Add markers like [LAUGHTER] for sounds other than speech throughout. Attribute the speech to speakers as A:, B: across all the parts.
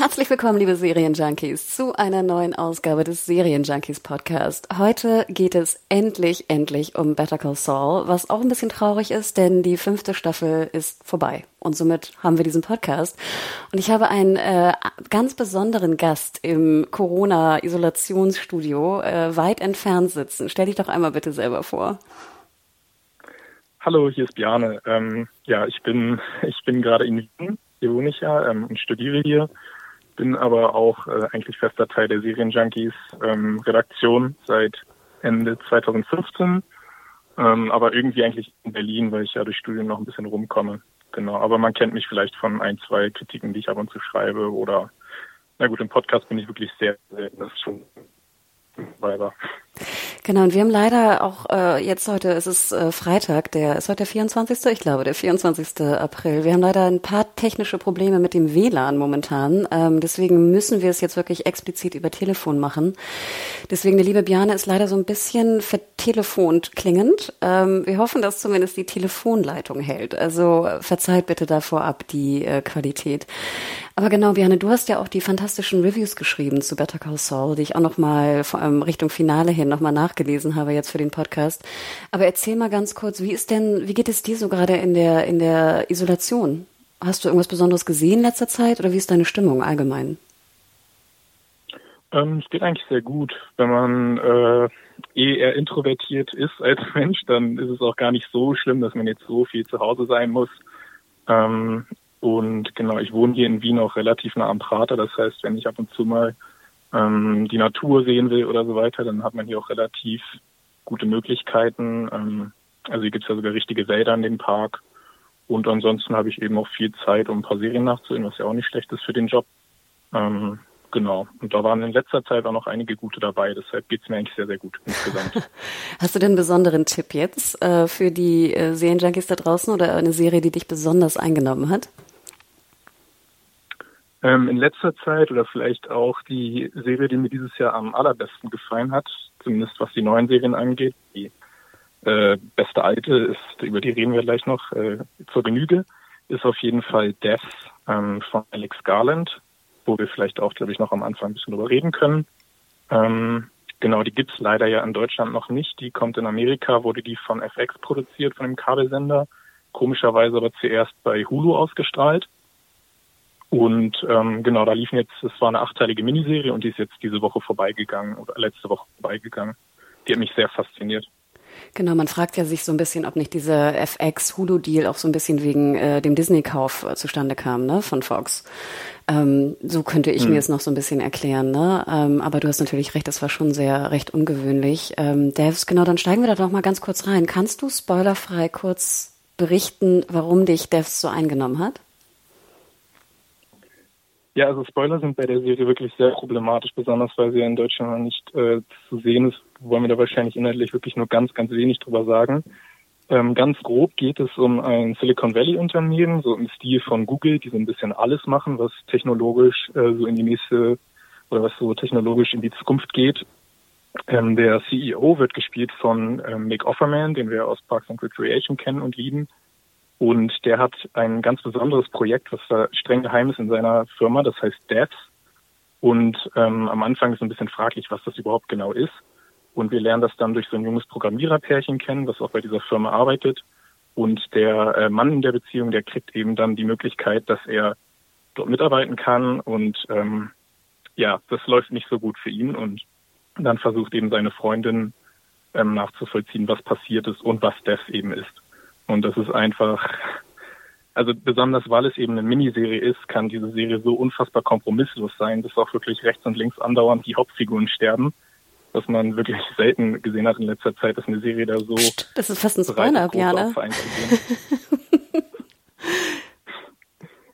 A: Herzlich willkommen, liebe Serienjunkies, zu einer neuen Ausgabe des Serienjunkies Podcast. Heute geht es endlich, endlich um Better Call Saul, was auch ein bisschen traurig ist, denn die fünfte Staffel ist vorbei. Und somit haben wir diesen Podcast. Und ich habe einen äh, ganz besonderen Gast im Corona-Isolationsstudio äh, weit entfernt sitzen. Stell dich doch einmal bitte selber vor.
B: Hallo, hier ist Bjane. Ähm, ja, ich bin, ich bin gerade in Wien. Hier wohne ich ja ähm, und studiere hier bin aber auch äh, eigentlich fester Teil der Serienjunkies ähm, Redaktion seit Ende 2015, ähm, aber irgendwie eigentlich in Berlin, weil ich ja durch Studien noch ein bisschen rumkomme. Genau, aber man kennt mich vielleicht von ein, zwei Kritiken, die ich ab und zu schreibe oder na gut, im Podcast bin ich wirklich sehr selten, das ist schon Weiber.
A: Genau, und wir haben leider auch äh, jetzt heute, es ist äh, Freitag, der ist heute der 24. Ich glaube, der 24. April. Wir haben leider ein paar technische Probleme mit dem WLAN momentan. Ähm, deswegen müssen wir es jetzt wirklich explizit über Telefon machen. Deswegen, der liebe Biane ist leider so ein bisschen vertelefont klingend. Ähm, wir hoffen, dass zumindest die Telefonleitung hält. Also verzeiht bitte da vorab die äh, Qualität. Aber genau, Biane, du hast ja auch die fantastischen Reviews geschrieben zu Better Call Saul, die ich auch nochmal vor allem Richtung Finale hin nochmal nachgelesen habe jetzt für den Podcast. Aber erzähl mal ganz kurz, wie ist denn, wie geht es dir so gerade in der, in der Isolation? Hast du irgendwas Besonderes gesehen in letzter Zeit oder wie ist deine Stimmung allgemein?
B: Ähm, es geht eigentlich sehr gut. Wenn man äh, eh eher introvertiert ist [LAUGHS] als Mensch, dann ist es auch gar nicht so schlimm, dass man jetzt so viel zu Hause sein muss. Ähm, und genau, ich wohne hier in Wien auch relativ nah am Prater. Das heißt, wenn ich ab und zu mal ähm, die Natur sehen will oder so weiter, dann hat man hier auch relativ gute Möglichkeiten. Ähm, also hier gibt es ja sogar richtige Wälder in dem Park. Und ansonsten habe ich eben auch viel Zeit, um ein paar Serien nachzusehen, was ja auch nicht schlecht ist für den Job. Ähm, genau. Und da waren in letzter Zeit auch noch einige gute dabei. Deshalb geht es mir eigentlich sehr, sehr gut insgesamt. [LAUGHS]
A: Hast du denn einen besonderen Tipp jetzt äh, für die äh, Serienjunkies da draußen oder eine Serie, die dich besonders eingenommen hat?
B: Ähm, in letzter Zeit oder vielleicht auch die Serie, die mir dieses Jahr am allerbesten gefallen hat, zumindest was die neuen Serien angeht. Die äh, beste alte ist, über die reden wir gleich noch äh, zur Genüge, ist auf jeden Fall Death ähm, von Alex Garland, wo wir vielleicht auch, glaube ich, noch am Anfang ein bisschen drüber reden können. Ähm, genau, die gibt's leider ja in Deutschland noch nicht. Die kommt in Amerika, wurde die von FX produziert, von dem Kabelsender. Komischerweise aber zuerst bei Hulu ausgestrahlt. Und ähm, genau, da liefen jetzt, es war eine achteilige Miniserie und die ist jetzt diese Woche vorbeigegangen oder letzte Woche vorbeigegangen. Die hat mich sehr fasziniert.
A: Genau, man fragt ja sich so ein bisschen, ob nicht dieser FX-Hulu-Deal auch so ein bisschen wegen äh, dem Disney-Kauf äh, zustande kam, ne, von Fox. Ähm, so könnte ich hm. mir es noch so ein bisschen erklären, ne? Ähm, aber du hast natürlich recht, das war schon sehr recht ungewöhnlich. Ähm, Devs, genau, dann steigen wir da doch mal ganz kurz rein. Kannst du spoilerfrei kurz berichten, warum dich Devs so eingenommen hat?
B: Ja, also Spoiler sind bei der Serie wirklich sehr problematisch, besonders weil sie in Deutschland noch nicht äh, zu sehen ist. Wollen wir da wahrscheinlich inhaltlich wirklich nur ganz, ganz wenig drüber sagen. Ähm, ganz grob geht es um ein Silicon Valley Unternehmen, so im Stil von Google, die so ein bisschen alles machen, was technologisch äh, so in die nächste oder was so technologisch in die Zukunft geht. Ähm, der CEO wird gespielt von ähm, Mick Offerman, den wir aus Parks and Recreation kennen und lieben. Und der hat ein ganz besonderes Projekt, was da streng geheim ist in seiner Firma, das heißt DATS. Und ähm, am Anfang ist ein bisschen fraglich, was das überhaupt genau ist. Und wir lernen das dann durch so ein junges Programmiererpärchen kennen, was auch bei dieser Firma arbeitet. Und der äh, Mann in der Beziehung, der kriegt eben dann die Möglichkeit, dass er dort mitarbeiten kann. Und ähm, ja, das läuft nicht so gut für ihn. Und dann versucht eben seine Freundin ähm, nachzuvollziehen, was passiert ist und was das eben ist. Und das ist einfach, also besonders weil es eben eine Miniserie ist, kann diese Serie so unfassbar kompromisslos sein, dass auch wirklich rechts und links andauernd die Hauptfiguren sterben. was man wirklich selten gesehen hat in letzter Zeit, dass eine Serie da so.
A: Das ist fast ein Spoiler, Jana. [LAUGHS]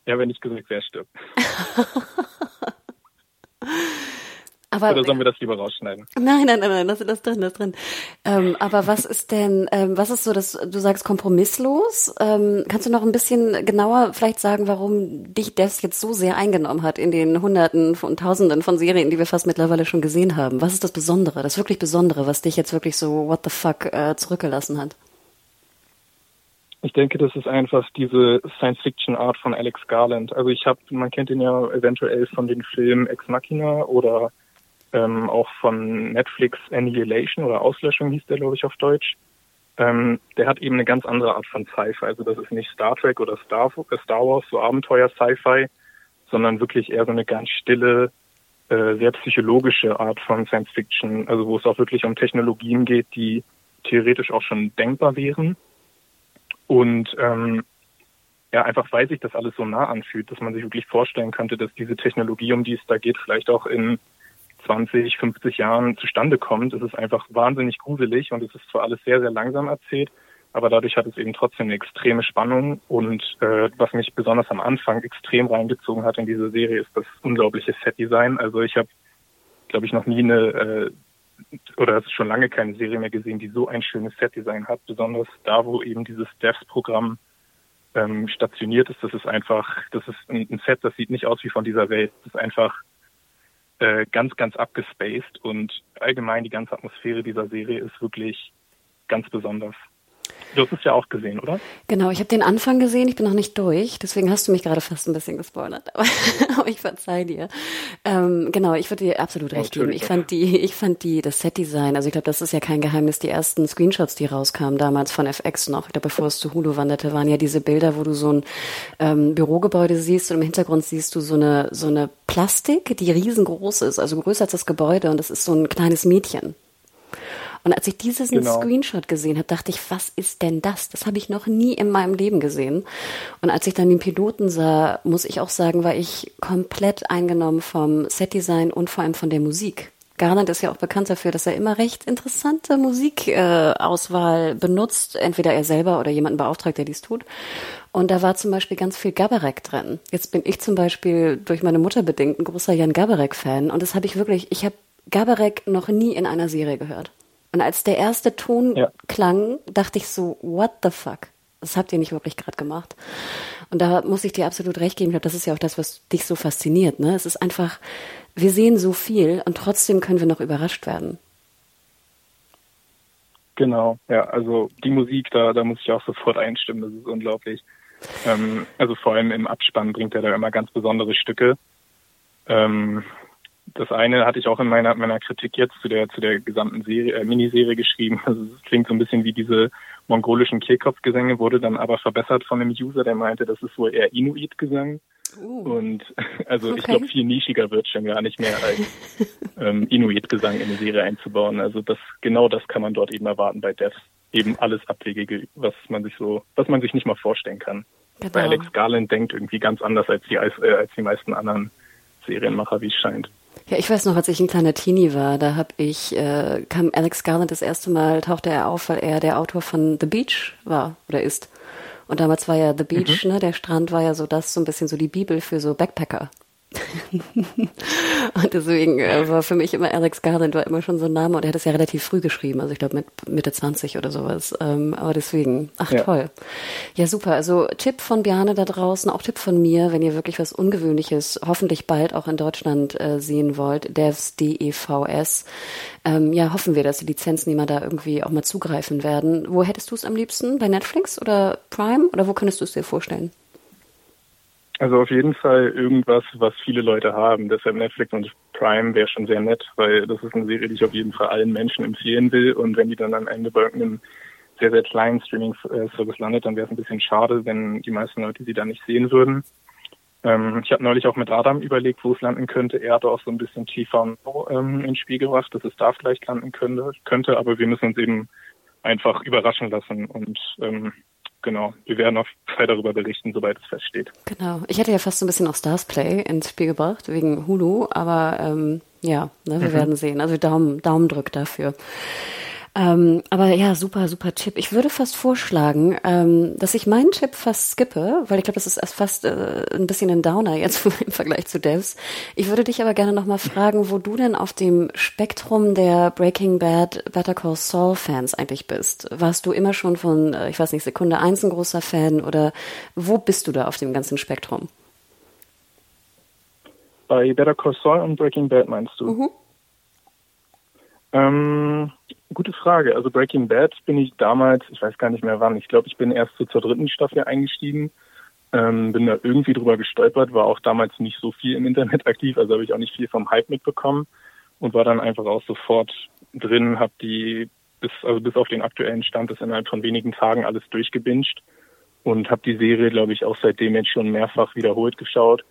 B: ja, wenn nicht gesagt, wer stirbt. [LAUGHS] Aber, Oder sollen wir das lieber rausschneiden? [LAUGHS]
A: Nein, nein, nein, nein, das ist drin, das drin. Ähm, aber was ist denn, ähm, was ist so, dass du sagst kompromisslos? Ähm, kannst du noch ein bisschen genauer vielleicht sagen, warum dich das jetzt so sehr eingenommen hat in den Hunderten und Tausenden von Serien, die wir fast mittlerweile schon gesehen haben? Was ist das Besondere, das wirklich Besondere, was dich jetzt wirklich so what the fuck äh, zurückgelassen hat?
B: Ich denke, das ist einfach diese Science-Fiction-Art von Alex Garland. Also ich habe, man kennt ihn ja eventuell von den Filmen Ex Machina oder ähm, auch von Netflix Annihilation oder Auslöschung hieß der, glaube ich, auf Deutsch. Ähm, der hat eben eine ganz andere Art von Sci-Fi. Also das ist nicht Star Trek oder Star, äh, Star Wars, so Abenteuer-Sci-Fi, sondern wirklich eher so eine ganz stille, äh, sehr psychologische Art von Science Fiction. Also wo es auch wirklich um Technologien geht, die theoretisch auch schon denkbar wären. Und ähm, ja, einfach weil sich das alles so nah anfühlt, dass man sich wirklich vorstellen könnte, dass diese Technologie, um die es da geht, vielleicht auch in 20, 50 Jahren zustande kommt. Es ist einfach wahnsinnig gruselig und es ist zwar alles sehr, sehr langsam erzählt, aber dadurch hat es eben trotzdem eine extreme Spannung und äh, was mich besonders am Anfang extrem reingezogen hat in diese Serie ist das unglaubliche Set-Design. Also ich habe, glaube ich, noch nie eine äh, oder es ist schon lange keine Serie mehr gesehen, die so ein schönes Set-Design hat, besonders da, wo eben dieses Devs-Programm ähm, stationiert ist. Das ist einfach, das ist ein, ein Set, das sieht nicht aus wie von dieser Welt. Das ist einfach äh, ganz, ganz abgespaced und allgemein die ganze Atmosphäre dieser Serie ist wirklich ganz besonders. Du hast es ja auch gesehen, oder?
A: Genau, ich habe den Anfang gesehen, ich bin noch nicht durch, deswegen hast du mich gerade fast ein bisschen gespoilert, [LAUGHS] aber, aber ich verzeih dir. Ähm, genau, ich würde dir absolut recht geben. Ich fand die, ich fand die, das Set-Design, also ich glaube, das ist ja kein Geheimnis, die ersten Screenshots, die rauskamen damals von FX noch, ich glaube, bevor es zu Hulu wanderte, waren ja diese Bilder, wo du so ein ähm, Bürogebäude siehst und im Hintergrund siehst du so eine, so eine Plastik, die riesengroß ist, also größer als das Gebäude und das ist so ein kleines Mädchen. Und als ich diesen genau. Screenshot gesehen habe, dachte ich, was ist denn das? Das habe ich noch nie in meinem Leben gesehen. Und als ich dann den Piloten sah, muss ich auch sagen, war ich komplett eingenommen vom Setdesign und vor allem von der Musik. Garland ist ja auch bekannt dafür, dass er immer recht interessante Musikauswahl äh, benutzt, entweder er selber oder jemanden beauftragt, der dies tut. Und da war zum Beispiel ganz viel Gabarek drin. Jetzt bin ich zum Beispiel durch meine Mutter bedingt ein großer Jan Gabarek-Fan und das habe ich wirklich, ich habe Gabarek noch nie in einer Serie gehört. Und als der erste Ton ja. klang, dachte ich so, what the fuck? Das habt ihr nicht wirklich gerade gemacht. Und da muss ich dir absolut recht geben. Ich glaube, das ist ja auch das, was dich so fasziniert. Ne? Es ist einfach, wir sehen so viel und trotzdem können wir noch überrascht werden.
B: Genau, ja, also die Musik, da, da muss ich auch sofort einstimmen, das ist unglaublich. Ähm, also vor allem im Abspann bringt er da immer ganz besondere Stücke. Ähm, das eine hatte ich auch in meiner meiner Kritik jetzt zu der zu der gesamten Serie, äh, Miniserie geschrieben. Also es klingt so ein bisschen wie diese mongolischen Kehlkopfgesänge, wurde dann aber verbessert von einem User, der meinte, das ist wohl eher Inuit-Gesang. Uh. Und also okay. ich glaube, viel nischiger wird schon gar nicht mehr als ähm, Inuit-Gesang in eine Serie einzubauen. Also das genau das kann man dort eben erwarten bei Devs. Eben alles Abwegige, was man sich so, was man sich nicht mal vorstellen kann. Genau. Weil Alex Garland denkt irgendwie ganz anders als die, äh, als die meisten anderen Serienmacher, wie es scheint.
A: Ja, ich weiß noch, als ich ein kleiner Teenie war, da habe ich, äh, kam Alex Garland das erste Mal, tauchte er auf, weil er der Autor von The Beach war oder ist. Und damals war ja The Beach, mhm. ne, der Strand war ja so das, so ein bisschen so die Bibel für so Backpacker. [LAUGHS] und deswegen äh, war für mich immer Alex Garland war immer schon so ein Name und er hat es ja relativ früh geschrieben, also ich glaube mit Mitte 20 oder sowas. Ähm, aber deswegen, ach ja. toll. Ja, super. Also Tipp von Biane da draußen, auch Tipp von mir, wenn ihr wirklich was Ungewöhnliches, hoffentlich bald auch in Deutschland äh, sehen wollt, Devs, D-E-V-S. Ähm, ja, hoffen wir, dass die Lizenznehmer da irgendwie auch mal zugreifen werden. Wo hättest du es am liebsten? Bei Netflix oder Prime? Oder wo könntest du es dir vorstellen?
B: Also auf jeden Fall irgendwas, was viele Leute haben. Deshalb Netflix und Prime wäre schon sehr nett, weil das ist eine Serie, die ich auf jeden Fall allen Menschen empfehlen will. Und wenn die dann am Ende bei irgendeinem sehr, sehr kleinen Streaming-Service landet, dann wäre es ein bisschen schade, wenn die meisten Leute sie dann nicht sehen würden. Ähm, ich habe neulich auch mit Adam überlegt, wo es landen könnte. Er hatte auch so ein bisschen TV ähm, ins Spiel gebracht, dass es da vielleicht landen könnte, könnte, aber wir müssen uns eben einfach überraschen lassen und ähm, genau, wir werden auf Fall darüber berichten, sobald es feststeht.
A: Genau. Ich hätte ja fast so ein bisschen auch Stars Play ins Spiel gebracht, wegen Hulu, aber ähm, ja, ne, wir mhm. werden sehen. Also Daumen, Daumen drückt dafür. Ähm, aber ja, super, super Tipp. Ich würde fast vorschlagen, ähm, dass ich meinen Tipp fast skippe, weil ich glaube, das ist fast äh, ein bisschen ein Downer jetzt [LAUGHS] im Vergleich zu Devs. Ich würde dich aber gerne nochmal fragen, wo du denn auf dem Spektrum der Breaking Bad Better Call Saul Fans eigentlich bist. Warst du immer schon von, äh, ich weiß nicht, Sekunde eins ein großer Fan oder wo bist du da auf dem ganzen Spektrum?
B: Bei Better Call Saul und Breaking Bad meinst du? Mhm. Ähm, gute Frage. Also Breaking Bad bin ich damals, ich weiß gar nicht mehr wann, ich glaube, ich bin erst so zur dritten Staffel eingestiegen, ähm, bin da irgendwie drüber gestolpert, war auch damals nicht so viel im Internet [LAUGHS] aktiv, also habe ich auch nicht viel vom Hype mitbekommen und war dann einfach auch sofort drin, habe die bis also bis auf den aktuellen Stand ist innerhalb von wenigen Tagen alles durchgebinged und habe die Serie, glaube ich, auch seitdem jetzt schon mehrfach wiederholt geschaut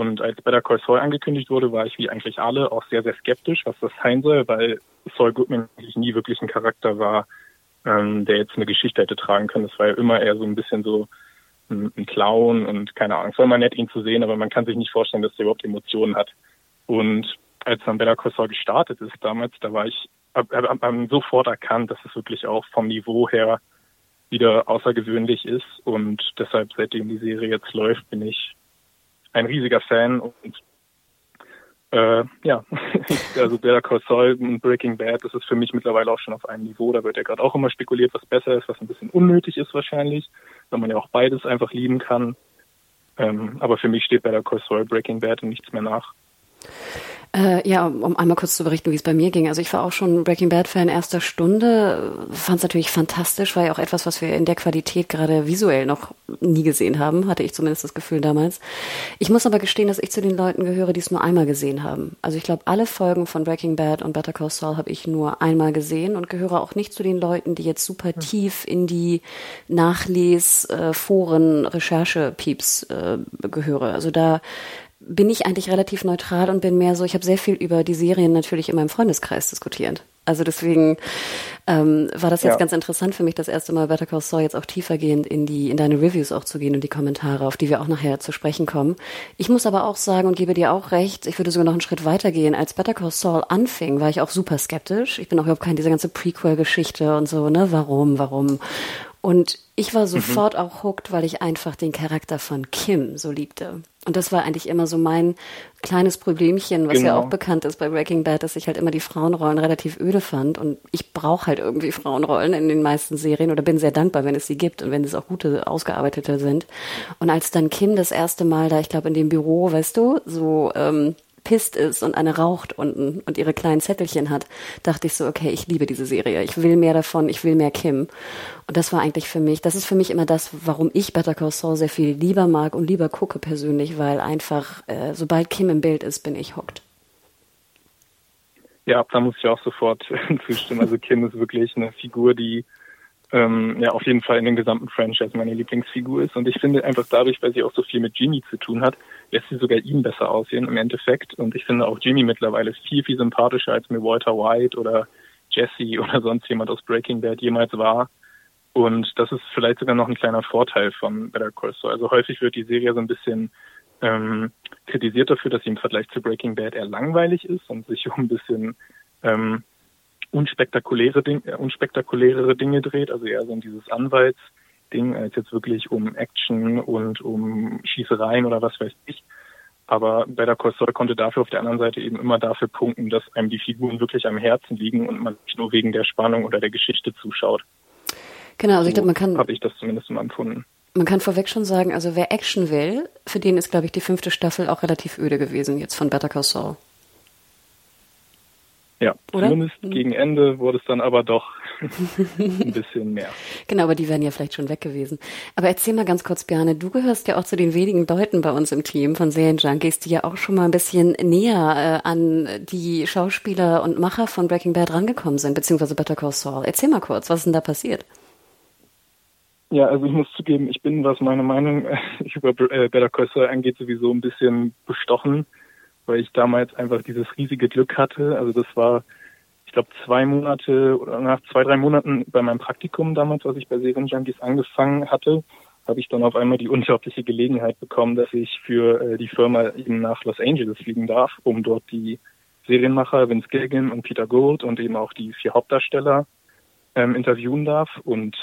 B: und als Better Call Saul angekündigt wurde, war ich wie eigentlich alle auch sehr, sehr skeptisch, was das sein soll, weil Saul Goodman eigentlich nie wirklich ein Charakter war, ähm, der jetzt eine Geschichte hätte tragen können. Das war ja immer eher so ein bisschen so ein, ein Clown und keine Ahnung. Es war immer nett, ihn zu sehen, aber man kann sich nicht vorstellen, dass er überhaupt Emotionen hat. Und als dann Better Call Saul gestartet ist damals, da war ich hab, hab, hab sofort erkannt, dass es wirklich auch vom Niveau her wieder außergewöhnlich ist. Und deshalb, seitdem die Serie jetzt läuft, bin ich ein riesiger Fan und äh, ja, [LAUGHS] also Better Call Saul und Breaking Bad, das ist für mich mittlerweile auch schon auf einem Niveau. Da wird ja gerade auch immer spekuliert, was besser ist, was ein bisschen unnötig ist wahrscheinlich, weil man ja auch beides einfach lieben kann. Ähm, aber für mich steht Better Call Saul Breaking Bad und nichts mehr nach.
A: Äh, ja, um einmal kurz zu berichten, wie es bei mir ging. Also ich war auch schon Breaking Bad Fan erster Stunde, fand es natürlich fantastisch, war ja auch etwas, was wir in der Qualität gerade visuell noch nie gesehen haben, hatte ich zumindest das Gefühl damals. Ich muss aber gestehen, dass ich zu den Leuten gehöre, die es nur einmal gesehen haben. Also ich glaube, alle Folgen von Breaking Bad und Better Call Saul habe ich nur einmal gesehen und gehöre auch nicht zu den Leuten, die jetzt super hm. tief in die Nachles, äh, Foren, Recherche-Pieps äh, gehöre. Also da bin ich eigentlich relativ neutral und bin mehr so, ich habe sehr viel über die Serien natürlich in meinem Freundeskreis diskutiert. Also deswegen ähm, war das jetzt ja. ganz interessant für mich, das erste Mal Better Call Saul jetzt auch tiefergehend in die in deine Reviews auch zu gehen und die Kommentare, auf die wir auch nachher zu sprechen kommen. Ich muss aber auch sagen und gebe dir auch recht, ich würde sogar noch einen Schritt weiter gehen. Als Better Call Saul anfing, war ich auch super skeptisch. Ich bin auch überhaupt kein diese ganze Prequel-Geschichte und so, ne? Warum, warum? Und ich war mhm. sofort mhm. auch hooked, weil ich einfach den Charakter von Kim so liebte. Und das war eigentlich immer so mein kleines Problemchen, was genau. ja auch bekannt ist bei Breaking Bad, dass ich halt immer die Frauenrollen relativ öde fand. Und ich brauche halt irgendwie Frauenrollen in den meisten Serien oder bin sehr dankbar, wenn es sie gibt und wenn es auch gute, ausgearbeitete sind. Und als dann Kim das erste Mal da, ich glaube, in dem Büro, weißt du, so ähm, pisst ist und eine raucht unten und ihre kleinen Zettelchen hat, dachte ich so, okay, ich liebe diese Serie. Ich will mehr davon, ich will mehr Kim. Und das war eigentlich für mich, das ist für mich immer das, warum ich Better Call Saul sehr viel lieber mag und lieber gucke persönlich, weil einfach, äh, sobald Kim im Bild ist, bin ich hooked.
B: Ja, da muss ich auch sofort [LAUGHS] zustimmen. Also Kim ist wirklich eine Figur, die ähm, ja auf jeden Fall in dem gesamten Franchise meine Lieblingsfigur ist. Und ich finde einfach dadurch, weil sie auch so viel mit Jimmy zu tun hat, lässt sie sogar ihm besser aussehen im Endeffekt. Und ich finde auch Jimmy mittlerweile viel, viel sympathischer, als mir Walter White oder Jesse [LAUGHS] oder sonst jemand aus Breaking Bad jemals war. Und das ist vielleicht sogar noch ein kleiner Vorteil von Better Call Saul. Also häufig wird die Serie so ein bisschen ähm, kritisiert dafür, dass sie im Vergleich zu Breaking Bad eher langweilig ist und sich [LAUGHS] um ein bisschen ähm, unspektakuläre, Ding, äh, unspektakulärere Dinge dreht, also eher so in dieses Anwaltsding, als jetzt wirklich um Action und um Schießereien oder was weiß ich. Aber Better Call Saul konnte dafür auf der anderen Seite eben immer dafür punkten, dass einem die Figuren wirklich am Herzen liegen und man nicht nur wegen der Spannung oder der Geschichte zuschaut.
A: Genau, also ich glaube, man kann.
B: Habe ich das zumindest mal empfunden.
A: Man kann vorweg schon sagen, also wer Action will, für den ist, glaube ich, die fünfte Staffel auch relativ öde gewesen jetzt von Better Call Saul.
B: Ja, Oder? zumindest mhm. gegen Ende wurde es dann aber doch [LAUGHS] ein bisschen mehr.
A: Genau, aber die wären ja vielleicht schon weg gewesen. Aber erzähl mal ganz kurz, Bjarne, du gehörst ja auch zu den wenigen Leuten bei uns im Team von Serienjunkies, die ja auch schon mal ein bisschen näher äh, an die Schauspieler und Macher von Breaking Bad rangekommen sind, beziehungsweise Better Call Saul. Erzähl mal kurz, was ist denn da passiert?
B: Ja, also ich muss zugeben, ich bin, was meine Meinung [LAUGHS] über äh, Better Call Saul angeht, sowieso ein bisschen bestochen weil ich damals einfach dieses riesige Glück hatte. Also das war, ich glaube, zwei Monate oder nach zwei, drei Monaten bei meinem Praktikum damals, was ich bei Serienjunkies angefangen hatte, habe ich dann auf einmal die unglaubliche Gelegenheit bekommen, dass ich für äh, die Firma eben nach Los Angeles fliegen darf, um dort die Serienmacher Vince Gilligan und Peter Gould und eben auch die vier Hauptdarsteller ähm, interviewen darf. Und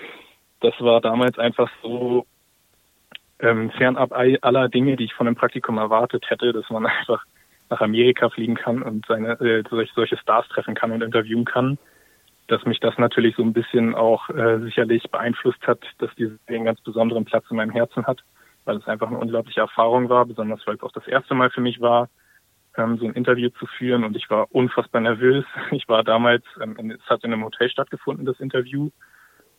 B: [LAUGHS] das war damals einfach so ähm, fernab aller Dinge, die ich von einem Praktikum erwartet hätte, dass man [LAUGHS] einfach nach Amerika fliegen kann und seine äh, solche, Stars treffen kann und interviewen kann, dass mich das natürlich so ein bisschen auch äh, sicherlich beeinflusst hat, dass diese einen ganz besonderen Platz in meinem Herzen hat, weil es einfach eine unglaubliche Erfahrung war, besonders weil es auch das erste Mal für mich war, ähm, so ein Interview zu führen und ich war unfassbar nervös. [LAUGHS] Ich war damals, ähm, es hat in einem Hotel stattgefunden, das Interview.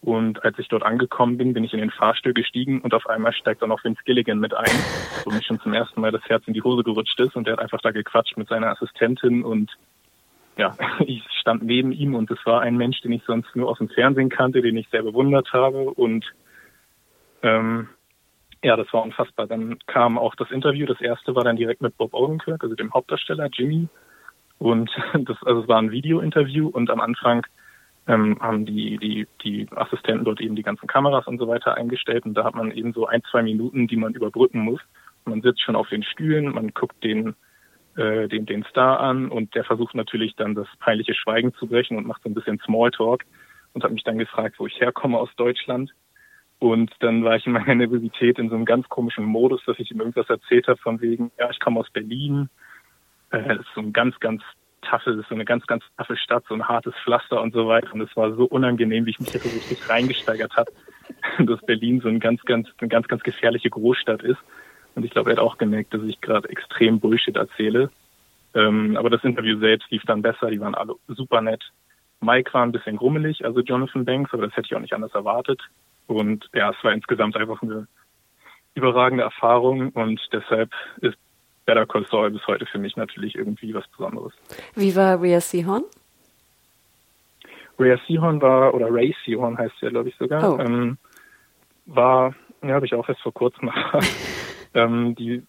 B: Und als ich dort angekommen bin, bin ich in den Fahrstuhl gestiegen und auf einmal steigt dann auch Vince Gilligan mit ein, [LAUGHS] wo mir schon zum ersten Mal das Herz in die Hose gerutscht ist und der hat einfach da gequatscht mit seiner Assistentin und ja, [LAUGHS] ich stand neben ihm und es war ein Mensch, den ich sonst nur aus dem Fernsehen kannte, den ich sehr bewundert habe und ähm, ja, das war unfassbar. Dann kam auch das Interview. Das erste war dann direkt mit Bob Odenkirk, also dem Hauptdarsteller Jimmy. Und [LAUGHS] das, also es war ein Video-Interview und am Anfang ähm, haben die, die, die Assistenten dort eben die ganzen Kameras und so weiter eingestellt und da hat man eben so ein, zwei Minuten, die man überbrücken muss. Man sitzt schon auf den Stühlen, man guckt den, äh, den, den Star an und der versucht natürlich dann das peinliche Schweigen zu brechen und macht so ein bisschen Smalltalk und hat mich dann gefragt, wo ich herkomme aus Deutschland. Und dann war ich in meiner Nervosität in so einem ganz komischen Modus, dass ich ihm irgendwas erzählt habe von wegen, ja, ich komme aus Berlin. Äh, das ist so ein ganz, ganz taffe, das ist so eine ganz, ganz taffe Stadt, so ein hartes Pflaster und so weiter. Und es war so unangenehm, wie ich mich da so richtig reingesteigert habe, [LAUGHS] dass Berlin so ein ganz, ganz, eine ganz, ganz gefährliche Großstadt ist. Und ich glaube, er hat auch gemerkt, dass ich gerade extrem Bullshit erzähle. Ähm, aber das Interview selbst lief dann besser, die waren alle super nett. Mike war ein bisschen grummelig, also Jonathan Banks, aber das hätte ich auch nicht anders erwartet. Und ja, es war insgesamt einfach eine überragende Erfahrung und deshalb ist Better Call Saul bis heute für mich natürlich irgendwie was Besonderes.
A: Wie war Rhea Seahorn?
B: Rhea Seahorn war, oder Ray Seahorn heißt sie ja, glaube ich sogar, oh. ähm, war, ja, habe ich auch erst vor kurzem [LAUGHS] ähm, die,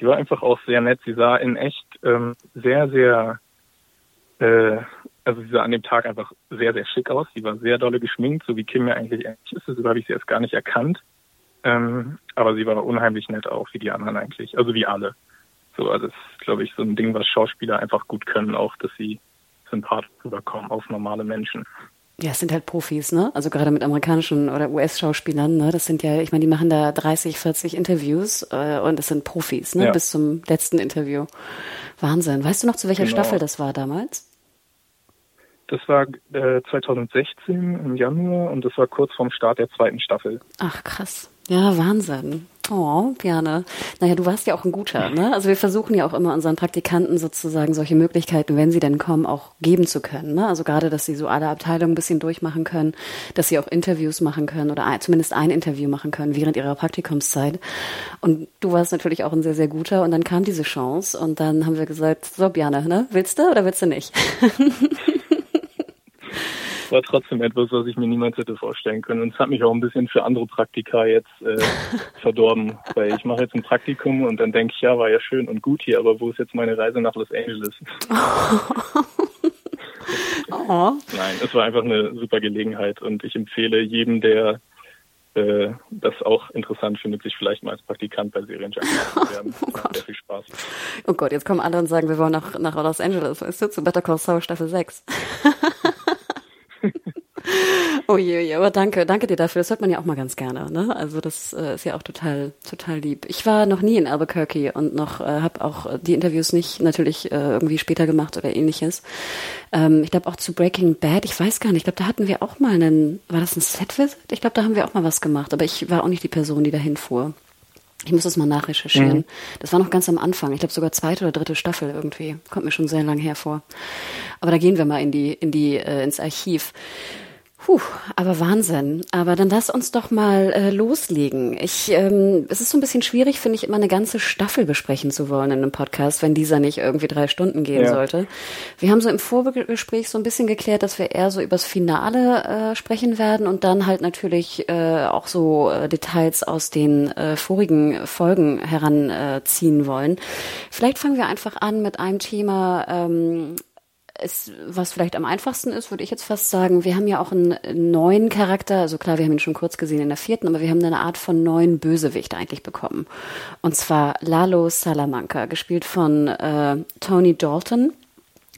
B: die war einfach auch sehr nett. Sie sah in echt ähm, sehr, sehr äh, also sie sah an dem Tag einfach sehr, sehr schick aus. Sie war sehr dolle geschminkt, so wie Kim ja eigentlich ähnlich ist. Deshalb habe ich sie jetzt gar nicht erkannt. Ähm, aber sie war unheimlich nett auch, wie die anderen eigentlich. Also wie alle. So, also das ist, glaube ich, so ein Ding, was Schauspieler einfach gut können, auch, dass sie sympathisch rüberkommen auf normale Menschen.
A: Ja, es sind halt Profis, ne? Also gerade mit amerikanischen oder US-Schauspielern, ne? Das sind ja, ich meine, die machen da 30, 40 Interviews äh, und es sind Profis, ne? Ja. Bis zum letzten Interview. Wahnsinn. Weißt du noch, zu welcher genau. Staffel das war damals?
B: Das war äh, 2016 im Januar und das war kurz vorm Start der zweiten Staffel.
A: Ach krass. Ja, Wahnsinn. Oh, gerne. Naja, du warst ja auch ein guter, ne? Also wir versuchen ja auch immer unseren Praktikanten sozusagen solche Möglichkeiten, wenn sie denn kommen, auch geben zu können, ne? Also gerade, dass sie so alle Abteilungen ein bisschen durchmachen können, dass sie auch Interviews machen können oder ein, zumindest ein Interview machen können während ihrer Praktikumszeit. Und du warst natürlich auch ein sehr, sehr guter und dann kam diese Chance und dann haben wir gesagt, so Bjane, ne? Willst du oder willst du nicht? [LAUGHS]
B: war trotzdem etwas, was ich mir niemals hätte vorstellen können. Und es hat mich auch ein bisschen für andere Praktika jetzt äh, [LAUGHS] verdorben, weil ich mache jetzt ein Praktikum und dann denke ich, ja, war ja schön und gut hier, aber wo ist jetzt meine Reise nach Los Angeles? [LAUGHS] oh. Nein, es war einfach eine super Gelegenheit und ich empfehle jedem, der äh, das auch interessant findet, sich vielleicht mal als Praktikant bei Serienjunkies [LAUGHS] zu werden. Oh Gott. Sehr viel Spaß.
A: Oh Gott, jetzt kommen andere und sagen, wir wollen nach, nach Los Angeles, weißt du, zu Better Call Saul Staffel 6. [LAUGHS] oh je, je, aber danke, danke dir dafür. Das hört man ja auch mal ganz gerne. Ne? Also das äh, ist ja auch total, total lieb. Ich war noch nie in Albuquerque und noch äh, habe auch die Interviews nicht natürlich äh, irgendwie später gemacht oder ähnliches. Ähm, ich glaube auch zu Breaking Bad. Ich weiß gar nicht. Ich glaube, da hatten wir auch mal einen. War das ein Set-Visit? Ich glaube, da haben wir auch mal was gemacht. Aber ich war auch nicht die Person, die dahin fuhr. Ich muss das mal nachrecherchieren. Mhm. Das war noch ganz am Anfang. Ich glaube sogar zweite oder dritte Staffel irgendwie. Kommt mir schon sehr lang hervor. Aber da gehen wir mal in die, in die, äh, ins Archiv. Puh, aber Wahnsinn. Aber dann lass uns doch mal äh, loslegen. Ich, ähm, es ist so ein bisschen schwierig, finde ich, immer eine ganze Staffel besprechen zu wollen in einem Podcast, wenn dieser nicht irgendwie drei Stunden gehen ja. sollte. Wir haben so im Vorgespräch so ein bisschen geklärt, dass wir eher so übers Finale äh, sprechen werden und dann halt natürlich äh, auch so äh, Details aus den äh, vorigen Folgen heranziehen wollen. Vielleicht fangen wir einfach an mit einem Thema, ähm, es, was vielleicht am einfachsten ist, würde ich jetzt fast sagen, wir haben ja auch einen neuen Charakter, also klar, wir haben ihn schon kurz gesehen in der vierten, aber wir haben eine Art von neuen Bösewicht eigentlich bekommen. Und zwar Lalo Salamanca, gespielt von äh, Tony Dalton.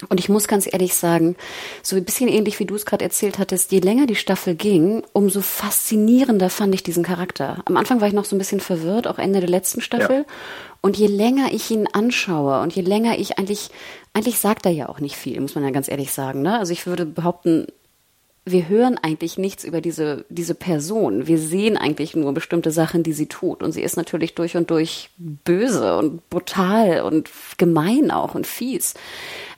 A: Und ich muss ganz ehrlich sagen, so ein bisschen ähnlich wie du es gerade erzählt hattest, je länger die Staffel ging, umso faszinierender fand ich diesen Charakter. Am Anfang war ich noch so ein bisschen verwirrt, auch Ende der letzten Staffel. Ja. Und je länger ich ihn anschaue und je länger ich eigentlich, eigentlich sagt er ja auch nicht viel, muss man ja ganz ehrlich sagen. Ne? Also ich würde behaupten, wir hören eigentlich nichts über diese, diese Person. Wir sehen eigentlich nur bestimmte Sachen, die sie tut. Und sie ist natürlich durch und durch böse und brutal und gemein auch und fies.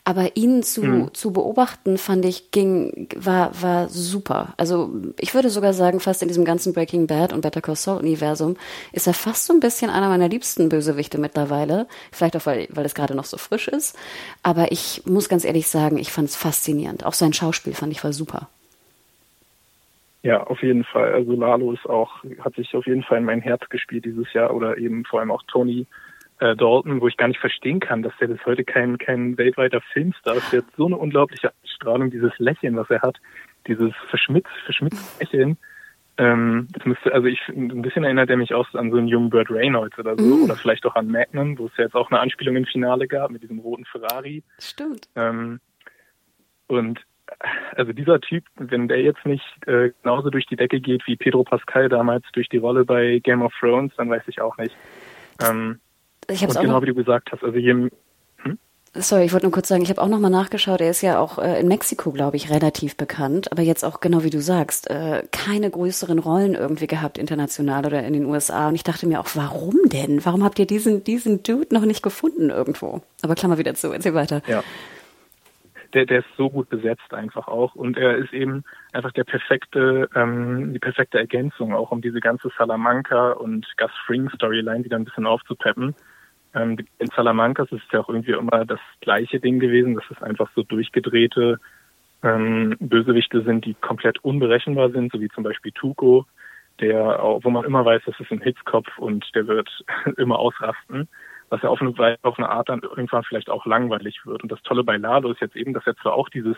A: Aber ihn zu, mhm. zu beobachten, fand ich, ging, war, war super. Also ich würde sogar sagen, fast in diesem ganzen Breaking Bad und Better Call Saul Universum ist er fast so ein bisschen einer meiner liebsten Bösewichte mittlerweile. Vielleicht auch, weil, weil es gerade noch so frisch ist. Aber ich muss ganz ehrlich sagen, ich fand es faszinierend. Auch sein Schauspiel fand ich war super.
B: Ja, auf jeden Fall. Also Lalo ist auch, hat sich auf jeden Fall in mein Herz gespielt dieses Jahr oder eben vor allem auch Tony äh, Dalton, wo ich gar nicht verstehen kann, dass der bis heute kein, kein weltweiter Filmstar ist. Der hat so eine unglaubliche Strahlung, dieses Lächeln, was er hat, dieses verschmitzt, verschmitzte Lächeln. Ähm, das müsste, also ich ein bisschen erinnert er mich auch an so einen jungen Burt Reynolds oder so, mm. oder vielleicht auch an Magnum, wo es ja jetzt auch eine Anspielung im Finale gab mit diesem roten Ferrari.
A: Stimmt.
B: Ähm, und also dieser Typ, wenn der jetzt nicht äh, genauso durch die Decke geht wie Pedro Pascal damals durch die Rolle bei Game of Thrones, dann weiß ich auch nicht. Ähm,
A: ich hab's
B: und genau wie du gesagt hast, also hier hm?
A: Sorry, ich wollte nur kurz sagen, ich habe auch nochmal nachgeschaut. Er ist ja auch äh, in Mexiko, glaube ich, relativ bekannt, aber jetzt auch genau wie du sagst, äh, keine größeren Rollen irgendwie gehabt international oder in den USA. Und ich dachte mir auch, warum denn? Warum habt ihr diesen diesen Dude noch nicht gefunden irgendwo? Aber Klammer wieder zu, erzähl weiter.
B: Ja. Der, der ist so gut besetzt einfach auch und er ist eben einfach der perfekte, ähm, die perfekte Ergänzung auch um diese ganze Salamanca und Gus Fring Storyline wieder ein bisschen aufzupeppen ähm, in Salamancas ist es ja auch irgendwie immer das gleiche Ding gewesen, dass es einfach so durchgedrehte ähm, Bösewichte sind, die komplett unberechenbar sind, so wie zum Beispiel Tuco, der, wo man immer weiß, das ist ein Hitzkopf und der wird [LAUGHS] immer ausrasten, was ja auf eine, auf eine Art dann irgendwann vielleicht auch langweilig wird. Und das Tolle bei Lalo ist jetzt eben, dass er zwar auch dieses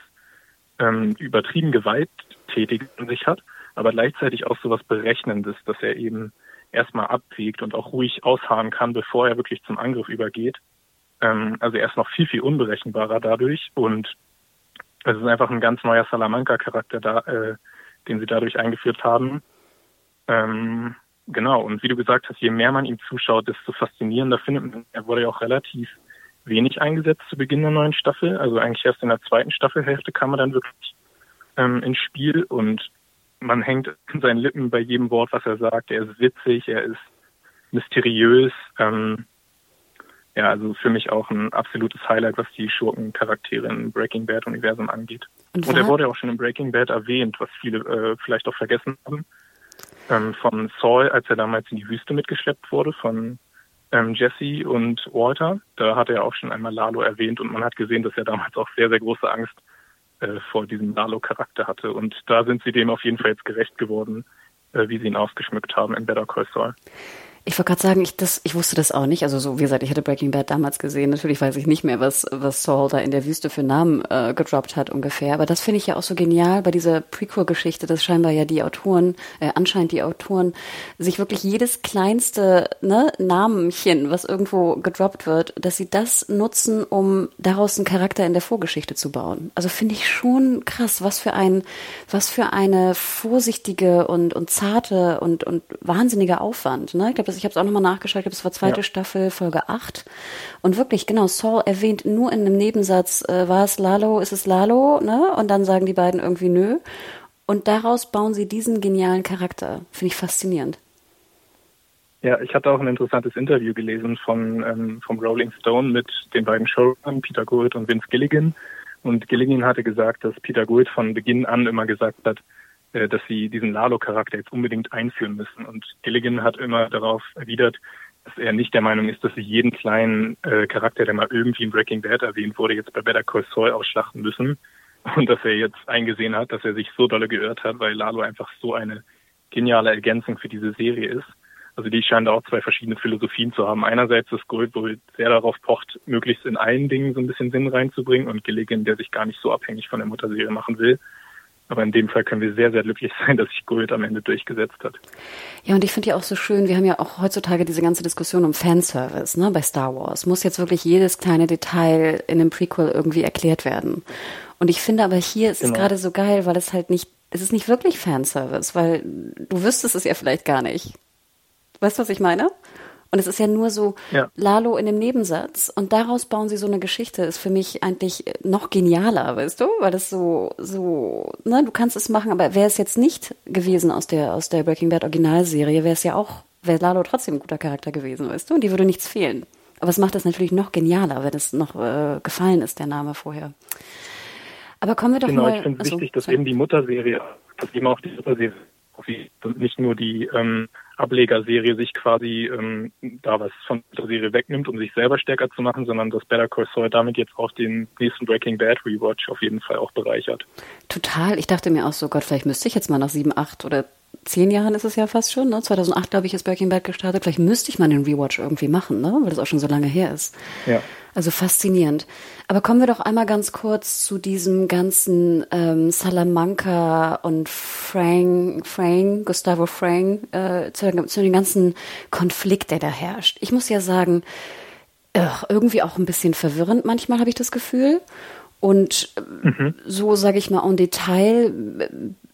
B: ähm, übertrieben Gewalttätige in sich hat, aber gleichzeitig auch so was Berechnendes, dass er eben erstmal abwiegt und auch ruhig ausharren kann, bevor er wirklich zum Angriff übergeht. Ähm, also er ist noch viel, viel unberechenbarer dadurch und es ist einfach ein ganz neuer Salamanca-Charakter da, äh, den sie dadurch eingeführt haben. Ähm, genau, und wie du gesagt hast, je mehr man ihm zuschaut, desto faszinierender findet man. Er wurde ja auch relativ wenig eingesetzt zu Beginn der neuen Staffel. Also eigentlich erst in der zweiten Staffelhälfte kam er dann wirklich ähm, ins Spiel und man hängt in seinen Lippen bei jedem Wort, was er sagt. Er ist witzig, er ist mysteriös. Ähm, ja, also für mich auch ein absolutes Highlight, was die Schurkencharaktere im Breaking Bad Universum angeht. Und, Und er wurde ja auch schon im Breaking Bad erwähnt, was viele äh, vielleicht auch vergessen haben. Ähm, von Saul, als er damals in die Wüste mitgeschleppt wurde, von ähm, Jesse und Walter. Da hat er auch schon einmal Lalo erwähnt und man hat gesehen, dass er damals auch sehr, sehr große Angst äh, vor diesem Lalo-Charakter hatte. Und da sind sie dem auf jeden Fall jetzt gerecht geworden, äh, wie sie ihn ausgeschmückt haben in Better Call Saul.
A: Ich wollte gerade sagen, ich, das, ich wusste das auch nicht. Also so, wie gesagt, ich hatte Breaking Bad damals gesehen. Natürlich weiß ich nicht mehr, was, was Saul da in der Wüste für Namen äh, gedroppt hat ungefähr. Aber das finde ich ja auch so genial bei dieser Prequel-Geschichte, dass scheinbar ja die Autoren, äh, anscheinend die Autoren, sich wirklich jedes kleinste ne, Namenchen, was irgendwo gedroppt wird, dass sie das nutzen, um daraus einen Charakter in der Vorgeschichte zu bauen. Also finde ich schon krass, was für ein, was für eine vorsichtige und, und zarte und, und wahnsinnige Aufwand. Ne? Ich glaube, ich habe es auch nochmal nachgeschaut, ich glaube, es war zweite ja. Staffel, Folge 8. Und wirklich, genau, Saul erwähnt nur in einem Nebensatz, äh, war es Lalo, ist es Lalo, ne? Und dann sagen die beiden irgendwie nö. Und daraus bauen sie diesen genialen Charakter. Finde ich faszinierend.
B: Ja, ich hatte auch ein interessantes Interview gelesen von ähm, vom Rolling Stone mit den beiden Showrunnern, Peter Gould und Vince Gilligan. Und Gilligan hatte gesagt, dass Peter Gould von Beginn an immer gesagt hat, dass sie diesen Lalo-Charakter jetzt unbedingt einführen müssen. Und Gilligan hat immer darauf erwidert, dass er nicht der Meinung ist, dass sie jeden kleinen äh, Charakter, der mal irgendwie in Breaking Bad erwähnt wurde, jetzt bei Better Call Saul ausschlachten müssen. Und dass er jetzt eingesehen hat, dass er sich so dolle geirrt hat, weil Lalo einfach so eine geniale Ergänzung für diese Serie ist. Also die scheinen da auch zwei verschiedene Philosophien zu haben. Einerseits ist Gold wohl sehr darauf pocht, möglichst in allen Dingen so ein bisschen Sinn reinzubringen und Gilligan, der sich gar nicht so abhängig von der Mutterserie machen will. Aber in dem Fall können wir sehr, sehr glücklich sein, dass sich Gold am Ende durchgesetzt hat.
A: Ja, und ich finde ja auch so schön, wir haben ja auch heutzutage diese ganze Diskussion um Fanservice, ne, bei Star Wars. Muss jetzt wirklich jedes kleine Detail in einem Prequel irgendwie erklärt werden. Und ich finde aber hier ist genau. es gerade so geil, weil es halt nicht, es ist nicht wirklich Fanservice, weil du wüsstest es ja vielleicht gar nicht. Weißt du, was ich meine? Und es ist ja nur so ja. Lalo in dem Nebensatz und daraus bauen sie so eine Geschichte, ist für mich eigentlich noch genialer, weißt du? Weil das so, so, ne, du kannst es machen, aber wäre es jetzt nicht gewesen aus der, aus der Breaking Bad Originalserie, wäre es ja auch, wäre Lalo trotzdem ein guter Charakter gewesen, weißt du? Und die würde nichts fehlen. Aber es macht das natürlich noch genialer, wenn es noch äh, gefallen ist, der Name vorher. Aber kommen wir doch
B: genau,
A: mal.
B: Genau, ich finde es wichtig, dass eben die Mutterserie, dass eben auch die Mutterserie nicht nur die ähm, Ablegerserie sich quasi ähm, da was von der Serie wegnimmt, um sich selber stärker zu machen, sondern dass Better Call Saul damit jetzt auch den nächsten Breaking Bad Rewatch auf jeden Fall auch bereichert.
A: Total. Ich dachte mir auch so, Gott, vielleicht müsste ich jetzt mal nach sieben, acht oder zehn Jahren ist es ja fast schon, ne? 2008, glaube ich, ist Breaking Bad gestartet. Vielleicht müsste ich mal den Rewatch irgendwie machen, ne? Weil das auch schon so lange her ist.
B: Ja.
A: Also faszinierend. Aber kommen wir doch einmal ganz kurz zu diesem ganzen ähm, Salamanca und Frank, Frank, Gustavo Frank, äh, zu, zu dem ganzen Konflikt, der da herrscht. Ich muss ja sagen, ugh, irgendwie auch ein bisschen verwirrend manchmal habe ich das Gefühl. Und mhm. so sage ich mal en Detail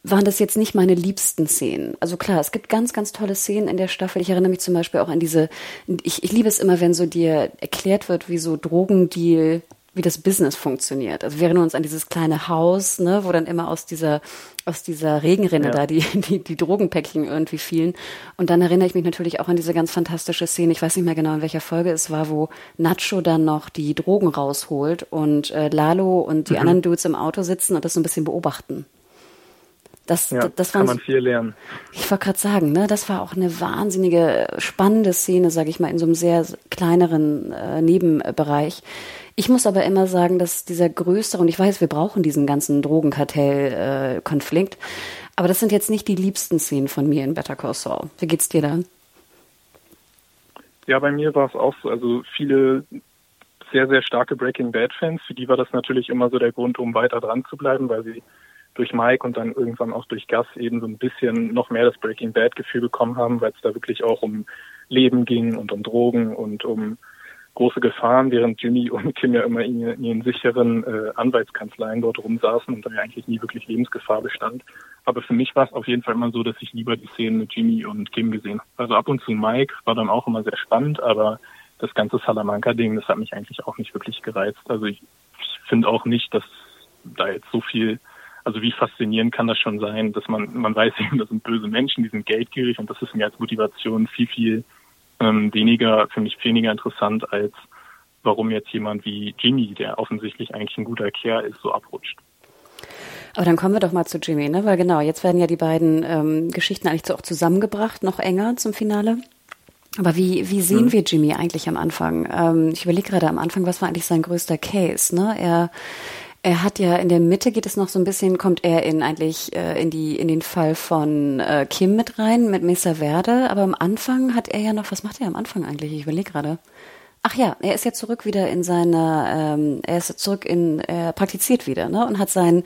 A: waren das jetzt nicht meine liebsten Szenen. Also klar, es gibt ganz, ganz tolle Szenen in der Staffel. Ich erinnere mich zum Beispiel auch an diese, ich, ich liebe es immer, wenn so dir erklärt wird, wie so Drogendeal, wie das Business funktioniert. Also wir erinnern uns an dieses kleine Haus, ne, wo dann immer aus dieser, aus dieser Regenrinne ja. da die, [LAUGHS] die, die Drogenpäckchen irgendwie fielen. Und dann erinnere ich mich natürlich auch an diese ganz fantastische Szene, ich weiß nicht mehr genau, in welcher Folge es war, wo Nacho dann noch die Drogen rausholt und äh, Lalo und die mhm. anderen Dudes im Auto sitzen und das so ein bisschen beobachten.
B: Das, ja, das kann man viel lernen.
A: Ich wollte gerade sagen, ne, das war auch eine wahnsinnige, spannende Szene, sage ich mal, in so einem sehr kleineren äh, Nebenbereich. Ich muss aber immer sagen, dass dieser größere, und ich weiß, wir brauchen diesen ganzen Drogenkartell-Konflikt, äh, aber das sind jetzt nicht die liebsten Szenen von mir in Better Call Saul. Wie geht's dir da?
B: Ja, bei mir war es auch so. Also viele sehr, sehr starke Breaking Bad-Fans, für die war das natürlich immer so der Grund, um weiter dran zu bleiben, weil sie durch Mike und dann irgendwann auch durch Gus eben so ein bisschen noch mehr das Breaking Bad Gefühl bekommen haben, weil es da wirklich auch um Leben ging und um Drogen und um große Gefahren, während Jimmy und Kim ja immer in, in ihren sicheren äh, Anwaltskanzleien dort rumsaßen und da ja eigentlich nie wirklich Lebensgefahr bestand. Aber für mich war es auf jeden Fall immer so, dass ich lieber die Szenen mit Jimmy und Kim gesehen habe. Also ab und zu Mike war dann auch immer sehr spannend, aber das ganze Salamanca-Ding, das hat mich eigentlich auch nicht wirklich gereizt. Also ich, ich finde auch nicht, dass da jetzt so viel also wie faszinierend kann das schon sein, dass man, man weiß eben, das sind böse Menschen, die sind geldgierig und das ist mir als Motivation viel, viel ähm, weniger, für mich weniger interessant als warum jetzt jemand wie Jimmy, der offensichtlich eigentlich ein guter Kerl ist, so abrutscht.
A: Aber dann kommen wir doch mal zu Jimmy, ne? Weil genau, jetzt werden ja die beiden ähm, Geschichten eigentlich so auch zusammengebracht, noch enger zum Finale. Aber wie, wie sehen mhm. wir Jimmy eigentlich am Anfang? Ähm, ich überlege gerade am Anfang, was war eigentlich sein größter Case? Ne? Er er hat ja in der Mitte geht es noch so ein bisschen, kommt er in eigentlich äh, in die in den Fall von äh, Kim mit rein mit Mesa Verde, aber am Anfang hat er ja noch, was macht er am Anfang eigentlich? Ich überlege gerade. Ach ja, er ist ja zurück wieder in seiner, ähm, er ist zurück in, er praktiziert wieder, ne? Und hat sein,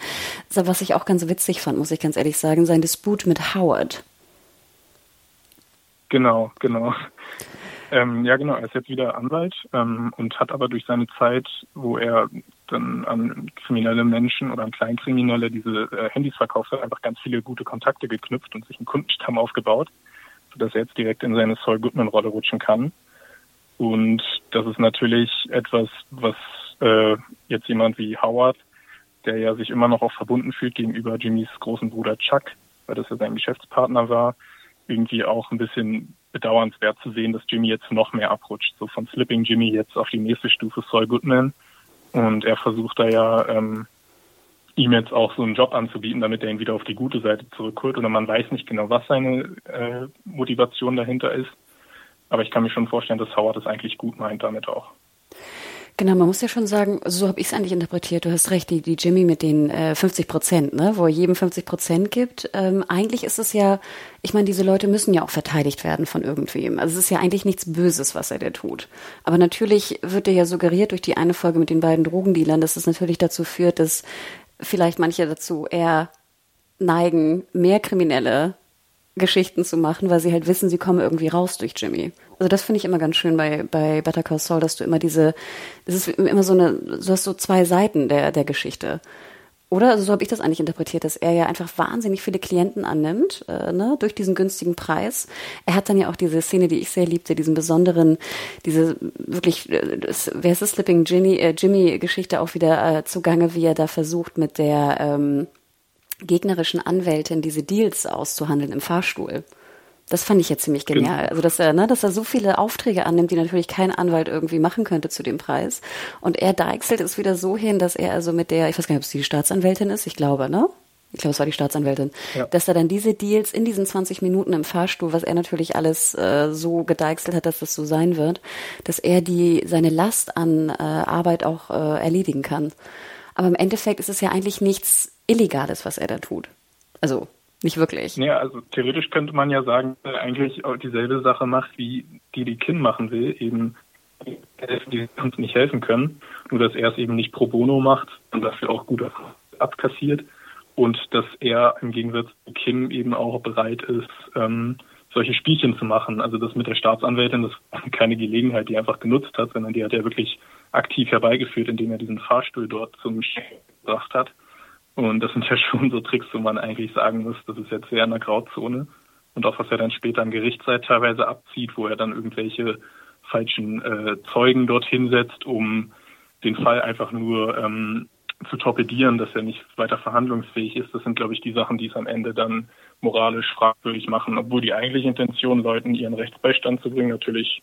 A: was ich auch ganz witzig fand, muss ich ganz ehrlich sagen, sein Disput mit Howard.
B: Genau, genau. Ähm, ja, genau. Er ist jetzt wieder Anwalt ähm, und hat aber durch seine Zeit, wo er dann an kriminelle Menschen oder an Kleinkriminelle diese äh, Handys verkauft hat, einfach ganz viele gute Kontakte geknüpft und sich einen Kundenstamm aufgebaut, sodass er jetzt direkt in seine Saul Goodman-Rolle rutschen kann. Und das ist natürlich etwas, was äh, jetzt jemand wie Howard, der ja sich immer noch auch verbunden fühlt gegenüber Jimmys großen Bruder Chuck, weil das ja sein Geschäftspartner war, irgendwie auch ein bisschen bedauernswert zu sehen, dass Jimmy jetzt noch mehr abrutscht. So von Slipping Jimmy jetzt auf die nächste Stufe Saul Goodman. Und er versucht da ja, ähm, ihm jetzt auch so einen Job anzubieten, damit er ihn wieder auf die gute Seite zurückholt. Oder man weiß nicht genau, was seine äh, Motivation dahinter ist. Aber ich kann mir schon vorstellen, dass Howard es eigentlich gut meint damit auch.
A: Genau, man muss ja schon sagen, so habe ich es eigentlich interpretiert. Du hast recht, die, die Jimmy mit den äh, 50 Prozent, ne, wo er jedem 50 Prozent gibt. Ähm, eigentlich ist es ja, ich meine, diese Leute müssen ja auch verteidigt werden von irgendwem. Also es ist ja eigentlich nichts Böses, was er da tut. Aber natürlich wird er ja suggeriert durch die eine Folge mit den beiden Drogendealern, dass es natürlich dazu führt, dass vielleicht manche dazu eher neigen, mehr Kriminelle Geschichten zu machen, weil sie halt wissen, sie kommen irgendwie raus durch Jimmy. Also das finde ich immer ganz schön bei, bei Better Call Saul, dass du immer diese, es ist immer so eine, du hast so zwei Seiten der, der Geschichte. Oder? Also so habe ich das eigentlich interpretiert, dass er ja einfach wahnsinnig viele Klienten annimmt, äh, ne, durch diesen günstigen Preis. Er hat dann ja auch diese Szene, die ich sehr liebte, diesen besonderen, diese wirklich, äh, wer ist das, Slipping Jimmy, äh, Jimmy-Geschichte auch wieder äh, zugange, wie er da versucht mit der ähm, gegnerischen Anwältin diese Deals auszuhandeln im Fahrstuhl. Das fand ich jetzt ziemlich genial. Genau. Also, dass er, ne, dass er so viele Aufträge annimmt, die natürlich kein Anwalt irgendwie machen könnte zu dem Preis. Und er deichselt es wieder so hin, dass er also mit der, ich weiß gar nicht, ob es die Staatsanwältin ist, ich glaube, ne? Ich glaube, es war die Staatsanwältin, ja. dass er dann diese Deals in diesen 20 Minuten im Fahrstuhl, was er natürlich alles äh, so gedeichselt hat, dass das so sein wird, dass er die seine Last an äh, Arbeit auch äh, erledigen kann. Aber im Endeffekt ist es ja eigentlich nichts Illegales, was er da tut. Also nicht wirklich.
B: Ja, also theoretisch könnte man ja sagen, dass er eigentlich dieselbe Sache macht, wie die die Kim machen will, eben die uns nicht helfen können, nur dass er es eben nicht pro bono macht und dafür auch gut abkassiert und dass er im Gegensatz zu Kim eben auch bereit ist, ähm, solche Spielchen zu machen. Also das mit der Staatsanwältin, das war keine Gelegenheit, die er einfach genutzt hat, sondern die hat er wirklich aktiv herbeigeführt, indem er diesen Fahrstuhl dort zum Chef gebracht hat. Und das sind ja [LAUGHS] schon so Tricks, wo man eigentlich sagen muss, das ist jetzt sehr in der Grauzone. Und auch was er dann später am Gerichtszeit teilweise abzieht, wo er dann irgendwelche falschen äh, Zeugen dorthin setzt, um den Fall einfach nur ähm, zu torpedieren, dass er nicht weiter verhandlungsfähig ist. Das sind, glaube ich, die Sachen, die es am Ende dann moralisch fragwürdig machen, obwohl die eigentliche Intention, Leuten ihren Rechtsbeistand zu bringen, natürlich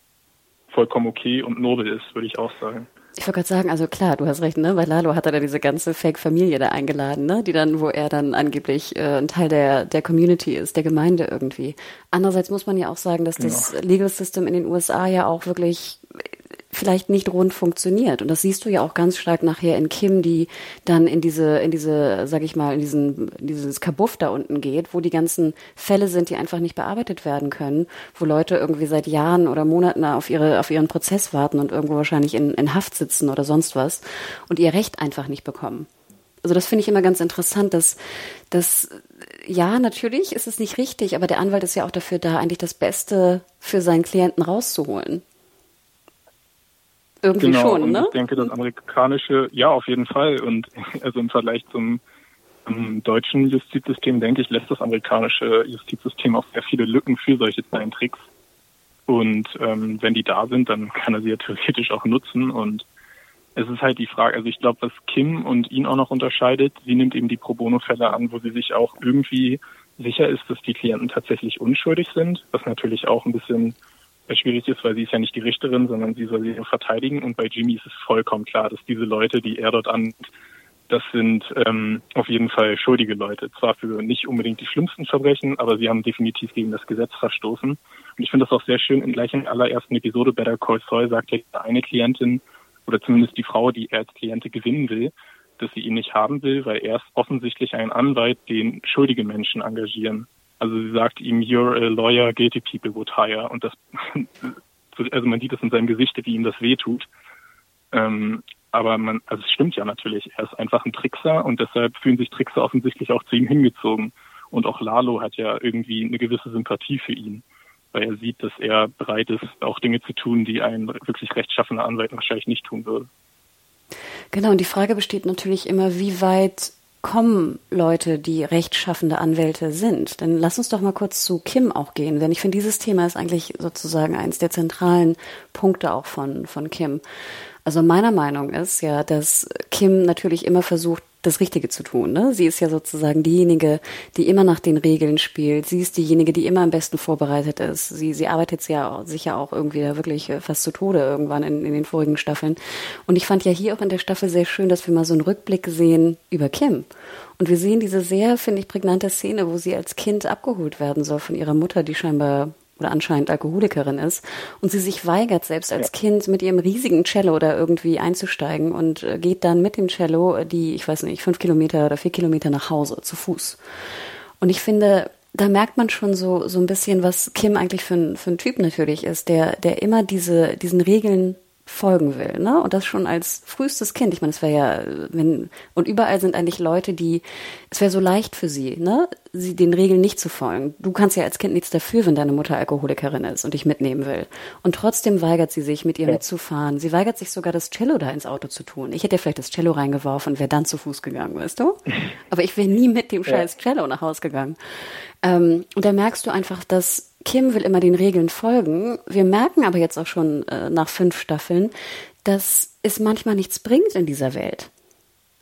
B: vollkommen okay und nobel ist, würde ich auch sagen.
A: Ich wollte gerade sagen, also klar, du hast recht, ne? Bei Lalo hat er da diese ganze Fake-Familie da eingeladen, ne? Die dann, wo er dann angeblich äh, ein Teil der, der Community ist, der Gemeinde irgendwie. Andererseits muss man ja auch sagen, dass das ja. Legal System in den USA ja auch wirklich vielleicht nicht rund funktioniert. Und das siehst du ja auch ganz stark nachher in Kim, die dann in diese, in diese, sag ich mal, in diesen, in dieses Kabuff da unten geht, wo die ganzen Fälle sind, die einfach nicht bearbeitet werden können, wo Leute irgendwie seit Jahren oder Monaten auf ihre, auf ihren Prozess warten und irgendwo wahrscheinlich in, in Haft sitzen oder sonst was und ihr Recht einfach nicht bekommen. Also das finde ich immer ganz interessant, dass, dass ja, natürlich ist es nicht richtig, aber der Anwalt ist ja auch dafür da, eigentlich das Beste für seinen Klienten rauszuholen. Irgendwie genau, schon, und
B: ne? Ich denke, das amerikanische, ja, auf jeden Fall. Und [LAUGHS] also im Vergleich zum, zum deutschen Justizsystem, denke ich, lässt das amerikanische Justizsystem auch sehr viele Lücken für solche kleinen Tricks. Und ähm, wenn die da sind, dann kann er sie ja theoretisch auch nutzen. Und es ist halt die Frage, also ich glaube, was Kim und ihn auch noch unterscheidet, sie nimmt eben die Pro Bono-Fälle an, wo sie sich auch irgendwie sicher ist, dass die Klienten tatsächlich unschuldig sind, was natürlich auch ein bisschen schwierig ist, weil sie ist ja nicht die Richterin, sondern sie soll sie nur verteidigen. Und bei Jimmy ist es vollkommen klar, dass diese Leute, die er dort an, das sind ähm, auf jeden Fall schuldige Leute. Zwar für nicht unbedingt die schlimmsten Verbrechen, aber sie haben definitiv gegen das Gesetz verstoßen. Und ich finde das auch sehr schön. In gleich in allerersten Episode Better Call Saul sagt ja eine Klientin, oder zumindest die Frau, die er als Kliente gewinnen will, dass sie ihn nicht haben will, weil er ist offensichtlich ein Anwalt, den schuldige Menschen engagieren. Also sie sagt ihm, you're a lawyer, guilty people would hire. Und das, [LAUGHS] also man sieht es in seinem Gesicht, wie ihm das wehtut. Ähm, aber man, also es stimmt ja natürlich. Er ist einfach ein Trickser und deshalb fühlen sich Trickser offensichtlich auch zu ihm hingezogen. Und auch Lalo hat ja irgendwie eine gewisse Sympathie für ihn, weil er sieht, dass er bereit ist, auch Dinge zu tun, die ein wirklich rechtschaffener Anwalt wahrscheinlich nicht tun würde.
A: Genau, und die Frage besteht natürlich immer, wie weit kommen Leute, die rechtschaffende Anwälte sind. Denn lass uns doch mal kurz zu Kim auch gehen, denn ich finde, dieses Thema ist eigentlich sozusagen eins der zentralen Punkte auch von, von Kim. Also meiner Meinung ist ja, dass Kim natürlich immer versucht, das Richtige zu tun. Ne? Sie ist ja sozusagen diejenige, die immer nach den Regeln spielt. Sie ist diejenige, die immer am besten vorbereitet ist. Sie, sie arbeitet ja sicher auch irgendwie da wirklich äh, fast zu Tode irgendwann in, in den vorigen Staffeln. Und ich fand ja hier auch in der Staffel sehr schön, dass wir mal so einen Rückblick sehen über Kim. Und wir sehen diese sehr, finde ich, prägnante Szene, wo sie als Kind abgeholt werden soll von ihrer Mutter, die scheinbar oder anscheinend Alkoholikerin ist und sie sich weigert, selbst als ja. Kind mit ihrem riesigen Cello da irgendwie einzusteigen und äh, geht dann mit dem Cello die, ich weiß nicht, fünf Kilometer oder vier Kilometer nach Hause zu Fuß. Und ich finde, da merkt man schon so, so ein bisschen, was Kim eigentlich für ein, für ein Typ natürlich ist, der, der immer diese, diesen Regeln folgen will, ne? Und das schon als frühestes Kind. Ich meine, es wäre ja, wenn und überall sind eigentlich Leute, die, es wäre so leicht für sie, ne? Sie den Regeln nicht zu folgen. Du kannst ja als Kind nichts dafür, wenn deine Mutter Alkoholikerin ist und dich mitnehmen will. Und trotzdem weigert sie sich, mit ihr ja. mitzufahren. Sie weigert sich sogar, das Cello da ins Auto zu tun. Ich hätte ja vielleicht das Cello reingeworfen und wäre dann zu Fuß gegangen, weißt du? [LAUGHS] Aber ich wäre nie mit dem scheiß Cello nach Hause gegangen. Ähm, und da merkst du einfach, dass Kim will immer den Regeln folgen. Wir merken aber jetzt auch schon äh, nach fünf Staffeln, dass es manchmal nichts bringt in dieser Welt.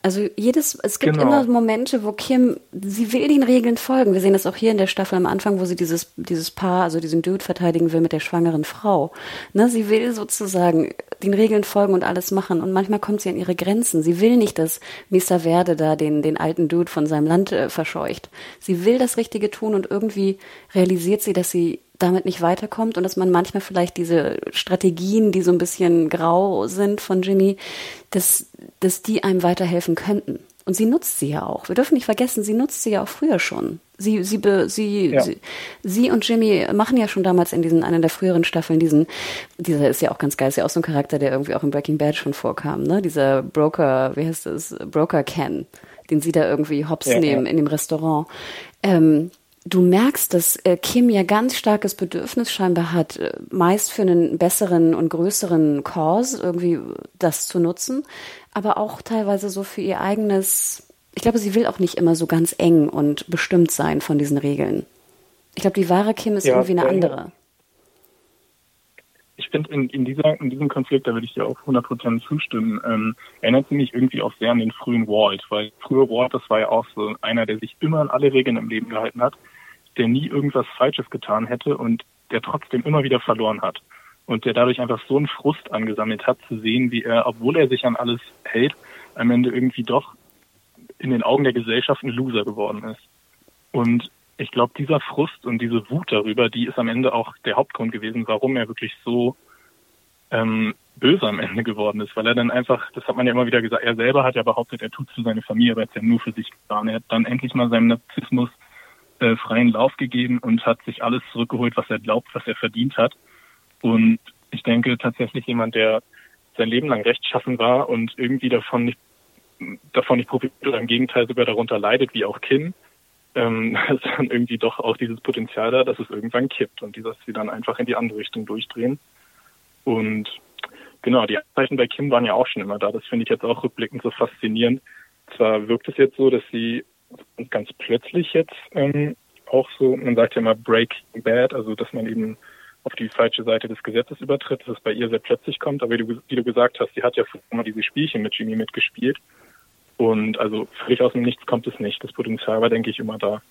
A: Also jedes, es gibt genau. immer Momente, wo Kim, sie will den Regeln folgen. Wir sehen das auch hier in der Staffel am Anfang, wo sie dieses, dieses Paar, also diesen Dude verteidigen will mit der schwangeren Frau. Ne, sie will sozusagen den Regeln folgen und alles machen. Und manchmal kommt sie an ihre Grenzen. Sie will nicht, dass Misa Verde da den, den alten Dude von seinem Land äh, verscheucht. Sie will das Richtige tun und irgendwie realisiert sie, dass sie damit nicht weiterkommt und dass man manchmal vielleicht diese Strategien, die so ein bisschen grau sind von Jimmy, dass, dass die einem weiterhelfen könnten. Und sie nutzt sie ja auch. Wir dürfen nicht vergessen, sie nutzt sie ja auch früher schon. Sie, sie, sie, ja. sie, sie und Jimmy machen ja schon damals in diesen, einer der früheren Staffeln diesen, dieser ist ja auch ganz geil, ist ja auch so ein Charakter, der irgendwie auch in Breaking Bad schon vorkam, ne? Dieser Broker, wie heißt das? Broker Ken, den sie da irgendwie hops ja, nehmen ja. in dem Restaurant. Ähm, du merkst, dass äh, Kim ja ganz starkes Bedürfnis scheinbar hat, äh, meist für einen besseren und größeren Cause irgendwie das zu nutzen, aber auch teilweise so für ihr eigenes, ich glaube, sie will auch nicht immer so ganz eng und bestimmt sein von diesen Regeln. Ich glaube, die wahre Kim ist ja, irgendwie eine andere.
B: Ich finde, in, in, dieser, in diesem Konflikt, da würde ich dir auch 100% zustimmen, ähm, erinnert sie mich irgendwie auch sehr an den frühen Walt, weil früher Walt, das war ja auch so einer, der sich immer an alle Regeln im Leben gehalten hat der nie irgendwas Falsches getan hätte und der trotzdem immer wieder verloren hat. Und der dadurch einfach so einen Frust angesammelt hat, zu sehen, wie er, obwohl er sich an alles hält, am Ende irgendwie doch in den Augen der Gesellschaft ein Loser geworden ist. Und ich glaube, dieser Frust und diese Wut darüber, die ist am Ende auch der Hauptgrund gewesen, warum er wirklich so ähm, böse am Ende geworden ist, weil er dann einfach, das hat man ja immer wieder gesagt, er selber hat ja behauptet, er tut es für seine Familie, aber er hat ja nur für sich getan. Er hat dann endlich mal seinem Narzissmus äh, freien Lauf gegeben und hat sich alles zurückgeholt, was er glaubt, was er verdient hat. Und ich denke tatsächlich jemand, der sein Leben lang rechtschaffen war und irgendwie davon nicht davon nicht profitiert oder im Gegenteil sogar darunter leidet, wie auch Kim, ähm, [LAUGHS] ist dann irgendwie doch auch dieses Potenzial da, dass es irgendwann kippt und dass sie dann einfach in die andere Richtung durchdrehen. Und genau, die Anzeichen bei Kim waren ja auch schon immer da. Das finde ich jetzt auch rückblickend so faszinierend. Zwar wirkt es jetzt so, dass sie ganz plötzlich jetzt ähm, auch so, man sagt ja immer Breaking Bad, also dass man eben auf die falsche Seite des Gesetzes übertritt, dass es bei ihr sehr plötzlich kommt. Aber wie du, wie du gesagt hast, sie hat ja immer diese Spielchen mit Jimmy mitgespielt. Und also völlig aus dem Nichts kommt es nicht. Das Potenzial war, denke ich, immer da.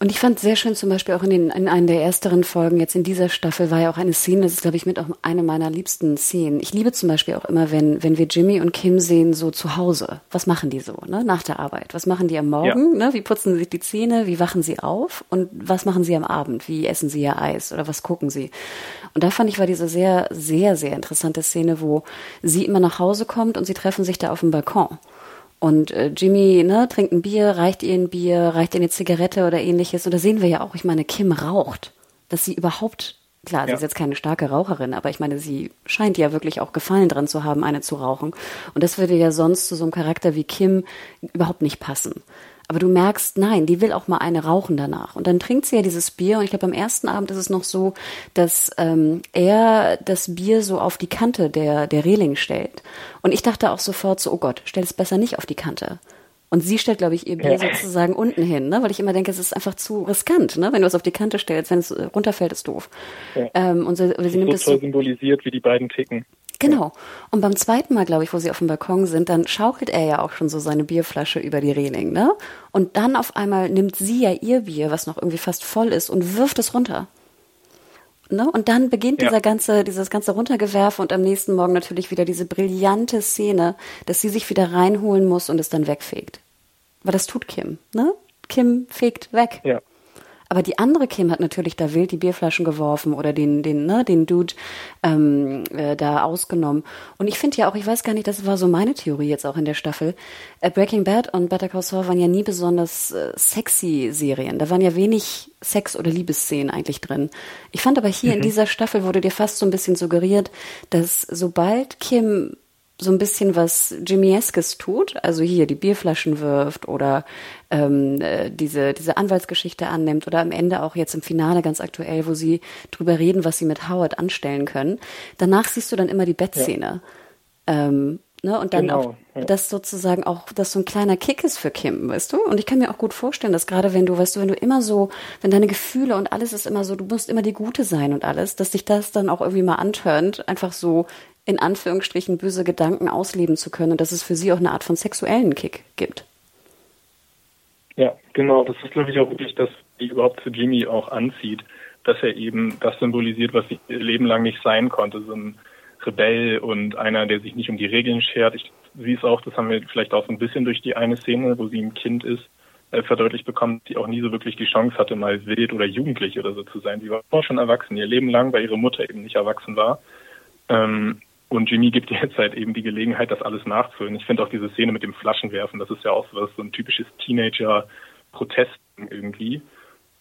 A: Und ich fand sehr schön zum Beispiel auch in, den, in einer der ersteren Folgen, jetzt in dieser Staffel, war ja auch eine Szene, das ist, glaube ich, mit auch eine meiner liebsten Szenen. Ich liebe zum Beispiel auch immer, wenn, wenn wir Jimmy und Kim sehen, so zu Hause. Was machen die so, ne, nach der Arbeit? Was machen die am Morgen, ja. ne? Wie putzen sie sich die Zähne? Wie wachen sie auf? Und was machen sie am Abend? Wie essen sie ihr Eis? Oder was gucken sie? Und da fand ich, war diese sehr, sehr, sehr interessante Szene, wo sie immer nach Hause kommt und sie treffen sich da auf dem Balkon. Und äh, Jimmy ne, trinkt ein Bier, reicht ihr ein Bier, reicht ihr eine Zigarette oder ähnliches. Und da sehen wir ja auch, ich meine, Kim raucht. Dass sie überhaupt, klar, ja. sie ist jetzt keine starke Raucherin, aber ich meine, sie scheint ja wirklich auch Gefallen dran zu haben, eine zu rauchen. Und das würde ja sonst zu so einem Charakter wie Kim überhaupt nicht passen. Aber du merkst, nein, die will auch mal eine rauchen danach. Und dann trinkt sie ja dieses Bier. Und ich glaube, am ersten Abend ist es noch so, dass ähm, er das Bier so auf die Kante der, der Reling stellt. Und ich dachte auch sofort so, oh Gott, stell es besser nicht auf die Kante. Und sie stellt, glaube ich, ihr Bier ja. sozusagen unten hin, ne? weil ich immer denke, es ist einfach zu riskant, ne? wenn du es auf die Kante stellst, wenn es runterfällt, ist doof. Ja. Ähm, und so, sie nimmt
B: so
A: es so
B: symbolisiert, wie die beiden ticken.
A: Genau. Und beim zweiten Mal, glaube ich, wo sie auf dem Balkon sind, dann schaukelt er ja auch schon so seine Bierflasche über die Reling, ne? Und dann auf einmal nimmt sie ja ihr Bier, was noch irgendwie fast voll ist, und wirft es runter. Ne? Und dann beginnt ja. dieser ganze, dieses ganze Runtergewerfe und am nächsten Morgen natürlich wieder diese brillante Szene, dass sie sich wieder reinholen muss und es dann wegfegt. Weil das tut Kim, ne? Kim fegt weg.
B: Ja.
A: Aber die andere Kim hat natürlich da wild die Bierflaschen geworfen oder den, den, ne, den Dude ähm, äh, da ausgenommen. Und ich finde ja auch, ich weiß gar nicht, das war so meine Theorie jetzt auch in der Staffel. Äh, Breaking Bad und Better Call Saul waren ja nie besonders äh, sexy Serien. Da waren ja wenig Sex- oder Liebesszenen eigentlich drin. Ich fand aber hier mhm. in dieser Staffel wurde dir fast so ein bisschen suggeriert, dass sobald Kim so ein bisschen was Jimmy-eskes tut, also hier die Bierflaschen wirft oder ähm, äh, diese, diese Anwaltsgeschichte annimmt oder am Ende auch jetzt im Finale ganz aktuell, wo sie drüber reden, was sie mit Howard anstellen können. Danach siehst du dann immer die Bettszene. Ja. Ähm, ne? Und dann genau, auch ja. das sozusagen auch, dass so ein kleiner Kick ist für Kim, weißt du? Und ich kann mir auch gut vorstellen, dass gerade wenn du, weißt du, wenn du immer so, wenn deine Gefühle und alles ist immer so, du musst immer die Gute sein und alles, dass dich das dann auch irgendwie mal antörnt, einfach so in Anführungsstrichen böse Gedanken ausleben zu können und dass es für sie auch eine Art von sexuellen Kick gibt.
B: Ja, genau. Das ist, glaube ich, auch wirklich das, die überhaupt für Jimmy auch anzieht, dass er eben das symbolisiert, was sie ihr Leben lang nicht sein konnte. So ein Rebell und einer, der sich nicht um die Regeln schert. Ich sie ist auch, das haben wir vielleicht auch so ein bisschen durch die eine Szene, wo sie ein Kind ist, äh, verdeutlicht bekommen, die auch nie so wirklich die Chance hatte, mal wild oder jugendlich oder so zu sein. Sie war auch schon erwachsen, ihr Leben lang, weil ihre Mutter eben nicht erwachsen war. Ähm, und Jimmy gibt ihr jetzt halt eben die Gelegenheit, das alles nachzuholen. Ich finde auch diese Szene mit dem Flaschenwerfen, das ist ja auch so, so ein typisches Teenager-Protest irgendwie.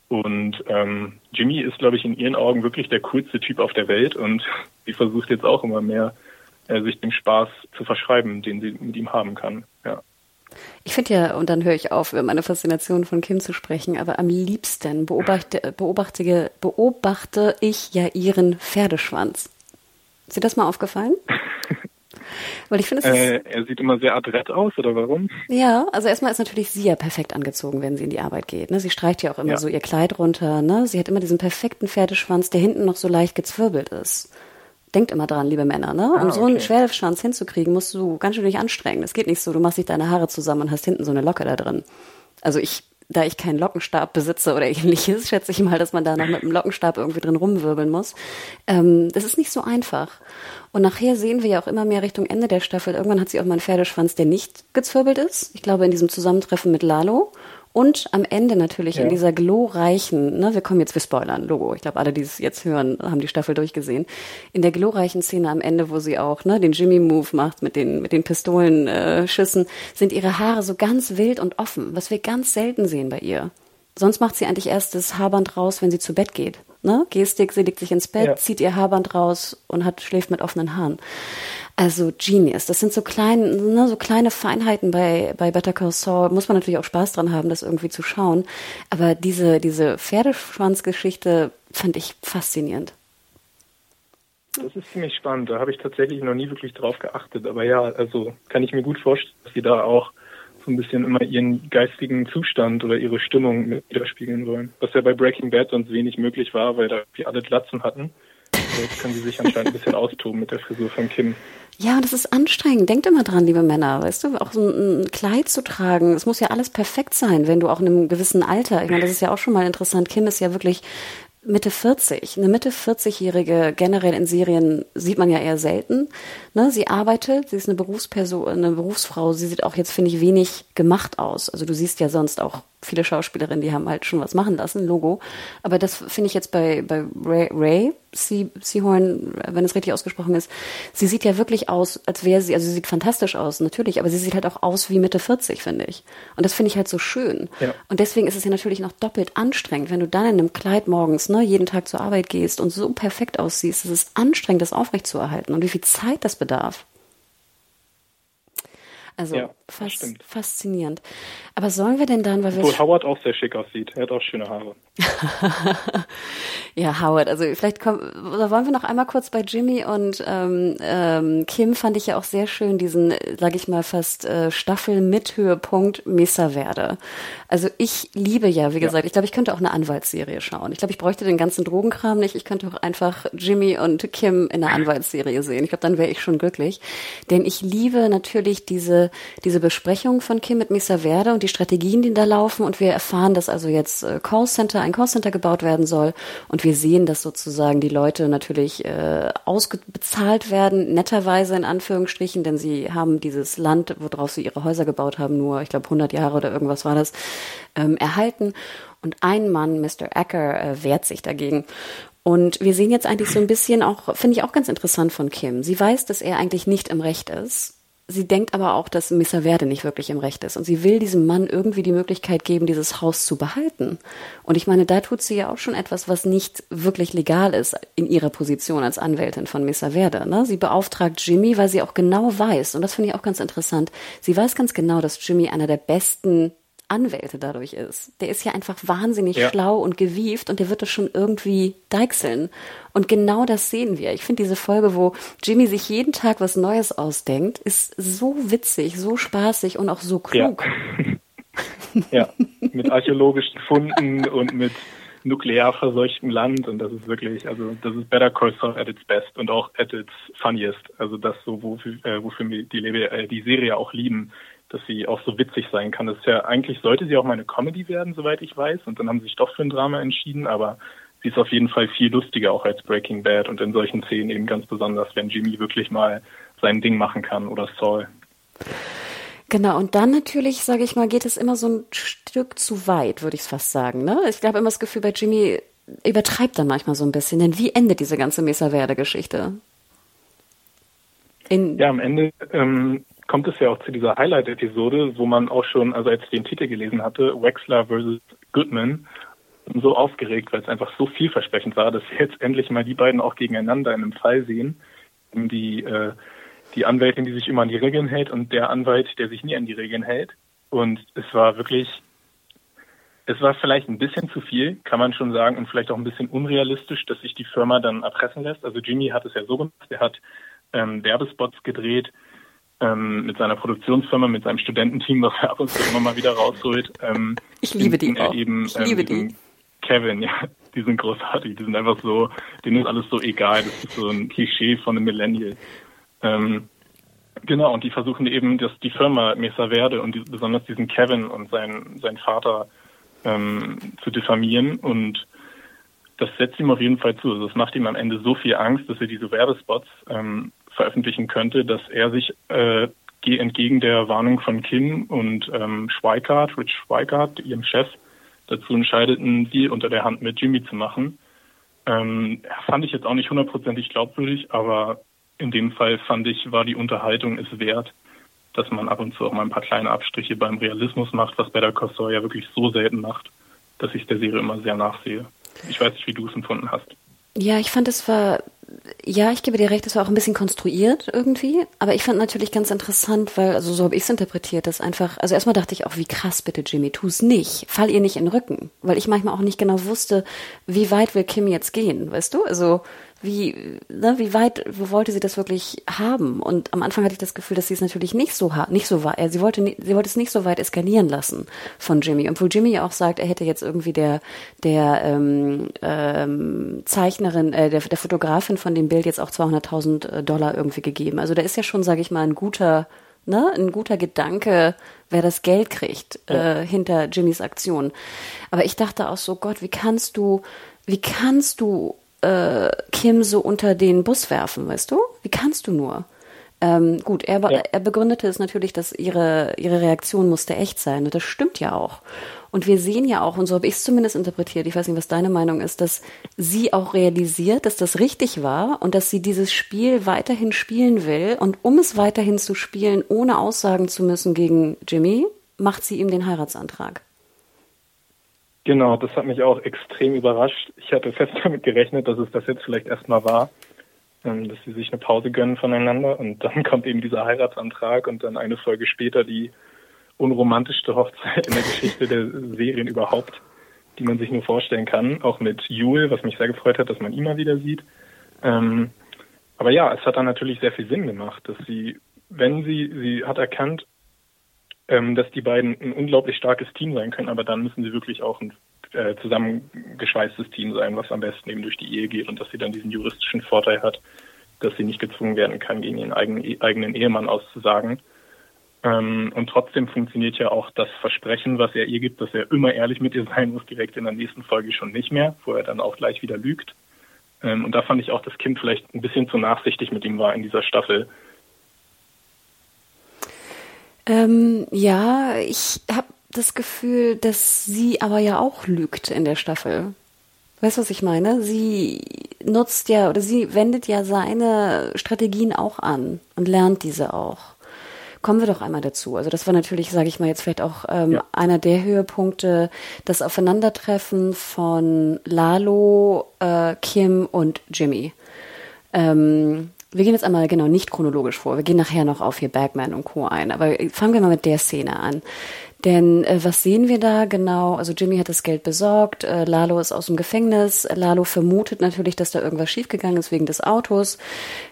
B: Und ähm, Jimmy ist, glaube ich, in ihren Augen wirklich der coolste Typ auf der Welt und [LAUGHS] sie versucht jetzt auch immer mehr, äh, sich dem Spaß zu verschreiben, den sie mit ihm haben kann. Ja.
A: Ich finde ja, und dann höre ich auf, über meine Faszination von Kim zu sprechen, aber am liebsten beobachte, beobachte, beobachte ich ja ihren Pferdeschwanz. Ist dir das mal aufgefallen? [LAUGHS]
B: Weil ich finde, es äh, Er sieht immer sehr adrett aus, oder warum?
A: Ja, also erstmal ist natürlich sie ja perfekt angezogen, wenn sie in die Arbeit geht. Ne? Sie streicht ja auch immer ja. so ihr Kleid runter. Ne? Sie hat immer diesen perfekten Pferdeschwanz, der hinten noch so leicht gezwirbelt ist. Denkt immer dran, liebe Männer, ne? Um ah, so einen Pferdeschwanz hinzukriegen, musst du ganz schön dich anstrengen. Das geht nicht so, du machst dich deine Haare zusammen und hast hinten so eine Locke da drin. Also ich da ich keinen Lockenstab besitze oder ähnliches, [LAUGHS] schätze ich mal, dass man da noch mit einem Lockenstab irgendwie drin rumwirbeln muss. Ähm, das ist nicht so einfach. Und nachher sehen wir ja auch immer mehr Richtung Ende der Staffel. Irgendwann hat sie auch mal einen Pferdeschwanz, der nicht gezwirbelt ist. Ich glaube, in diesem Zusammentreffen mit Lalo. Und am Ende natürlich ja. in dieser glorreichen, ne, wir kommen jetzt, wir spoilern, Logo. Ich glaube, alle, die es jetzt hören, haben die Staffel durchgesehen. In der glorreichen Szene am Ende, wo sie auch ne, den Jimmy-Move macht mit den, mit den Pistolenschüssen, äh, sind ihre Haare so ganz wild und offen, was wir ganz selten sehen bei ihr. Sonst macht sie eigentlich erst das Haarband raus, wenn sie zu Bett geht. Ne? Gestik, sie legt sich ins Bett, ja. zieht ihr Haarband raus und hat, schläft mit offenen Haaren. Also Genius. Das sind so kleine, ne, so kleine Feinheiten bei, bei Better Call Saul. Muss man natürlich auch Spaß dran haben, das irgendwie zu schauen. Aber diese, diese Pferdeschwanzgeschichte fand ich faszinierend.
B: Das ist ziemlich spannend. Da habe ich tatsächlich noch nie wirklich drauf geachtet. Aber ja, also kann ich mir gut vorstellen, dass sie da auch so ein bisschen immer ihren geistigen Zustand oder ihre Stimmung widerspiegeln wollen. Was ja bei Breaking Bad sonst wenig möglich war, weil da wir alle Glatzen hatten. Jetzt können sie sich anscheinend ein bisschen austoben mit der Frisur von Kim.
A: Ja, und das ist anstrengend. Denkt immer dran, liebe Männer, weißt du, auch so ein Kleid zu tragen. Es muss ja alles perfekt sein, wenn du auch in einem gewissen Alter, ich meine, das ist ja auch schon mal interessant. Kim ist ja wirklich Mitte 40. Eine Mitte 40-Jährige generell in Serien sieht man ja eher selten. Ne? Sie arbeitet, sie ist eine Berufsperson, eine Berufsfrau. Sie sieht auch jetzt, finde ich, wenig gemacht aus. Also du siehst ja sonst auch viele Schauspielerinnen, die haben halt schon was machen lassen, Logo. Aber das finde ich jetzt bei, bei Ray, Ray Seahorn, wenn es richtig ausgesprochen ist, sie sieht ja wirklich aus, als wäre sie, also sie sieht fantastisch aus, natürlich, aber sie sieht halt auch aus wie Mitte 40, finde ich. Und das finde ich halt so schön. Ja. Und deswegen ist es ja natürlich noch doppelt anstrengend, wenn du dann in einem Kleid morgens, ne, jeden Tag zur Arbeit gehst und so perfekt aussiehst. Es ist anstrengend, das aufrechtzuerhalten und wie viel Zeit das bedarf. Also ja, fast, faszinierend. Aber sollen wir denn dann, weil wir.
B: Obwohl Howard auch sehr schick aussieht. Er hat auch schöne Haare. [LAUGHS]
A: ja, Howard, also vielleicht kommen, oder wollen wir noch einmal kurz bei Jimmy und ähm, ähm, Kim fand ich ja auch sehr schön, diesen, sage ich mal, fast äh, Staffel mit Höhepunkt Mesa Verde. Also ich liebe ja, wie gesagt, ja. ich glaube, ich könnte auch eine Anwaltsserie schauen. Ich glaube, ich bräuchte den ganzen Drogenkram nicht. Ich könnte auch einfach Jimmy und Kim in einer [LAUGHS] Anwaltsserie sehen. Ich glaube, dann wäre ich schon glücklich. Denn ich liebe natürlich diese, diese Besprechung von Kim mit Mesa Verde und die Strategien, die da laufen. Und wir erfahren, dass also jetzt äh, Callcenter, ein Callcenter gebaut werden soll. Und wir sehen, dass sozusagen die Leute natürlich äh, ausbezahlt werden, netterweise in Anführungsstrichen, denn sie haben dieses Land, worauf sie ihre Häuser gebaut haben, nur, ich glaube, 100 Jahre oder irgendwas war das, ähm, erhalten. Und ein Mann, Mr. Acker, äh, wehrt sich dagegen. Und wir sehen jetzt eigentlich so ein bisschen auch, finde ich auch ganz interessant von Kim. Sie weiß, dass er eigentlich nicht im Recht ist sie denkt aber auch, dass Missa Verde nicht wirklich im Recht ist. Und sie will diesem Mann irgendwie die Möglichkeit geben, dieses Haus zu behalten. Und ich meine, da tut sie ja auch schon etwas, was nicht wirklich legal ist in ihrer Position als Anwältin von Missa Verde. Ne? Sie beauftragt Jimmy, weil sie auch genau weiß, und das finde ich auch ganz interessant, sie weiß ganz genau, dass Jimmy einer der besten Anwälte dadurch ist. Der ist ja einfach wahnsinnig ja. schlau und gewieft und der wird das schon irgendwie deichseln. Und genau das sehen wir. Ich finde diese Folge, wo Jimmy sich jeden Tag was Neues ausdenkt, ist so witzig, so spaßig und auch so klug.
B: Ja, [LAUGHS] ja. mit archäologischen Funden und mit nuklear verseuchtem Land und das ist wirklich, also das ist Better Call Saul at its best und auch at its funniest. Also das so, wofür, äh, wofür wir die, äh, die Serie auch lieben dass sie auch so witzig sein kann. Das ist ja eigentlich sollte sie auch mal eine Comedy werden, soweit ich weiß. Und dann haben sie sich doch für ein Drama entschieden, aber sie ist auf jeden Fall viel lustiger auch als Breaking Bad und in solchen Szenen eben ganz besonders, wenn Jimmy wirklich mal sein Ding machen kann oder Saul.
A: Genau, und dann natürlich, sage ich mal, geht es immer so ein Stück zu weit, würde ich es fast sagen. Ne? Ich habe immer das Gefühl, bei Jimmy übertreibt dann manchmal so ein bisschen. Denn wie endet diese ganze Mesa Verde-Geschichte?
B: ja, am Ende ähm, kommt es ja auch zu dieser Highlight-Episode, wo man auch schon, also als ich den Titel gelesen hatte, Wexler versus Goodman, so aufgeregt, weil es einfach so vielversprechend war, dass wir jetzt endlich mal die beiden auch gegeneinander in einem Fall sehen. Die, äh, die Anwältin, die sich immer an die Regeln hält und der Anwalt, der sich nie an die Regeln hält. Und es war wirklich, es war vielleicht ein bisschen zu viel, kann man schon sagen, und vielleicht auch ein bisschen unrealistisch, dass sich die Firma dann erpressen lässt. Also Jimmy hat es ja so gemacht, er hat ähm, Werbespots gedreht, ähm, mit seiner Produktionsfirma, mit seinem Studententeam, was er ab und zu immer mal wieder rausholt. Ähm,
A: ich liebe die auch. Eben, ich liebe
B: ähm, die. Kevin, [LAUGHS] ja, die sind großartig. Die sind einfach so, denen ist alles so egal. Das ist so ein Klischee von einem Millennial. Ähm, genau, und die versuchen eben, dass die Firma Mesa Verde und die, besonders diesen Kevin und sein, sein Vater ähm, zu diffamieren und das setzt ihm auf jeden Fall zu. Also das macht ihm am Ende so viel Angst, dass er diese Werbespots ähm, veröffentlichen könnte, dass er sich äh, entgegen der Warnung von Kim und ähm, Schweikart, Rich Schweikart, ihrem Chef, dazu entscheidet, einen unter der Hand mit Jimmy zu machen. Ähm, fand ich jetzt auch nicht hundertprozentig glaubwürdig, aber in dem Fall fand ich, war die Unterhaltung es wert, dass man ab und zu auch mal ein paar kleine Abstriche beim Realismus macht, was Better Call ja wirklich so selten macht, dass ich der Serie immer sehr nachsehe. Ich weiß nicht, wie du es empfunden hast.
A: Ja, ich fand, es war ja, ich gebe dir recht, es war auch ein bisschen konstruiert irgendwie, aber ich fand natürlich ganz interessant, weil, also so habe ich es interpretiert, dass einfach, also erstmal dachte ich auch, wie krass bitte, Jimmy, tu es nicht, fall ihr nicht in den Rücken, weil ich manchmal auch nicht genau wusste, wie weit will Kim jetzt gehen, weißt du? Also wie, ne, wie weit wo wollte sie das wirklich haben? Und am Anfang hatte ich das Gefühl, dass sie es natürlich nicht so nicht so war. Sie wollte, sie wollte es nicht so weit eskalieren lassen von Jimmy. Obwohl Jimmy ja auch sagt, er hätte jetzt irgendwie der, der ähm, ähm, Zeichnerin, äh, der, der Fotografin von dem Bild jetzt auch 200.000 äh, Dollar irgendwie gegeben. Also da ist ja schon, sage ich mal, ein guter, ne, ein guter Gedanke, wer das Geld kriegt ja. äh, hinter Jimmys Aktion. Aber ich dachte auch so, Gott, wie kannst du, wie kannst du äh, Kim so unter den Bus werfen, weißt du? Wie kannst du nur? Ähm, gut, er, ja. er begründete es natürlich, dass ihre, ihre Reaktion musste echt sein. Und das stimmt ja auch. Und wir sehen ja auch, und so habe ich es zumindest interpretiert, ich weiß nicht, was deine Meinung ist, dass sie auch realisiert, dass das richtig war und dass sie dieses Spiel weiterhin spielen will. Und um es weiterhin zu spielen, ohne aussagen zu müssen gegen Jimmy, macht sie ihm den Heiratsantrag.
B: Genau, das hat mich auch extrem überrascht. Ich hatte fest [LAUGHS] damit gerechnet, dass es das jetzt vielleicht erstmal war, ähm, dass sie sich eine Pause gönnen voneinander und dann [LAUGHS] kommt eben dieser Heiratsantrag und dann eine Folge später die unromantischste Hochzeit in der Geschichte der Serien überhaupt, die man sich nur vorstellen kann. Auch mit Jule, was mich sehr gefreut hat, dass man ihn mal wieder sieht. Ähm, aber ja, es hat dann natürlich sehr viel Sinn gemacht, dass sie, wenn sie, sie hat erkannt, ähm, dass die beiden ein unglaublich starkes Team sein können, aber dann müssen sie wirklich auch ein äh, zusammengeschweißtes Team sein, was am besten eben durch die Ehe geht und dass sie dann diesen juristischen Vorteil hat, dass sie nicht gezwungen werden kann, gegen ihren eigenen, eigenen Ehemann auszusagen. Ähm, und trotzdem funktioniert ja auch das Versprechen, was er ihr gibt, dass er immer ehrlich mit ihr sein muss, direkt in der nächsten Folge schon nicht mehr, wo er dann auch gleich wieder lügt. Ähm, und da fand ich auch, dass Kind vielleicht ein bisschen zu nachsichtig mit ihm war in dieser Staffel,
A: ähm, ja, ich habe das Gefühl, dass sie aber ja auch lügt in der Staffel. Weißt du, was ich meine? Sie nutzt ja oder sie wendet ja seine Strategien auch an und lernt diese auch. Kommen wir doch einmal dazu. Also das war natürlich, sage ich mal jetzt vielleicht auch ähm, ja. einer der Höhepunkte, das Aufeinandertreffen von Lalo, äh, Kim und Jimmy. Ähm, wir gehen jetzt einmal genau nicht chronologisch vor. Wir gehen nachher noch auf hier Bagman und Co. ein. Aber fangen wir mal mit der Szene an. Denn äh, was sehen wir da genau? Also Jimmy hat das Geld besorgt, äh, Lalo ist aus dem Gefängnis, Lalo vermutet natürlich, dass da irgendwas schiefgegangen ist wegen des Autos.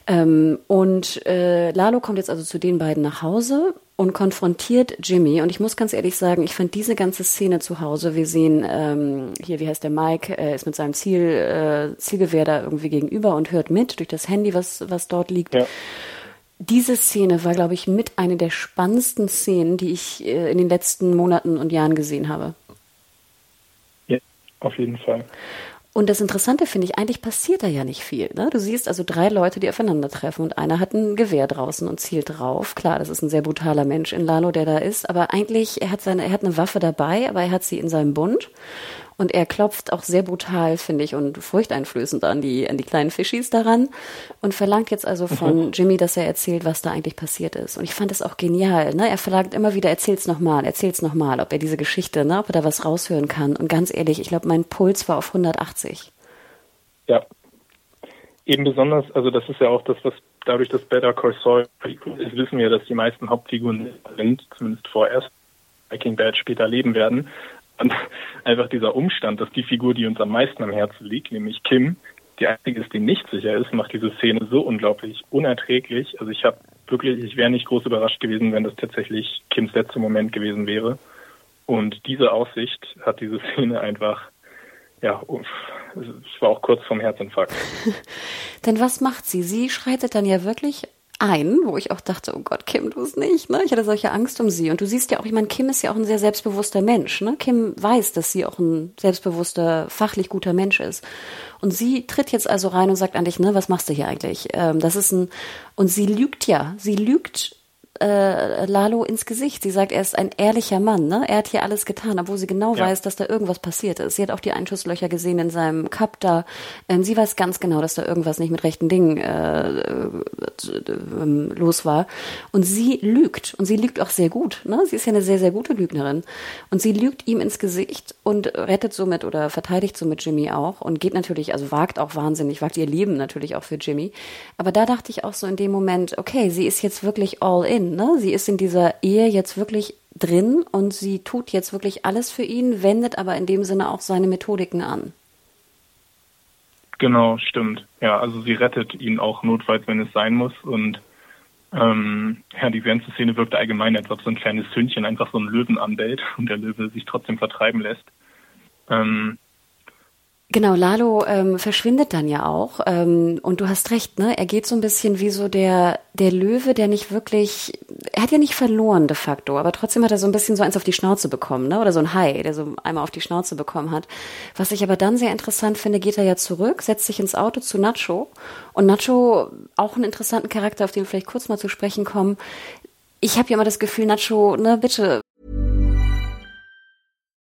A: Ähm, und äh, Lalo kommt jetzt also zu den beiden nach Hause und konfrontiert Jimmy. Und ich muss ganz ehrlich sagen, ich fand diese ganze Szene zu Hause, wir sehen ähm, hier, wie heißt der Mike, äh, ist mit seinem Ziel, äh, Zielgewehr da irgendwie gegenüber und hört mit durch das Handy, was, was dort liegt. Ja diese Szene war, glaube ich, mit einer der spannendsten Szenen, die ich äh, in den letzten Monaten und Jahren gesehen habe.
B: Ja, auf jeden Fall.
A: Und das Interessante finde ich, eigentlich passiert da ja nicht viel. Ne? Du siehst also drei Leute, die aufeinandertreffen und einer hat ein Gewehr draußen und zielt drauf. Klar, das ist ein sehr brutaler Mensch in Lalo, der da ist, aber eigentlich, er hat seine, er hat eine Waffe dabei, aber er hat sie in seinem Bund und er klopft auch sehr brutal, finde ich, und furchteinflößend an die, an die kleinen Fischis daran und verlangt jetzt also von mhm. Jimmy, dass er erzählt, was da eigentlich passiert ist. Und ich fand es auch genial. Ne? Er verlangt immer wieder, erzähl's nochmal, erzähl's nochmal, ob er diese Geschichte, ne, ob er da was raushören kann. Und ganz ehrlich, ich glaube, mein Puls war auf 180.
B: Ja. Eben besonders, also das ist ja auch das, was dadurch, dass Better Call Saul ist, wissen wir, dass die meisten Hauptfiguren sind, zumindest vorerst, Breaking Bad später leben werden. Und einfach dieser Umstand, dass die Figur, die uns am meisten am Herzen liegt, nämlich Kim, die einzige ist, die nicht sicher ist, macht diese Szene so unglaublich unerträglich. Also ich habe wirklich, ich wäre nicht groß überrascht gewesen, wenn das tatsächlich Kims letzter Moment gewesen wäre. Und diese Aussicht hat diese Szene einfach, ja, ich war auch kurz vorm Herzinfarkt. [LAUGHS]
A: Denn was macht sie? Sie schreitet dann ja wirklich ein, wo ich auch dachte, oh Gott, Kim, du es nicht, ne? Ich hatte solche Angst um sie. Und du siehst ja auch, ich meine, Kim ist ja auch ein sehr selbstbewusster Mensch, ne? Kim weiß, dass sie auch ein selbstbewusster, fachlich guter Mensch ist. Und sie tritt jetzt also rein und sagt eigentlich, ne, was machst du hier eigentlich? Ähm, das ist ein, und sie lügt ja, sie lügt äh, Lalo ins Gesicht. Sie sagt, er ist ein ehrlicher Mann. Ne? Er hat hier alles getan, obwohl sie genau ja. weiß, dass da irgendwas passiert ist. Sie hat auch die Einschusslöcher gesehen in seinem Cup da. Ähm, sie weiß ganz genau, dass da irgendwas nicht mit rechten Dingen äh, äh, los war. Und sie lügt. Und sie lügt auch sehr gut. Ne? Sie ist ja eine sehr, sehr gute Lügnerin. Und sie lügt ihm ins Gesicht und rettet somit oder verteidigt somit Jimmy auch und geht natürlich, also wagt auch wahnsinnig, wagt ihr Leben natürlich auch für Jimmy. Aber da dachte ich auch so in dem Moment, okay, sie ist jetzt wirklich all in ne? Sie ist in dieser Ehe jetzt wirklich drin und sie tut jetzt wirklich alles für ihn, wendet aber in dem Sinne auch seine Methodiken an.
B: Genau, stimmt. Ja, also sie rettet ihn auch notfalls, wenn es sein muss. Und ähm, ja, die ganze Szene wirkt allgemein, als ob so ein kleines Hündchen einfach so einen Löwen anbellt und der Löwe sich trotzdem vertreiben lässt. Ähm,
A: Genau, Lalo ähm, verschwindet dann ja auch. Ähm, und du hast recht, ne? Er geht so ein bisschen wie so der, der Löwe, der nicht wirklich, er hat ja nicht verloren de facto, aber trotzdem hat er so ein bisschen so eins auf die Schnauze bekommen, ne? Oder so ein Hai, der so einmal auf die Schnauze bekommen hat. Was ich aber dann sehr interessant finde, geht er ja zurück, setzt sich ins Auto zu Nacho. Und Nacho, auch einen interessanten Charakter, auf den wir vielleicht kurz mal zu sprechen kommen. Ich habe ja immer das Gefühl, Nacho, ne, bitte,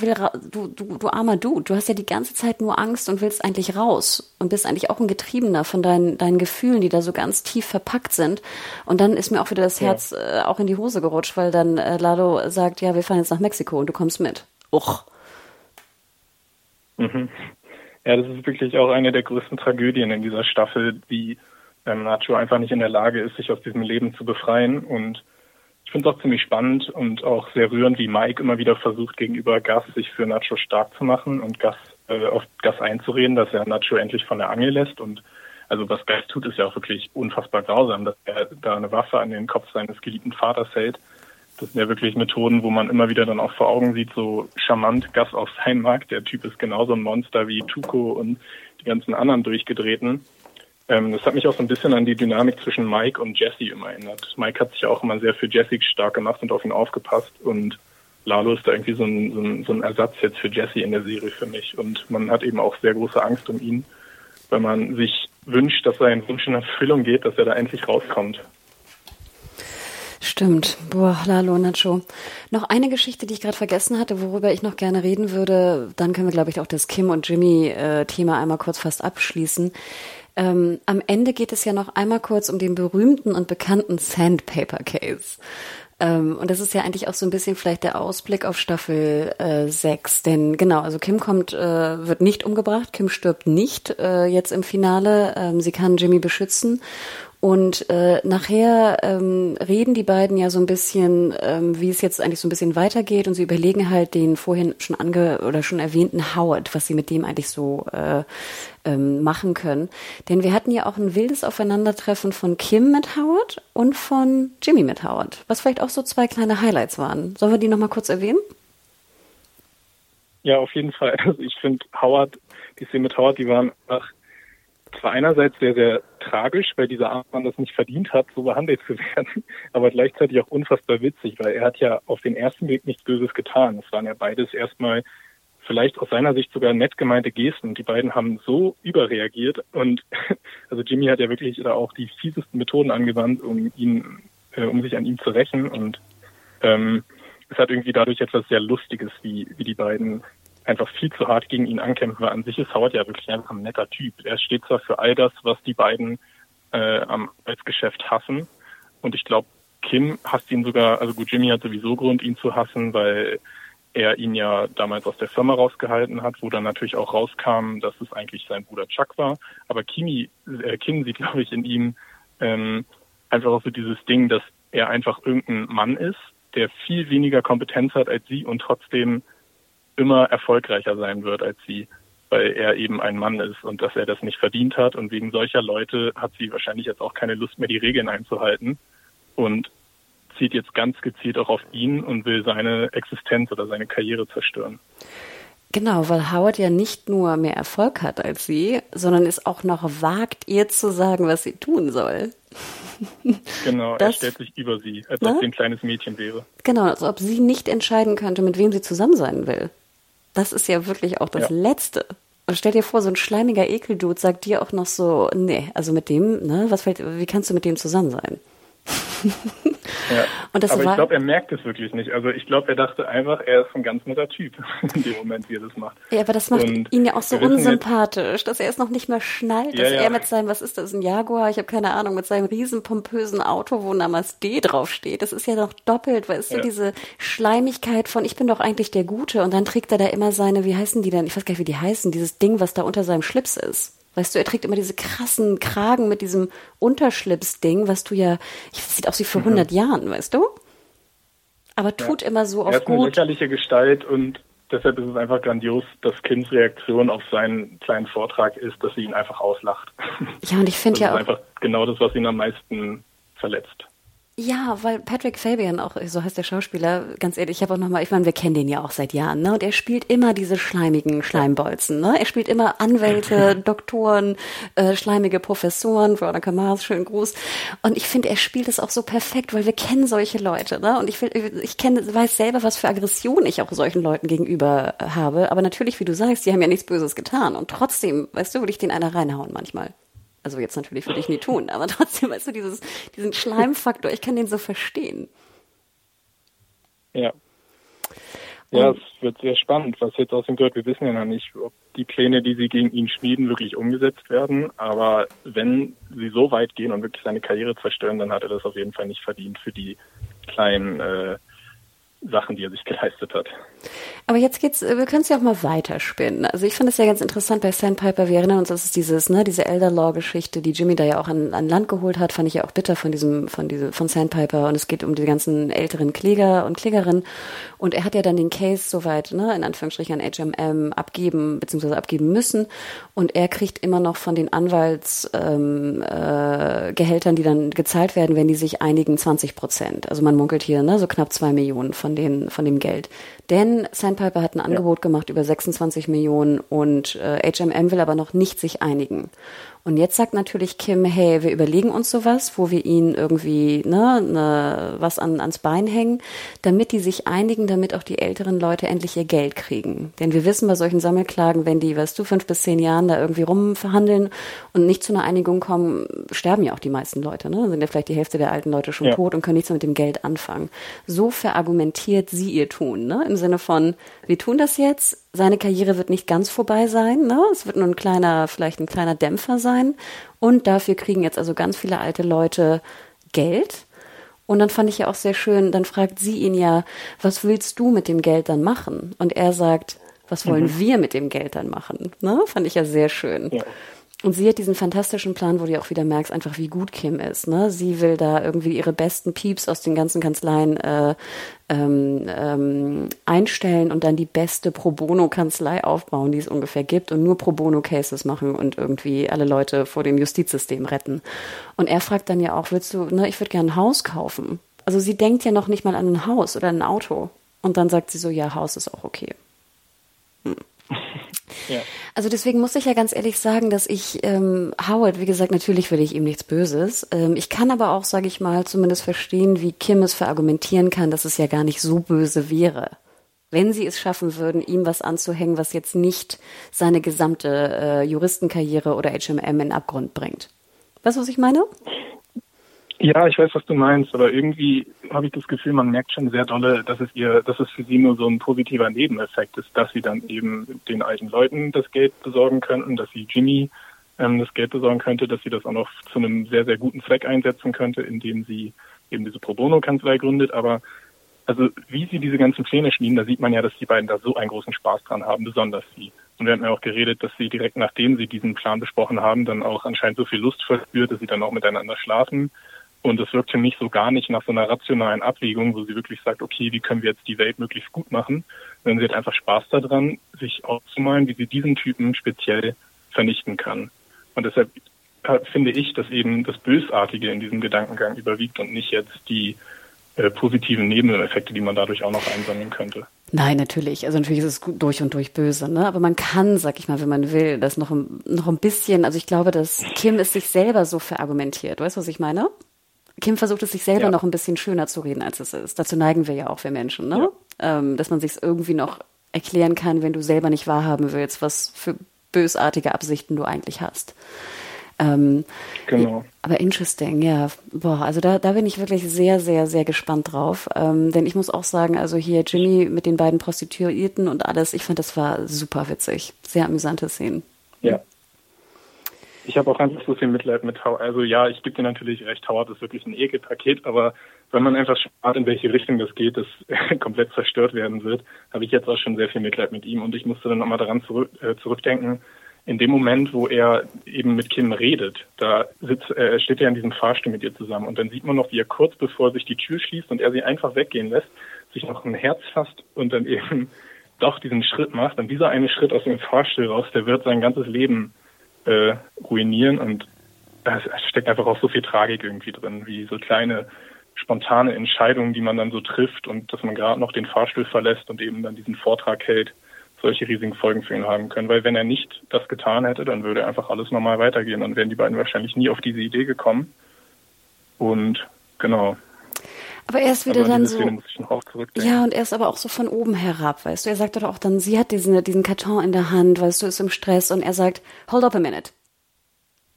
A: Will du, du, du armer du, du hast ja die ganze Zeit nur Angst und willst eigentlich raus und bist eigentlich auch ein Getriebener von deinen, deinen Gefühlen, die da so ganz tief verpackt sind. Und dann ist mir auch wieder das Herz ja. äh, auch in die Hose gerutscht, weil dann äh, Lalo sagt, ja, wir fahren jetzt nach Mexiko und du kommst mit. Uch.
B: Mhm. Ja, das ist wirklich auch eine der größten Tragödien in dieser Staffel, wie ähm, Nacho einfach nicht in der Lage ist, sich aus diesem Leben zu befreien und finde es auch ziemlich spannend und auch sehr rührend, wie Mike immer wieder versucht, gegenüber Gus sich für Nacho stark zu machen und Gus äh, auf Gus einzureden, dass er Nacho endlich von der Angel lässt. Und also was Gus tut, ist ja auch wirklich unfassbar grausam, dass er da eine Waffe an den Kopf seines geliebten Vaters hält. Das sind ja wirklich Methoden, wo man immer wieder dann auch vor Augen sieht, so charmant Gas auf sein Markt. Der Typ ist genauso ein Monster wie Tuco und die ganzen anderen durchgedrehten. Ähm, das hat mich auch so ein bisschen an die Dynamik zwischen Mike und Jesse immer erinnert. Mike hat sich ja auch immer sehr für Jesse stark gemacht und auf ihn aufgepasst und Lalo ist da irgendwie so ein, so ein, so ein Ersatz jetzt für Jesse in der Serie für mich. Und man hat eben auch sehr große Angst um ihn, weil man sich wünscht, dass sein Wunsch in Erfüllung geht, dass er da endlich rauskommt.
A: Stimmt. Boah, Lalo Nacho. Noch eine Geschichte, die ich gerade vergessen hatte, worüber ich noch gerne reden würde. Dann können wir, glaube ich, auch das Kim und Jimmy-Thema äh, einmal kurz fast abschließen. Ähm, am Ende geht es ja noch einmal kurz um den berühmten und bekannten Sandpaper Case. Ähm, und das ist ja eigentlich auch so ein bisschen vielleicht der Ausblick auf Staffel äh, 6. Denn genau, also Kim kommt, äh, wird nicht umgebracht, Kim stirbt nicht äh, jetzt im Finale. Ähm, sie kann Jimmy beschützen. Und äh, nachher ähm, reden die beiden ja so ein bisschen, ähm, wie es jetzt eigentlich so ein bisschen weitergeht und sie überlegen halt den vorhin schon ange oder schon erwähnten Howard, was sie mit dem eigentlich so äh, ähm, machen können. Denn wir hatten ja auch ein wildes Aufeinandertreffen von Kim mit Howard und von Jimmy mit Howard, was vielleicht auch so zwei kleine Highlights waren. Sollen wir die nochmal kurz erwähnen?
B: Ja, auf jeden Fall. Also ich finde Howard, die Szene mit Howard, die waren einfach zwar einerseits sehr, sehr tragisch, weil dieser arme Mann das nicht verdient hat, so behandelt zu [LAUGHS] werden, aber gleichzeitig auch unfassbar witzig, weil er hat ja auf den ersten Weg nichts Böses getan. Es waren ja beides erstmal vielleicht aus seiner Sicht sogar nett gemeinte Gesten. Die beiden haben so überreagiert und [LAUGHS] also Jimmy hat ja wirklich da auch die fiesesten Methoden angewandt, um ihn, äh, um sich an ihm zu rächen und ähm, es hat irgendwie dadurch etwas sehr Lustiges, wie, wie die beiden einfach viel zu hart gegen ihn ankämpfen, weil an sich ist Howard ja wirklich einfach ein netter Typ. Er steht zwar für all das, was die beiden äh, am Arbeitsgeschäft hassen. Und ich glaube, Kim hasst ihn sogar, also gut, Jimmy hat sowieso Grund, ihn zu hassen, weil er ihn ja damals aus der Firma rausgehalten hat, wo dann natürlich auch rauskam, dass es eigentlich sein Bruder Chuck war. Aber Kimi, äh, Kim sieht, [LAUGHS] glaube ich, in ihm ähm, einfach auch so dieses Ding, dass er einfach irgendein Mann ist, der viel weniger Kompetenz hat als sie und trotzdem immer erfolgreicher sein wird als sie, weil er eben ein Mann ist und dass er das nicht verdient hat. Und wegen solcher Leute hat sie wahrscheinlich jetzt auch keine Lust mehr, die Regeln einzuhalten und zieht jetzt ganz gezielt auch auf ihn und will seine Existenz oder seine Karriere zerstören.
A: Genau, weil Howard ja nicht nur mehr Erfolg hat als sie, sondern es auch noch wagt, ihr zu sagen, was sie tun soll. [LAUGHS]
B: Genau, das, er stellt sich über sie, als ob sie ein kleines Mädchen wäre.
A: Genau, als ob sie nicht entscheiden könnte, mit wem sie zusammen sein will. Das ist ja wirklich auch das ja. Letzte. Und stell dir vor, so ein schleimiger Ekeldude sagt dir auch noch so, nee, also mit dem, ne, was fällt, wie kannst du mit dem zusammen sein? [LAUGHS]
B: Ja. Aber ich glaube, er merkt es wirklich nicht. Also ich glaube, er dachte einfach, er ist ein ganz netter Typ [LAUGHS] in dem Moment, wie er das macht.
A: Ja, aber das macht und ihn ja auch so unsympathisch, dass er es noch nicht mehr schnallt, ja, dass ja. er mit seinem, was ist das, ein Jaguar, ich habe keine Ahnung, mit seinem riesen pompösen Auto, wo Namaste draufsteht. Das ist ja noch doppelt, weißt du, diese Schleimigkeit von, ich bin doch eigentlich der Gute und dann trägt er da immer seine, wie heißen die denn, ich weiß gar nicht, wie die heißen, dieses Ding, was da unter seinem Schlips ist. Weißt du, er trägt immer diese krassen Kragen mit diesem Unterschlips-Ding, was du ja, ich, das sieht aus wie vor 100 mhm. Jahren, weißt du? Aber tut ja. immer so auf
B: er
A: gut.
B: eine lächerliche Gestalt und deshalb ist es einfach grandios, dass Kims Reaktion auf seinen kleinen Vortrag ist, dass sie ihn einfach auslacht.
A: Ja, und ich finde ja
B: auch. Das ist einfach genau das, was ihn am meisten verletzt.
A: Ja, weil Patrick Fabian auch, so heißt der Schauspieler, ganz ehrlich, ich habe auch nochmal, ich meine, wir kennen den ja auch seit Jahren, ne? Und er spielt immer diese schleimigen Schleimbolzen, ne? Er spielt immer Anwälte, [LAUGHS] Doktoren, äh, schleimige Professoren, Veronica Mars, schönen Gruß. Und ich finde, er spielt es auch so perfekt, weil wir kennen solche Leute, ne? Und ich will, ich kenne, weiß selber, was für Aggression ich auch solchen Leuten gegenüber habe. Aber natürlich, wie du sagst, die haben ja nichts Böses getan. Und trotzdem, weißt du, will ich den einer reinhauen manchmal. Also jetzt natürlich würde ich nie tun, aber [LAUGHS] trotzdem, weißt du, dieses, diesen Schleimfaktor, ich kann den so verstehen.
B: Ja. Ja, es wird sehr spannend, was jetzt aus ihm gehört. Wir wissen ja noch nicht, ob die Pläne, die sie gegen ihn schmieden, wirklich umgesetzt werden. Aber wenn sie so weit gehen und wirklich seine Karriere zerstören, dann hat er das auf jeden Fall nicht verdient für die kleinen äh, Sachen, die er sich geleistet hat.
A: Aber jetzt geht's, wir können es ja auch mal weiterspinnen. Also ich finde es ja ganz interessant bei Sandpiper. Wir erinnern uns, das ist dieses, ne, diese Elder Law Geschichte, die Jimmy da ja auch an, an Land geholt hat, fand ich ja auch bitter von diesem, von diesem, von Sandpiper. Und es geht um die ganzen älteren Kläger und Klägerinnen. Und er hat ja dann den Case soweit, ne, in Anführungsstrichen an HMM abgeben, beziehungsweise abgeben müssen. Und er kriegt immer noch von den Anwaltsgehältern, ähm, äh, die dann gezahlt werden, wenn die sich einigen, 20 Prozent. Also man munkelt hier, ne, so knapp zwei Millionen von den, von dem Geld. Denn Sandpiper hat ein Angebot ja. gemacht über 26 Millionen und äh, HMM will aber noch nicht sich einigen. Und jetzt sagt natürlich Kim, hey, wir überlegen uns sowas, wo wir ihnen irgendwie ne, ne, was an, ans Bein hängen, damit die sich einigen, damit auch die älteren Leute endlich ihr Geld kriegen. Denn wir wissen bei solchen Sammelklagen, wenn die, weißt du, fünf bis zehn Jahren da irgendwie rumverhandeln und nicht zu einer Einigung kommen, sterben ja auch die meisten Leute. Ne? Dann sind ja vielleicht die Hälfte der alten Leute schon ja. tot und können nichts mehr mit dem Geld anfangen. So verargumentiert sie ihr Tun, ne? Im Sinne von, wir tun das jetzt, seine Karriere wird nicht ganz vorbei sein, ne? Es wird nur ein kleiner, vielleicht ein kleiner Dämpfer sein. Und dafür kriegen jetzt also ganz viele alte Leute Geld. Und dann fand ich ja auch sehr schön, dann fragt sie ihn ja, was willst du mit dem Geld dann machen? Und er sagt, was wollen mhm. wir mit dem Geld dann machen? Ne? Fand ich ja sehr schön. Ja. Und sie hat diesen fantastischen Plan, wo du auch wieder merkst, einfach wie gut Kim ist. Ne? Sie will da irgendwie ihre besten Pieps aus den ganzen Kanzleien äh, ähm, ähm, einstellen und dann die beste Pro Bono-Kanzlei aufbauen, die es ungefähr gibt und nur Pro Bono-Cases machen und irgendwie alle Leute vor dem Justizsystem retten. Und er fragt dann ja auch, willst du, ne, ich würde gerne ein Haus kaufen. Also sie denkt ja noch nicht mal an ein Haus oder ein Auto. Und dann sagt sie so, ja, Haus ist auch okay. Hm. [LAUGHS] Also deswegen muss ich ja ganz ehrlich sagen, dass ich ähm, Howard, wie gesagt, natürlich will ich ihm nichts Böses. Ähm, ich kann aber auch, sage ich mal, zumindest verstehen, wie Kim es verargumentieren kann, dass es ja gar nicht so böse wäre. Wenn sie es schaffen würden, ihm was anzuhängen, was jetzt nicht seine gesamte äh, Juristenkarriere oder HMM in Abgrund bringt. Weißt du, was ich meine?
B: Ja, ich weiß, was du meinst, aber irgendwie habe ich das Gefühl, man merkt schon sehr dolle, dass es ihr, dass es für sie nur so ein positiver Nebeneffekt ist, dass sie dann eben den alten Leuten das Geld besorgen könnten, dass sie Jimmy ähm, das Geld besorgen könnte, dass sie das auch noch zu einem sehr, sehr guten Zweck einsetzen könnte, indem sie eben diese Pro Bono-Kanzlei gründet. Aber also wie sie diese ganzen Pläne schmieden, da sieht man ja, dass die beiden da so einen großen Spaß dran haben, besonders sie. Und wir hatten ja auch geredet, dass sie direkt nachdem sie diesen Plan besprochen haben, dann auch anscheinend so viel Lust verspürt, dass sie dann auch miteinander schlafen. Und es wirkt für mich so gar nicht nach so einer rationalen Abwägung, wo sie wirklich sagt, okay, wie können wir jetzt die Welt möglichst gut machen, sondern sie hat einfach Spaß daran, sich auszumalen, wie sie diesen Typen speziell vernichten kann. Und deshalb äh, finde ich, dass eben das Bösartige in diesem Gedankengang überwiegt und nicht jetzt die äh, positiven Nebeneffekte, die man dadurch auch noch einsammeln könnte.
A: Nein, natürlich. Also natürlich ist es durch und durch böse, ne? Aber man kann, sag ich mal, wenn man will, das noch, noch ein bisschen, also ich glaube, dass Kim es sich selber so verargumentiert. Weißt du, was ich meine? Kim versucht es sich selber ja. noch ein bisschen schöner zu reden, als es ist. Dazu neigen wir ja auch, wir Menschen, ne? Ja. Ähm, dass man sich irgendwie noch erklären kann, wenn du selber nicht wahrhaben willst, was für bösartige Absichten du eigentlich hast. Ähm, genau. Aber interesting, ja. Boah, also da, da bin ich wirklich sehr, sehr, sehr gespannt drauf. Ähm, denn ich muss auch sagen, also hier Jimmy mit den beiden Prostituierten und alles, ich fand, das war super witzig. Sehr amüsante Szenen.
B: Ja, ich habe auch einfach so viel Mitleid mit Howard. Also ja, ich gebe dir natürlich recht, Howard ist wirklich ein Ekelpaket, aber wenn man einfach spart, in welche Richtung das geht, das [LAUGHS] komplett zerstört werden wird, habe ich jetzt auch schon sehr viel Mitleid mit ihm. Und ich musste dann nochmal daran zurück, äh, zurückdenken, in dem Moment, wo er eben mit Kim redet, da sitzt, äh, steht er in diesem Fahrstuhl mit ihr zusammen und dann sieht man noch, wie er kurz bevor sich die Tür schließt und er sie einfach weggehen lässt, sich noch ein Herz fasst und dann [LAUGHS] eben doch diesen Schritt macht. Und dieser eine Schritt aus dem Fahrstuhl raus, der wird sein ganzes Leben äh, ruinieren und da steckt einfach auch so viel Tragik irgendwie drin, wie so kleine spontane Entscheidungen, die man dann so trifft und dass man gerade noch den Fahrstuhl verlässt und eben dann diesen Vortrag hält, solche riesigen Folgen für ihn haben können. Weil wenn er nicht das getan hätte, dann würde einfach alles normal weitergehen. Dann wären die beiden wahrscheinlich nie auf diese Idee gekommen. Und genau.
A: Aber er ist wieder aber dann so. Ja, und er ist aber auch so von oben herab, weißt du. Er sagt doch auch dann, sie hat diesen, diesen Karton in der Hand, weißt du, ist im Stress und er sagt, hold up a minute.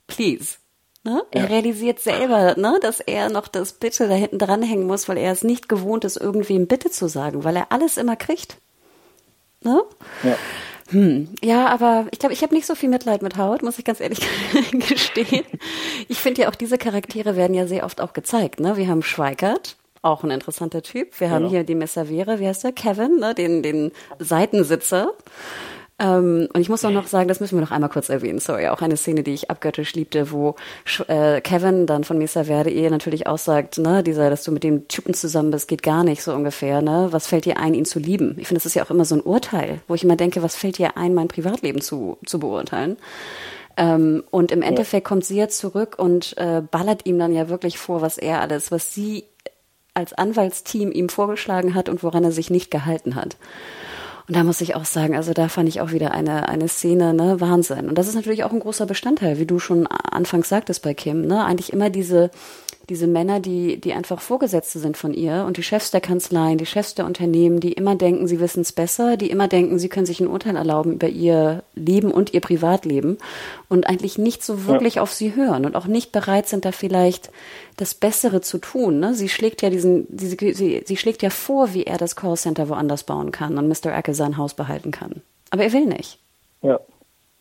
A: Please. Ne? Ja. Er realisiert selber, ne, dass er noch das Bitte da hinten dranhängen muss, weil er es nicht gewohnt ist, irgendwem Bitte zu sagen, weil er alles immer kriegt. Ne? Ja. Hm. Ja, aber ich glaube, ich habe nicht so viel Mitleid mit Howard, muss ich ganz ehrlich [LAUGHS] gestehen. Ich finde ja auch, diese Charaktere werden ja sehr oft auch gezeigt. Ne? Wir haben Schweikert, auch ein interessanter Typ. Wir haben hier die Messavere, wie heißt der? Kevin, ne? den, den Seitensitzer. Ähm, und ich muss auch noch sagen, das müssen wir noch einmal kurz erwähnen, sorry, auch eine Szene, die ich abgöttisch liebte, wo äh, Kevin dann von Mesa Verde ihr natürlich aussagt, ne, dieser, dass du mit dem Typen zusammen bist, geht gar nicht so ungefähr, ne? Was fällt dir ein, ihn zu lieben? Ich finde, das ist ja auch immer so ein Urteil, wo ich immer denke, was fällt dir ein, mein Privatleben zu, zu beurteilen? Ähm, und im Endeffekt kommt sie ja zurück und äh, ballert ihm dann ja wirklich vor, was er alles, was sie als Anwaltsteam ihm vorgeschlagen hat und woran er sich nicht gehalten hat. Und da muss ich auch sagen, also da fand ich auch wieder eine, eine Szene, ne, Wahnsinn. Und das ist natürlich auch ein großer Bestandteil, wie du schon anfangs sagtest bei Kim, ne, eigentlich immer diese, diese Männer, die, die einfach Vorgesetzte sind von ihr und die Chefs der Kanzleien, die Chefs der Unternehmen, die immer denken, sie wissen es besser, die immer denken, sie können sich ein Urteil erlauben über ihr Leben und ihr Privatleben und eigentlich nicht so wirklich ja. auf sie hören und auch nicht bereit sind, da vielleicht das Bessere zu tun. Ne? Sie schlägt ja diesen, diese, sie, sie schlägt ja vor, wie er das Callcenter woanders bauen kann und Mr. Ecke sein Haus behalten kann. Aber er will nicht.
B: Ja.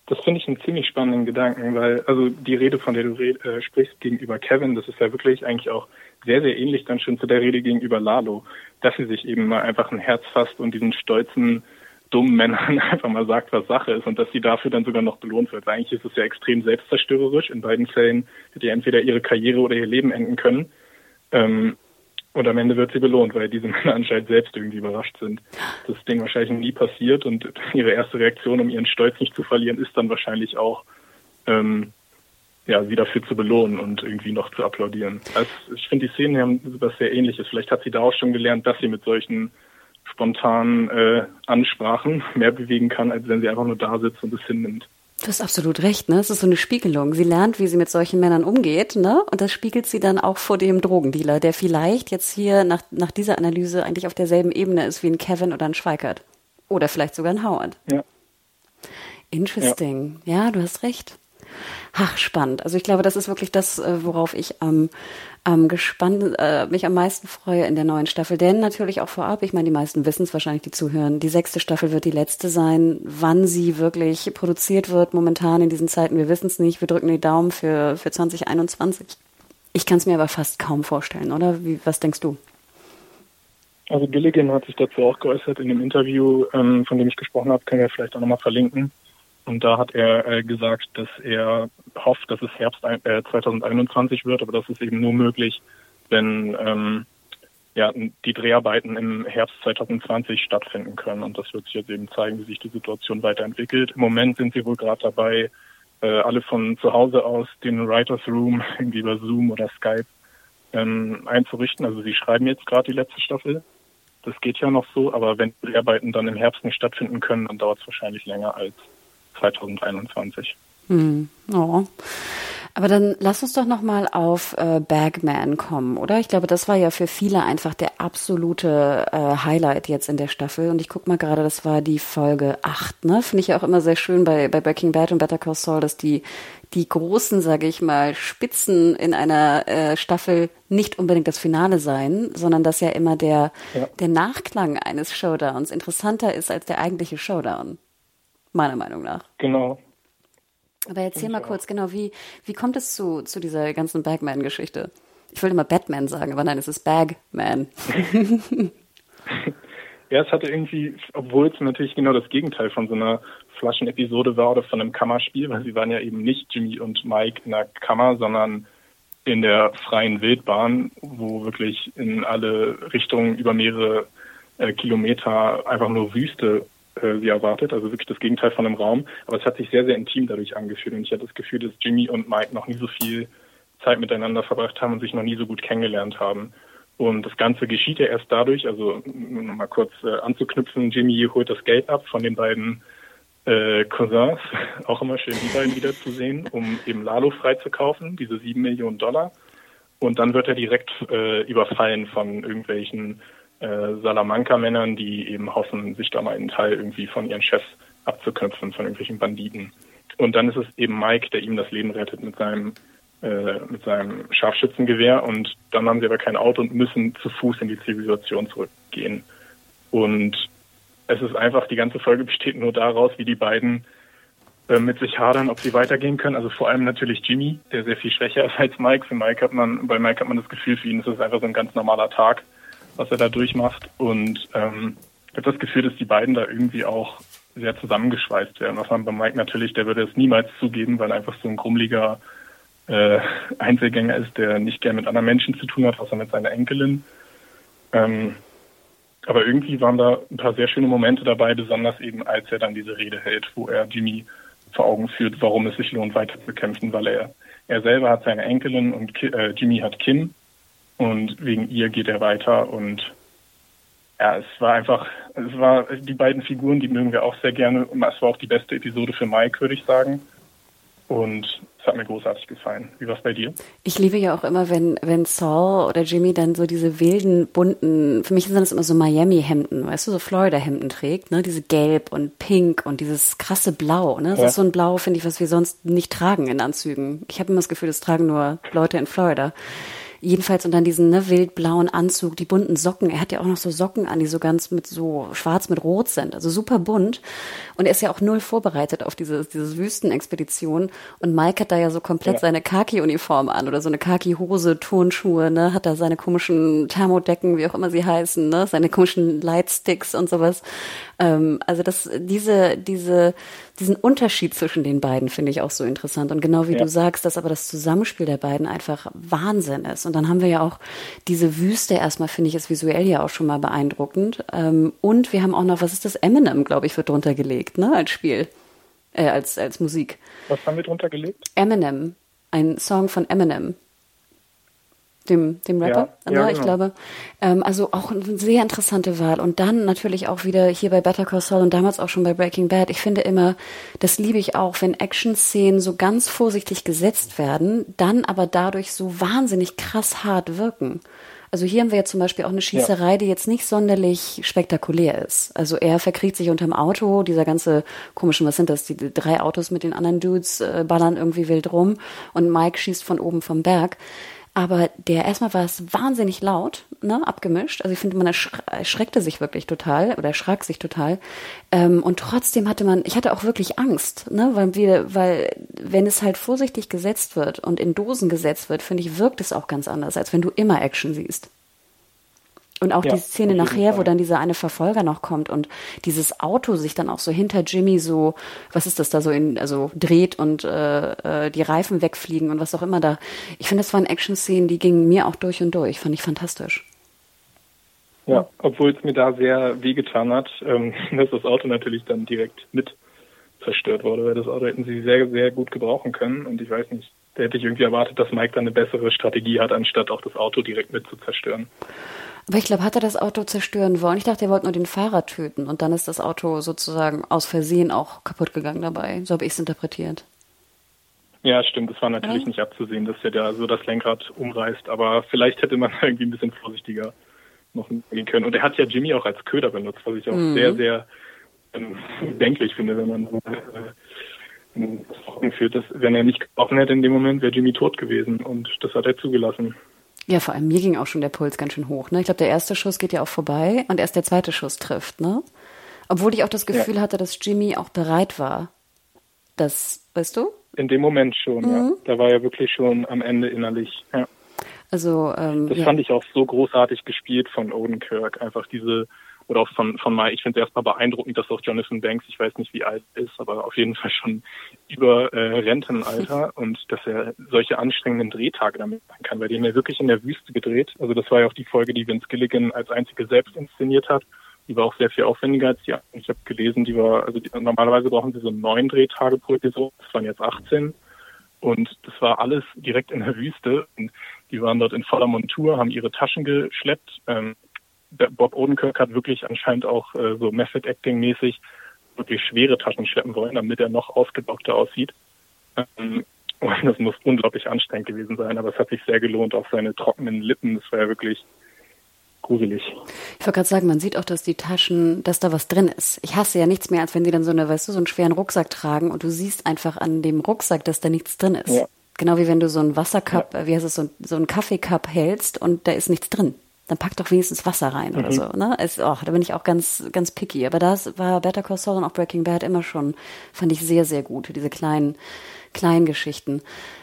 B: Das finde ich einen ziemlich spannenden Gedanken, weil also die Rede, von der du red, äh, sprichst gegenüber Kevin, das ist ja wirklich eigentlich auch sehr, sehr ähnlich dann schon zu der Rede gegenüber Lalo, dass sie sich eben mal einfach ein Herz fasst und diesen stolzen, dummen Männern [LAUGHS] einfach mal sagt, was Sache ist und dass sie dafür dann sogar noch belohnt wird. Eigentlich ist es ja extrem selbstzerstörerisch. In beiden Fällen hätte ja entweder ihre Karriere oder ihr Leben enden können. Ähm, und am Ende wird sie belohnt, weil diese Männer anscheinend selbst irgendwie überrascht sind. Das Ding wahrscheinlich nie passiert und ihre erste Reaktion, um ihren Stolz nicht zu verlieren, ist dann wahrscheinlich auch, ähm, ja, sie dafür zu belohnen und irgendwie noch zu applaudieren. Also ich finde, die Szenen haben was sehr ähnliches. Vielleicht hat sie da auch schon gelernt, dass sie mit solchen spontanen äh, Ansprachen mehr bewegen kann, als wenn sie einfach nur da sitzt und es hinnimmt.
A: Du hast absolut recht, ne? Es ist so eine Spiegelung. Sie lernt, wie sie mit solchen Männern umgeht, ne? Und das spiegelt sie dann auch vor dem Drogendealer, der vielleicht jetzt hier nach, nach dieser Analyse eigentlich auf derselben Ebene ist wie ein Kevin oder ein Schweikert. Oder vielleicht sogar ein Howard.
B: Ja.
A: Interesting. Ja, ja du hast recht. Ach, spannend. Also ich glaube, das ist wirklich das, äh, worauf ich am, am gespannt, äh, mich am meisten freue in der neuen Staffel. Denn natürlich auch vorab, ich meine, die meisten wissen es wahrscheinlich, die zuhören, die sechste Staffel wird die letzte sein. Wann sie wirklich produziert wird, momentan in diesen Zeiten, wir wissen es nicht. Wir drücken die Daumen für, für 2021. Ich kann es mir aber fast kaum vorstellen, oder? Wie, was denkst du?
B: Also Gilligan hat sich dazu auch geäußert in dem Interview, ähm, von dem ich gesprochen habe, können wir vielleicht auch nochmal verlinken. Und da hat er äh, gesagt, dass er hofft, dass es Herbst äh, 2021 wird, aber das ist eben nur möglich, wenn ähm, ja, die Dreharbeiten im Herbst 2020 stattfinden können. Und das wird sich jetzt eben zeigen, wie sich die Situation weiterentwickelt. Im Moment sind sie wohl gerade dabei, äh, alle von zu Hause aus den Writers Room [LAUGHS] irgendwie über Zoom oder Skype ähm, einzurichten. Also sie schreiben jetzt gerade die letzte Staffel. Das geht ja noch so, aber wenn die Dreharbeiten dann im Herbst nicht stattfinden können, dann dauert es wahrscheinlich länger als 2021.
A: Hm. Oh. Aber dann lass uns doch noch mal auf äh, Bagman kommen, oder? Ich glaube, das war ja für viele einfach der absolute äh, Highlight jetzt in der Staffel. Und ich guck mal gerade, das war die Folge 8, ne? Finde ich ja auch immer sehr schön bei, bei Breaking Bad und Better Call Saul, dass die, die großen, sage ich mal, Spitzen in einer äh, Staffel nicht unbedingt das Finale sein, sondern dass ja immer der, ja. der Nachklang eines Showdowns interessanter ist als der eigentliche Showdown meiner Meinung nach.
B: Genau.
A: Aber erzähl mal kurz, genau, wie, wie kommt es zu, zu dieser ganzen Bagman-Geschichte? Ich wollte immer Batman sagen, aber nein, es ist Bagman. [LAUGHS]
B: ja, es hatte irgendwie, obwohl es natürlich genau das Gegenteil von so einer Flaschenepisode war oder von einem Kammerspiel, weil sie waren ja eben nicht Jimmy und Mike in der Kammer, sondern in der freien Wildbahn, wo wirklich in alle Richtungen über mehrere äh, Kilometer einfach nur Wüste äh, sie erwartet, also wirklich das Gegenteil von einem Raum. Aber es hat sich sehr, sehr intim dadurch angefühlt und ich hatte das Gefühl, dass Jimmy und Mike noch nie so viel Zeit miteinander verbracht haben und sich noch nie so gut kennengelernt haben. Und das Ganze geschieht ja erst dadurch, also nur noch mal kurz äh, anzuknüpfen, Jimmy holt das Geld ab von den beiden äh, Cousins, [LAUGHS] auch immer schön die beiden wiederzusehen, um eben Lalo freizukaufen, diese sieben Millionen Dollar. Und dann wird er direkt äh, überfallen von irgendwelchen äh, Salamanca-Männern, die eben hoffen, sich da mal einen Teil irgendwie von ihren Chefs abzuknüpfen, von irgendwelchen Banditen. Und dann ist es eben Mike, der ihm das Leben rettet mit seinem äh, mit seinem Scharfschützengewehr und dann haben sie aber kein Auto und müssen zu Fuß in die Zivilisation zurückgehen. Und es ist einfach, die ganze Folge besteht nur daraus, wie die beiden äh, mit sich hadern, ob sie weitergehen können. Also vor allem natürlich Jimmy, der sehr viel schwächer ist als Mike. Für Mike hat man, bei Mike hat man das Gefühl, für ihn ist es einfach so ein ganz normaler Tag, was er da durchmacht. Und ähm, ich habe das Gefühl, dass die beiden da irgendwie auch sehr zusammengeschweißt werden. Was man bei Mike natürlich, der würde es niemals zugeben, weil er einfach so ein krummeliger äh, Einzelgänger ist, der nicht gern mit anderen Menschen zu tun hat, außer mit seiner Enkelin. Ähm, aber irgendwie waren da ein paar sehr schöne Momente dabei, besonders eben als er dann diese Rede hält, wo er Jimmy vor Augen führt, warum es sich lohnt, weiter zu kämpfen, weil er, er selber hat seine Enkelin und Ki äh, Jimmy hat Kim und wegen ihr geht er weiter und ja, es war einfach, es war die beiden Figuren, die mögen wir auch sehr gerne. Es war auch die beste Episode für Mike, würde ich sagen. Und es hat mir großartig gefallen. Wie war es bei dir?
A: Ich liebe ja auch immer, wenn, wenn Saul oder Jimmy dann so diese wilden, bunten, für mich sind das immer so Miami-Hemden, weißt du, so Florida-Hemden trägt, ne? Diese Gelb und Pink und dieses krasse Blau, ne? Das ja. ist so ein Blau, finde ich, was wir sonst nicht tragen in Anzügen. Ich habe immer das Gefühl, das tragen nur Leute in Florida. Jedenfalls und dann diesen ne, wildblauen Anzug, die bunten Socken. Er hat ja auch noch so Socken an, die so ganz mit so schwarz mit rot sind, also super bunt. Und er ist ja auch null vorbereitet auf diese, diese Wüstenexpedition. Und Mike hat da ja so komplett ja. seine Khaki-Uniform an oder so eine Khaki-Hose, Turnschuhe, ne, hat da seine komischen Thermodecken, wie auch immer sie heißen, ne, seine komischen Lightsticks und sowas. Ähm, also das, diese, diese, diesen Unterschied zwischen den beiden finde ich auch so interessant. Und genau wie ja. du sagst, dass aber das Zusammenspiel der beiden einfach Wahnsinn ist. Und dann haben wir ja auch diese Wüste erstmal, finde ich, ist visuell ja auch schon mal beeindruckend. Ähm, und wir haben auch noch, was ist das? Eminem, glaube ich, wird drunter gelegt, ne, als Spiel, äh, als, als Musik.
B: Was haben wir drunter gelegt?
A: Eminem. Ein Song von Eminem dem, dem Rapper, ja, ja, ne, ich genau. glaube. Ähm, also auch eine sehr interessante Wahl. Und dann natürlich auch wieder hier bei Better Call Saul und damals auch schon bei Breaking Bad. Ich finde immer, das liebe ich auch, wenn Action-Szenen so ganz vorsichtig gesetzt werden, dann aber dadurch so wahnsinnig krass hart wirken. Also hier haben wir jetzt zum Beispiel auch eine Schießerei, ja. die jetzt nicht sonderlich spektakulär ist. Also er verkriegt sich unterm Auto, dieser ganze komischen, was sind das, die drei Autos mit den anderen Dudes äh, ballern irgendwie wild rum und Mike schießt von oben vom Berg. Aber der erstmal war es wahnsinnig laut, ne, abgemischt. Also ich finde, man erschreckte sich wirklich total oder erschrak sich total. Ähm, und trotzdem hatte man, ich hatte auch wirklich Angst, ne, weil wir, weil wenn es halt vorsichtig gesetzt wird und in Dosen gesetzt wird, finde ich, wirkt es auch ganz anders, als wenn du immer Action siehst. Und auch ja, die Szene nachher, Fall. wo dann dieser eine Verfolger noch kommt und dieses Auto sich dann auch so hinter Jimmy so, was ist das da so in, also dreht und äh, äh, die Reifen wegfliegen und was auch immer da. Ich finde, das waren Action-Szenen, die gingen mir auch durch und durch. Fand ich fantastisch.
B: Ja, obwohl es mir da sehr wehgetan hat, ähm, [LAUGHS] dass das Auto natürlich dann direkt mit zerstört wurde, weil das Auto hätten sie sehr, sehr gut gebrauchen können. Und ich weiß nicht, da hätte ich irgendwie erwartet, dass Mike dann eine bessere Strategie hat, anstatt auch das Auto direkt mit zu zerstören.
A: Aber ich glaube, hat er das Auto zerstören wollen? Ich dachte, er wollte nur den Fahrer töten und dann ist das Auto sozusagen aus Versehen auch kaputt gegangen dabei. So habe ich es interpretiert.
B: Ja, stimmt. Es war natürlich ja. nicht abzusehen, dass er da so das Lenkrad umreißt. Aber vielleicht hätte man [LAUGHS] irgendwie ein bisschen vorsichtiger noch gehen können. Und er hat ja Jimmy auch als Köder benutzt, was ich auch mhm. sehr, sehr ähm, bedenklich finde, wenn man äh, führt, dass wenn er nicht gebrochen hätte in dem Moment, wäre Jimmy tot gewesen. Und das hat er zugelassen.
A: Ja, vor allem mir ging auch schon der Puls ganz schön hoch. Ne? Ich glaube, der erste Schuss geht ja auch vorbei und erst der zweite Schuss trifft. Ne? Obwohl ich auch das Gefühl ja. hatte, dass Jimmy auch bereit war. Das, weißt du?
B: In dem Moment schon, mhm. ja. Da war er wirklich schon am Ende innerlich. Ja.
A: Also ähm,
B: das
A: ja.
B: fand ich auch so großartig gespielt von Odenkirk. Einfach diese oder auch von, von Mai. Ich finde es erstmal beeindruckend, dass auch Jonathan Banks, ich weiß nicht, wie alt ist, aber auf jeden Fall schon über äh, Rentenalter [LAUGHS] und dass er solche anstrengenden Drehtage damit machen kann, weil die haben ja wirklich in der Wüste gedreht. Also das war ja auch die Folge, die Vince Gilligan als einzige selbst inszeniert hat. Die war auch sehr viel aufwendiger als die Ich habe gelesen, die war, also die, normalerweise brauchen sie so neun Drehtage pro Episode, das waren jetzt 18. Und das war alles direkt in der Wüste. Und die waren dort in voller Montur, haben ihre Taschen geschleppt. Ähm, Bob Odenkirk hat wirklich anscheinend auch äh, so Method Acting mäßig wirklich schwere Taschen schleppen wollen, damit er noch ausgedockter aussieht. Ähm, und [LAUGHS] das muss unglaublich anstrengend gewesen sein, aber es hat sich sehr gelohnt, auch seine trockenen Lippen, das war ja wirklich gruselig.
A: Ich wollte gerade sagen, man sieht auch, dass die Taschen, dass da was drin ist. Ich hasse ja nichts mehr, als wenn sie dann so eine, weißt du, so einen schweren Rucksack tragen und du siehst einfach an dem Rucksack, dass da nichts drin ist. Ja. Genau wie wenn du so einen Wassercup, ja. wie heißt es, so, so einen Kaffeecup hältst und da ist nichts drin. Dann pack doch wenigstens Wasser rein mhm. oder so. Ne? Es, oh, da bin ich auch ganz, ganz picky. Aber das war Better Call Saul und auch Breaking Bad immer schon, fand ich sehr, sehr gut. Diese kleinen, kleinen Geschichten.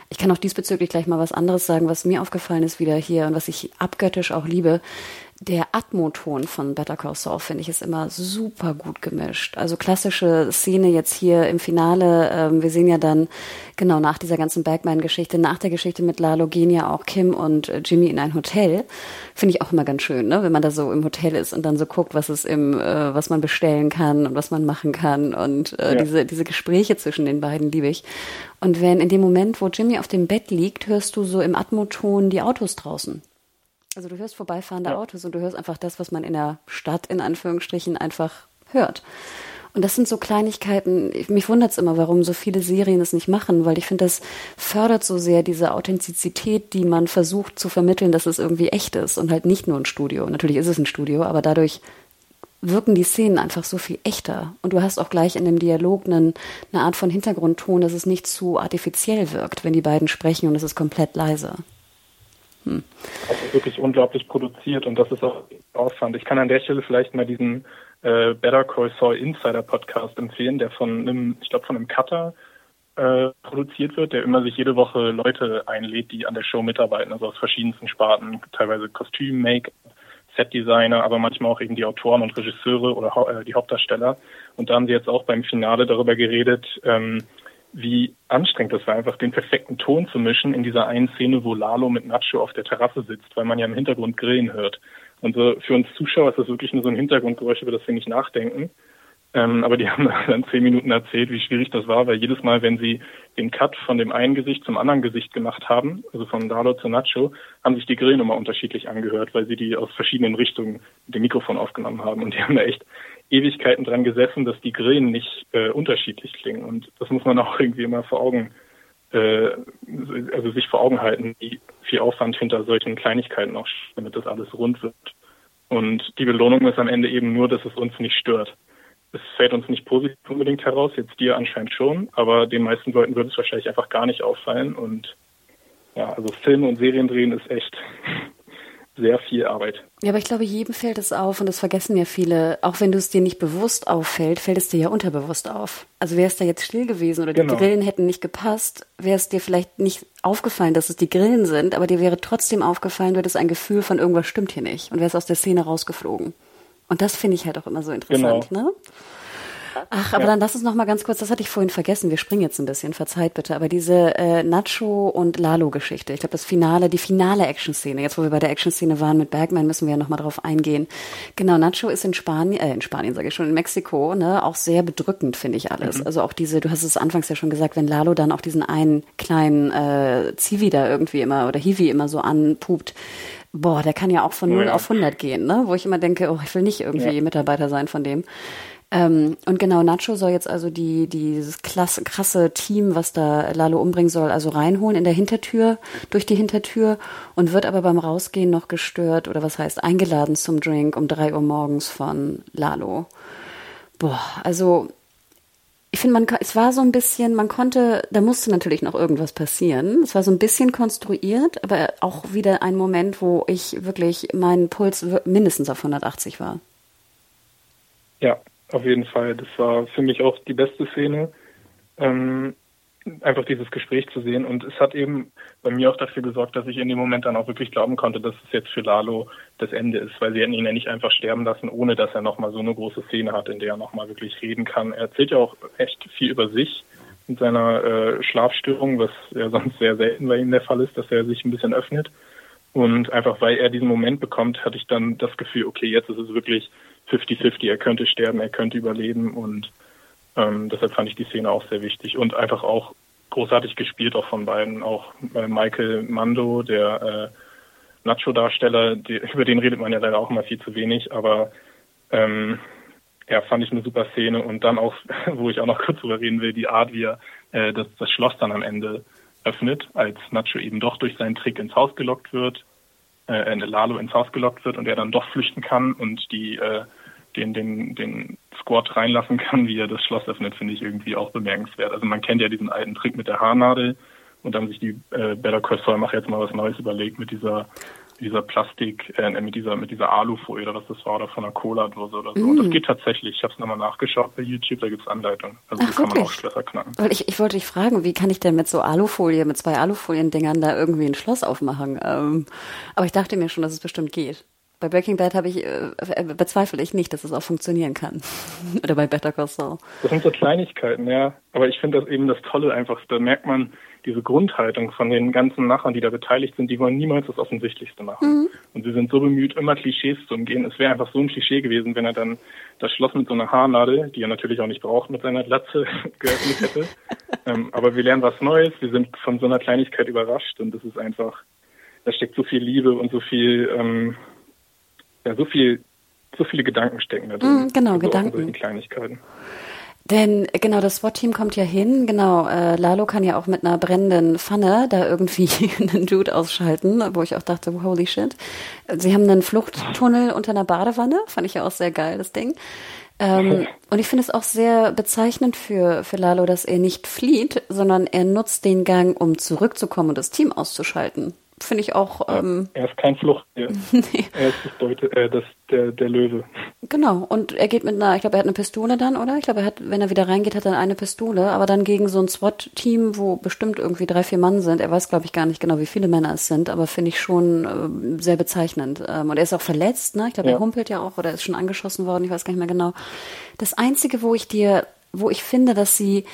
A: Ich kann auch diesbezüglich gleich mal was anderes sagen, was mir aufgefallen ist wieder hier und was ich abgöttisch auch liebe der Atmoton von Better Call Saul finde ich ist immer super gut gemischt. Also klassische Szene jetzt hier im Finale. Ähm, wir sehen ja dann genau nach dieser ganzen Bergman-Geschichte, nach der Geschichte mit Lalo gehen ja auch Kim und äh, Jimmy in ein Hotel. Finde ich auch immer ganz schön, ne? wenn man da so im Hotel ist und dann so guckt, was es im, äh, was man bestellen kann und was man machen kann und äh, ja. diese diese Gespräche zwischen den beiden liebe ich. Und wenn in dem Moment, wo Jimmy auf dem Bett liegt, hörst du so im Atmoton die Autos draußen. Also du hörst vorbeifahrende ja. Autos und du hörst einfach das, was man in der Stadt in Anführungsstrichen einfach hört. Und das sind so Kleinigkeiten, mich wundert es immer, warum so viele Serien es nicht machen, weil ich finde, das fördert so sehr diese Authentizität, die man versucht zu vermitteln, dass es irgendwie echt ist und halt nicht nur ein Studio. Natürlich ist es ein Studio, aber dadurch wirken die Szenen einfach so viel echter. Und du hast auch gleich in dem Dialog einen, eine Art von Hintergrundton, dass es nicht zu artifiziell wirkt, wenn die beiden sprechen und es ist komplett leise.
B: Hm. Also wirklich unglaublich produziert und das ist auch Aufwand. Ich kann an der Stelle vielleicht mal diesen äh, Better Call Saul Insider Podcast empfehlen, der von einem, ich glaube von einem Cutter äh, produziert wird, der immer sich jede Woche Leute einlädt, die an der Show mitarbeiten, also aus verschiedensten Sparten, teilweise Kostüm, Make, Setdesigner, aber manchmal auch eben die Autoren und Regisseure oder äh, die Hauptdarsteller. Und da haben sie jetzt auch beim Finale darüber geredet, ähm, wie anstrengend das war, einfach den perfekten Ton zu mischen in dieser einen Szene, wo Lalo mit Nacho auf der Terrasse sitzt, weil man ja im Hintergrund Grillen hört. Und so für uns Zuschauer ist das wirklich nur so ein Hintergrundgeräusch, über das wir nicht nachdenken. Ähm, aber die [LAUGHS] haben dann zehn Minuten erzählt, wie schwierig das war, weil jedes Mal, wenn sie den Cut von dem einen Gesicht zum anderen Gesicht gemacht haben, also von Lalo zu Nacho, haben sich die Grillen immer unterschiedlich angehört, weil sie die aus verschiedenen Richtungen mit dem Mikrofon aufgenommen haben. Und die haben da echt Ewigkeiten dran gesessen, dass die Grillen nicht äh, unterschiedlich klingen. Und das muss man [LAUGHS] auch irgendwie immer vor Augen, äh, also sich vor Augen halten, wie viel Aufwand hinter solchen Kleinigkeiten noch, damit das alles rund wird. Und die Belohnung ist am Ende eben nur, dass es uns nicht stört. Es fällt uns nicht positiv unbedingt heraus, jetzt dir anscheinend schon, aber den meisten Leuten würde es wahrscheinlich einfach gar nicht auffallen. Und ja, also Filme und Serien drehen ist echt sehr viel Arbeit.
A: Ja, aber ich glaube, jedem fällt es auf und das vergessen ja viele. Auch wenn du es dir nicht bewusst auffällt, fällt es dir ja unterbewusst auf. Also wäre es da jetzt still gewesen oder genau. die Grillen hätten nicht gepasst, wäre es dir vielleicht nicht aufgefallen, dass es die Grillen sind, aber dir wäre trotzdem aufgefallen, du hättest ein Gefühl von irgendwas stimmt hier nicht und wärst aus der Szene rausgeflogen. Und das finde ich halt auch immer so interessant, genau. ne? Ach, aber ja. dann lass uns noch mal ganz kurz, das hatte ich vorhin vergessen, wir springen jetzt ein bisschen, verzeiht bitte, aber diese äh, Nacho und Lalo-Geschichte, ich glaube das Finale, die finale Action-Szene, jetzt wo wir bei der Action-Szene waren mit Bergman, müssen wir ja noch mal drauf eingehen. Genau, Nacho ist in Spanien, äh, in Spanien sage ich schon, in Mexiko, ne, auch sehr bedrückend, finde ich alles. Mhm. Also auch diese, du hast es anfangs ja schon gesagt, wenn Lalo dann auch diesen einen kleinen äh, Zivi da irgendwie immer oder Hiwi immer so anpupt, boah, der kann ja auch von 0 ja. auf 100 gehen, ne? Wo ich immer denke, oh, ich will nicht irgendwie ja. Mitarbeiter sein von dem. Ähm, und genau, Nacho soll jetzt also die, dieses klasse, krasse Team, was da Lalo umbringen soll, also reinholen in der Hintertür, durch die Hintertür und wird aber beim Rausgehen noch gestört oder was heißt eingeladen zum Drink um drei Uhr morgens von Lalo. Boah, also ich finde, es war so ein bisschen, man konnte, da musste natürlich noch irgendwas passieren. Es war so ein bisschen konstruiert, aber auch wieder ein Moment, wo ich wirklich, mein Puls mindestens auf 180 war.
B: Ja, auf jeden Fall. Das war für mich auch die beste Szene. Ähm, einfach dieses Gespräch zu sehen. Und es hat eben bei mir auch dafür gesorgt, dass ich in dem Moment dann auch wirklich glauben konnte, dass es jetzt für Lalo das Ende ist, weil sie hätten ihn ja nicht einfach sterben lassen, ohne dass er nochmal so eine große Szene hat, in der er nochmal wirklich reden kann. Er erzählt ja auch echt viel über sich mit seiner äh, Schlafstörung, was ja sonst sehr selten bei ihm der Fall ist, dass er sich ein bisschen öffnet. Und einfach weil er diesen Moment bekommt, hatte ich dann das Gefühl, okay, jetzt ist es wirklich 50-50. Er könnte sterben, er könnte überleben und ähm, deshalb fand ich die Szene auch sehr wichtig und einfach auch großartig gespielt auch von beiden. Auch äh, Michael Mando, der äh, Nacho-Darsteller, [LAUGHS] über den redet man ja leider auch immer viel zu wenig, aber ähm, ja, fand ich eine super Szene und dann auch, [LAUGHS] wo ich auch noch kurz drüber reden will, die Art, wie er äh, das, das Schloss dann am Ende öffnet, als Nacho eben doch durch seinen Trick ins Haus gelockt wird äh, Lalo ins Haus gelockt wird und er dann doch flüchten kann und die äh, den, den, den Squad reinlassen kann, wie er das Schloss öffnet, finde ich irgendwie auch bemerkenswert. Also man kennt ja diesen alten Trick mit der Haarnadel und dann sich die äh, Better Call Saul macht jetzt mal was Neues überlegt mit dieser dieser Plastik, äh, mit dieser mit dieser Alufolie oder was das war, oder von einer Cola-Dose oder so. Mm. Und das geht tatsächlich. Ich habe es nochmal nachgeschaut bei YouTube, da gibt's Anleitungen. Also Ach, kann man auch Schlösser knacken.
A: Weil ich, ich wollte dich fragen, wie kann ich denn mit so Alufolie, mit zwei Alufolien-Dingern da irgendwie ein Schloss aufmachen? Ähm, aber ich dachte mir schon, dass es bestimmt geht. Bei Breaking Bad habe ich äh, äh, bezweifle ich nicht, dass es auch funktionieren kann. [LAUGHS] Oder bei Better Call Saul.
B: Das sind so Kleinigkeiten, ja. Aber ich finde das eben das Tolle einfach. Da merkt man diese Grundhaltung von den ganzen Machern, die da beteiligt sind. Die wollen niemals das Offensichtlichste machen. Mhm. Und sie sind so bemüht, immer Klischees zu umgehen. Es wäre einfach so ein Klischee gewesen, wenn er dann das Schloss mit so einer Haarnadel, die er natürlich auch nicht braucht, mit seiner Glatze [LAUGHS] geöffnet hätte. ähm, aber wir lernen was Neues. Wir sind von so einer Kleinigkeit überrascht und das ist einfach, da steckt so viel Liebe und so viel ähm, ja, so viel, so viele Gedanken stecken da drin.
A: Mm, genau, also Gedanken.
B: Kleinigkeiten.
A: Denn genau, das SWAT-Team kommt ja hin. Genau, äh, Lalo kann ja auch mit einer brennenden Pfanne da irgendwie [LAUGHS] einen Dude ausschalten, wo ich auch dachte, holy shit. Sie haben einen Fluchttunnel unter einer Badewanne, fand ich ja auch sehr geil, das Ding. Ähm, und ich finde es auch sehr bezeichnend für, für Lalo, dass er nicht flieht, sondern er nutzt den Gang, um zurückzukommen und das Team auszuschalten finde ich auch. Ähm,
B: er ist kein Fluchttier. [LAUGHS] nee. Er ist das Beute, äh, das, der, der Löwe.
A: Genau, und er geht mit einer, ich glaube, er hat eine Pistole dann, oder? Ich glaube, er hat, wenn er wieder reingeht, hat er eine Pistole, aber dann gegen so ein SWAT-Team, wo bestimmt irgendwie drei, vier Mann sind. Er weiß, glaube ich, gar nicht genau, wie viele Männer es sind, aber finde ich schon äh, sehr bezeichnend. Ähm, und er ist auch verletzt, ne? Ich glaube, ja. er humpelt ja auch oder ist schon angeschossen worden, ich weiß gar nicht mehr genau. Das Einzige, wo ich dir, wo ich finde, dass sie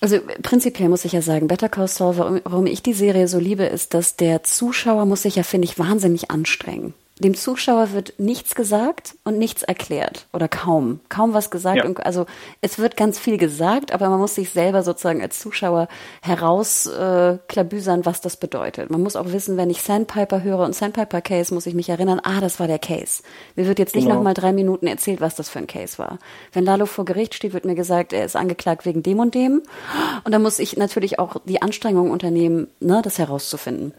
A: also prinzipiell muss ich ja sagen, Better Call Saul, warum ich die Serie so liebe, ist, dass der Zuschauer muss sich ja, finde ich, wahnsinnig anstrengen. Dem Zuschauer wird nichts gesagt und nichts erklärt oder kaum, kaum was gesagt. Ja. Also es wird ganz viel gesagt, aber man muss sich selber sozusagen als Zuschauer herausklabüsern, äh, was das bedeutet. Man muss auch wissen, wenn ich Sandpiper höre und Sandpiper Case, muss ich mich erinnern, ah, das war der Case. Mir wird jetzt nicht genau. nochmal drei Minuten erzählt, was das für ein Case war. Wenn Lalo vor Gericht steht, wird mir gesagt, er ist angeklagt wegen dem und dem. Und da muss ich natürlich auch die Anstrengung unternehmen, ne, das herauszufinden.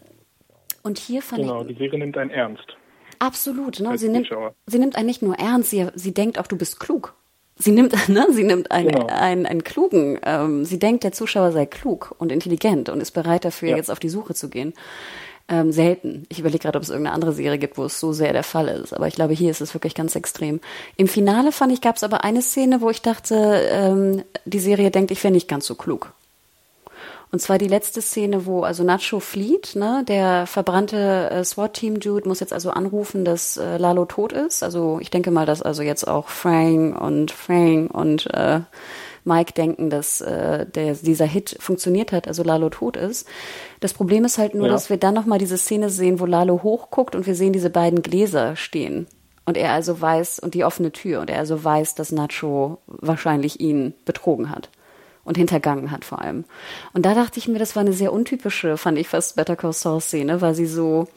A: Und hier fand
B: genau, ich. Genau, die Serie nimmt einen ernst.
A: Absolut, ne? Sie nimmt, sie nimmt einen nicht nur ernst, sie, sie denkt auch, du bist klug. Sie nimmt, [LAUGHS] ne, sie nimmt einen, genau. einen, einen klugen, ähm, sie denkt, der Zuschauer sei klug und intelligent und ist bereit dafür, ja. jetzt auf die Suche zu gehen. Ähm, selten. Ich überlege gerade, ob es irgendeine andere Serie gibt, wo es so sehr der Fall ist. Aber ich glaube, hier ist es wirklich ganz extrem. Im Finale fand ich, gab es aber eine Szene, wo ich dachte, ähm, die Serie denkt, ich wäre nicht ganz so klug. Und zwar die letzte Szene, wo also Nacho flieht, ne? Der verbrannte äh, SWAT-Team-Dude muss jetzt also anrufen, dass äh, Lalo tot ist. Also ich denke mal, dass also jetzt auch Frank und Frank und äh, Mike denken, dass äh, der, dieser Hit funktioniert hat, also Lalo tot ist. Das Problem ist halt nur, ja. dass wir dann nochmal diese Szene sehen, wo Lalo hochguckt und wir sehen diese beiden Gläser stehen. Und er also weiß, und die offene Tür, und er also weiß, dass Nacho wahrscheinlich ihn betrogen hat und hintergangen hat vor allem. Und da dachte ich mir, das war eine sehr untypische, fand ich fast Better Call Saul Szene, weil sie so,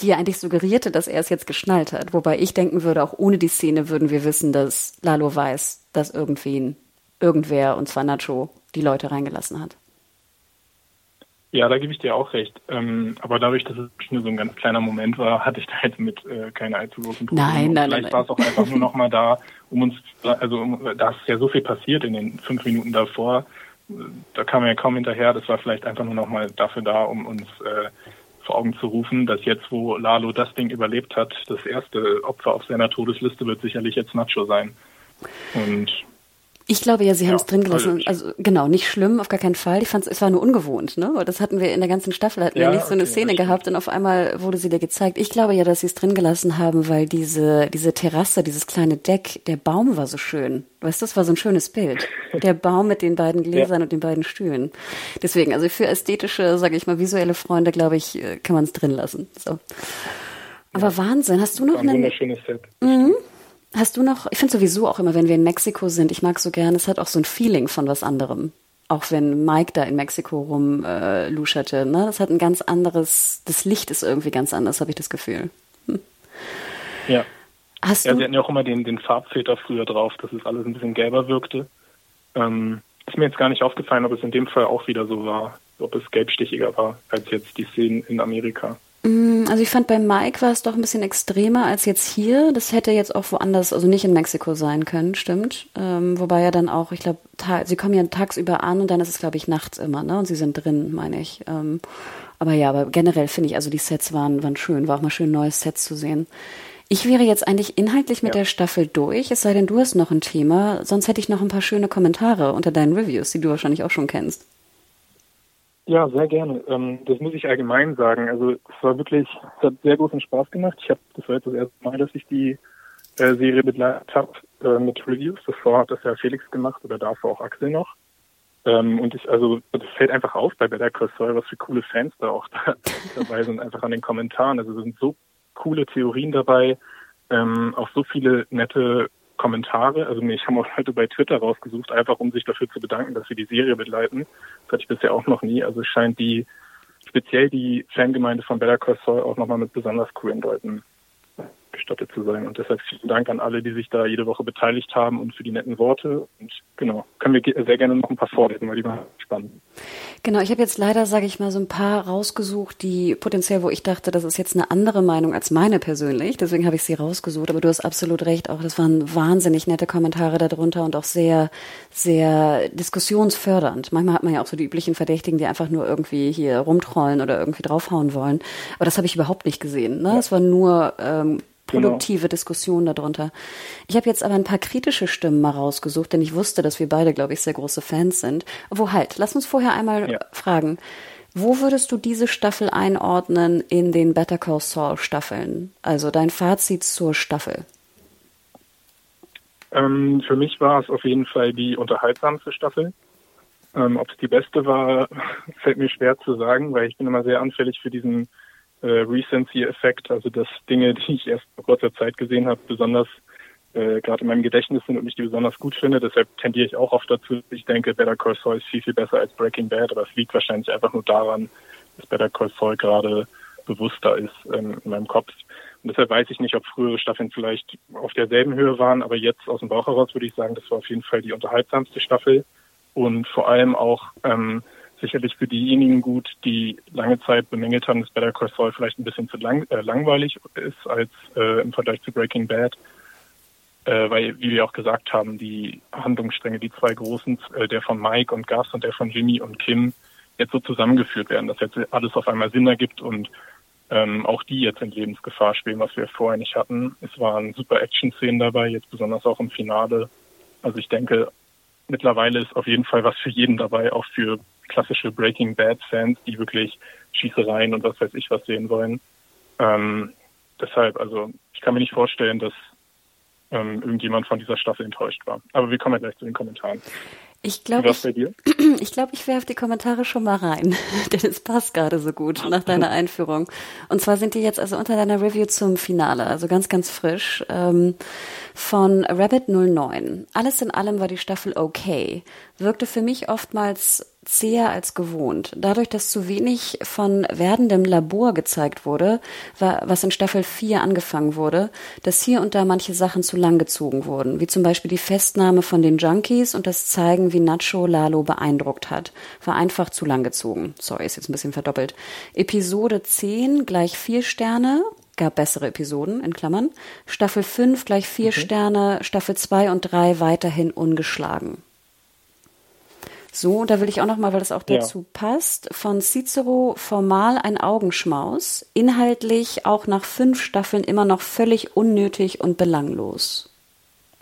A: die ja eigentlich suggerierte, dass er es jetzt geschnallt hat. Wobei ich denken würde, auch ohne die Szene würden wir wissen, dass Lalo weiß, dass irgendwen, irgendwer, und zwar Nacho, die Leute reingelassen hat.
B: Ja, da gebe ich dir auch recht. Ähm, aber dadurch, dass es nur so ein ganz kleiner Moment war, hatte ich da jetzt mit äh, keine allzu großen
A: Probleme. Nein, nein,
B: Vielleicht
A: nein,
B: war es auch einfach nur noch mal da, um uns, also da ist ja so viel passiert in den fünf Minuten davor. Da kam man ja kaum hinterher. Das war vielleicht einfach nur noch mal dafür da, um uns äh, vor Augen zu rufen, dass jetzt, wo Lalo das Ding überlebt hat, das erste Opfer auf seiner Todesliste wird sicherlich jetzt Nacho sein. Und
A: ich glaube ja, sie ja, haben es drin gelassen. Also genau, nicht schlimm, auf gar keinen Fall. Ich fand es war nur ungewohnt, ne? Das hatten wir in der ganzen Staffel, hatten ja, wir nicht so eine okay, Szene gehabt und auf einmal wurde sie dir gezeigt. Ich glaube ja, dass sie es drin gelassen haben, weil diese, diese Terrasse, dieses kleine Deck, der Baum war so schön. Weißt du, das war so ein schönes Bild. Der Baum mit den beiden [LAUGHS] Gläsern ja. und den beiden Stühlen. Deswegen, also für ästhetische, sage ich mal, visuelle Freunde, glaube ich, äh, kann man es drin lassen. So. Aber Wahnsinn, hast du noch ein
B: wunderschönes Set.
A: Mhm. Hast du noch, ich finde sowieso auch immer, wenn wir in Mexiko sind, ich mag so gerne, es hat auch so ein Feeling von was anderem. Auch wenn Mike da in Mexiko rumluscherte, äh, ne? Das hat ein ganz anderes, das Licht ist irgendwie ganz anders, habe ich das Gefühl. Hm.
B: Ja. Hast ja, du? sie hatten ja auch immer den, den Farbfilter früher drauf, dass es alles ein bisschen gelber wirkte. Ähm, ist mir jetzt gar nicht aufgefallen, ob es in dem Fall auch wieder so war, ob es gelbstichiger war als jetzt die Szenen in Amerika.
A: Mm, Also ich fand bei Mike war es doch ein bisschen extremer als jetzt hier. Das hätte jetzt auch woanders, also nicht in Mexiko sein können, stimmt. Ähm, wobei ja dann auch, ich glaube, sie kommen ja tagsüber an und dann ist es, glaube ich, nachts immer, ne? Und sie sind drin, meine ich. Ähm, aber ja, aber generell finde ich, also die Sets waren, waren schön, war auch mal schön, neues Set zu sehen. Ich wäre jetzt eigentlich inhaltlich mit ja. der Staffel durch, es sei denn, du hast noch ein Thema, sonst hätte ich noch ein paar schöne Kommentare unter deinen Reviews, die du wahrscheinlich auch schon kennst.
B: Ja, sehr gerne. Ähm, das muss ich allgemein sagen. Also es war wirklich, es hat sehr großen Spaß gemacht. Ich habe, das war jetzt das erste Mal, dass ich die äh, Serie begleitet habe äh, mit Reviews. Davor hat das ja Felix gemacht oder davor auch Axel noch. Ähm, und ich, also das fällt einfach auf bei Better Call Saul, was für coole Fans da auch [LAUGHS] da, dabei sind, einfach an den Kommentaren. Also es sind so coole Theorien dabei, ähm, auch so viele nette Kommentare. Also ich habe auch Leute bei Twitter rausgesucht, einfach um sich dafür zu bedanken, dass wir die Serie begleiten. Das hatte ich bisher auch noch nie. Also scheint die, speziell die Fangemeinde von Better Call Saul auch nochmal mit besonders coolen Leuten gestattet zu sein. Und deshalb vielen Dank an alle, die sich da jede Woche beteiligt haben und für die netten Worte. Und genau, können wir sehr gerne noch ein paar vorlesen, weil die waren spannend.
A: Genau, ich habe jetzt leider, sage ich mal, so ein paar rausgesucht, die potenziell, wo ich dachte, das ist jetzt eine andere Meinung als meine persönlich. Deswegen habe ich sie rausgesucht. Aber du hast absolut recht. Auch das waren wahnsinnig nette Kommentare darunter und auch sehr, sehr diskussionsfördernd. Manchmal hat man ja auch so die üblichen Verdächtigen, die einfach nur irgendwie hier rumtrollen oder irgendwie draufhauen wollen. Aber das habe ich überhaupt nicht gesehen. Ne? Es war nur ähm. Produktive genau. Diskussion darunter. Ich habe jetzt aber ein paar kritische Stimmen mal rausgesucht, denn ich wusste, dass wir beide, glaube ich, sehr große Fans sind. Wo halt, lass uns vorher einmal ja. fragen, wo würdest du diese Staffel einordnen in den Better Call Saul Staffeln? Also dein Fazit zur Staffel.
B: Ähm, für mich war es auf jeden Fall die unterhaltsamste Staffel. Ähm, Ob es die beste war, [LAUGHS] fällt mir schwer zu sagen, weil ich bin immer sehr anfällig für diesen äh, Recency-Effekt, also dass Dinge, [LAUGHS] die ich erst vor kurzer Zeit gesehen habe, besonders äh, gerade in meinem Gedächtnis sind und ich die besonders gut finde. Deshalb tendiere ich auch oft dazu, ich denke, Better Call Saul ist viel, viel besser als Breaking Bad, aber es liegt wahrscheinlich einfach nur daran, dass Better Call Saul gerade bewusster ist ähm, in meinem Kopf. Und deshalb weiß ich nicht, ob frühere Staffeln vielleicht auf derselben Höhe waren, aber jetzt aus dem Bauch heraus würde ich sagen, das war auf jeden Fall die unterhaltsamste Staffel und vor allem auch ähm, sicherlich für diejenigen gut, die lange Zeit bemängelt haben, dass Better Call Saul vielleicht ein bisschen zu lang, äh, langweilig ist als äh, im Vergleich zu Breaking Bad. Äh, weil, wie wir auch gesagt haben, die Handlungsstränge, die zwei großen, äh, der von Mike und Gus und der von Jimmy und Kim, jetzt so zusammengeführt werden, dass jetzt alles auf einmal Sinn ergibt und ähm, auch die jetzt in Lebensgefahr spielen, was wir vorher nicht hatten. Es waren super Action-Szenen dabei, jetzt besonders auch im Finale. Also ich denke, mittlerweile ist auf jeden Fall was für jeden dabei, auch für klassische Breaking Bad Fans, die wirklich Schießereien und was weiß ich was sehen wollen. Ähm, deshalb, also ich kann mir nicht vorstellen, dass ähm, irgendjemand von dieser Staffel enttäuscht war. Aber wir kommen ja gleich zu den Kommentaren.
A: Ich glaube, ich, [CLEARS THROAT] ich, glaub, ich werfe die Kommentare schon mal rein, [LAUGHS] denn es passt gerade so gut nach deiner Einführung. Und zwar sind die jetzt also unter deiner Review zum Finale, also ganz, ganz frisch, ähm, von Rabbit09. Alles in allem war die Staffel okay, wirkte für mich oftmals zäher als gewohnt. Dadurch, dass zu wenig von werdendem Labor gezeigt wurde, war, was in Staffel 4 angefangen wurde, dass hier und da manche Sachen zu lang gezogen wurden, wie zum Beispiel die Festnahme von den Junkies und das Zeigen, wie Nacho Lalo beeindruckt hat, war einfach zu lang gezogen. Sorry, ist jetzt ein bisschen verdoppelt. Episode 10 gleich vier Sterne, gab bessere Episoden, in Klammern. Staffel 5 gleich vier okay. Sterne, Staffel 2 und 3 weiterhin ungeschlagen. So, da will ich auch noch mal, weil das auch dazu ja. passt, von Cicero formal ein Augenschmaus, inhaltlich auch nach fünf Staffeln immer noch völlig unnötig und belanglos.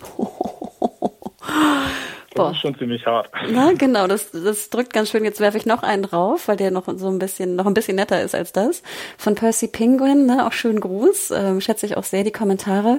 A: [LAUGHS]
B: Das ist schon ziemlich hart.
A: Na, genau, das, das drückt ganz schön. Jetzt werfe ich noch einen drauf, weil der noch so ein bisschen, noch ein bisschen netter ist als das. Von Percy Penguin, ne, auch schönen Gruß. Ähm, schätze ich auch sehr die Kommentare.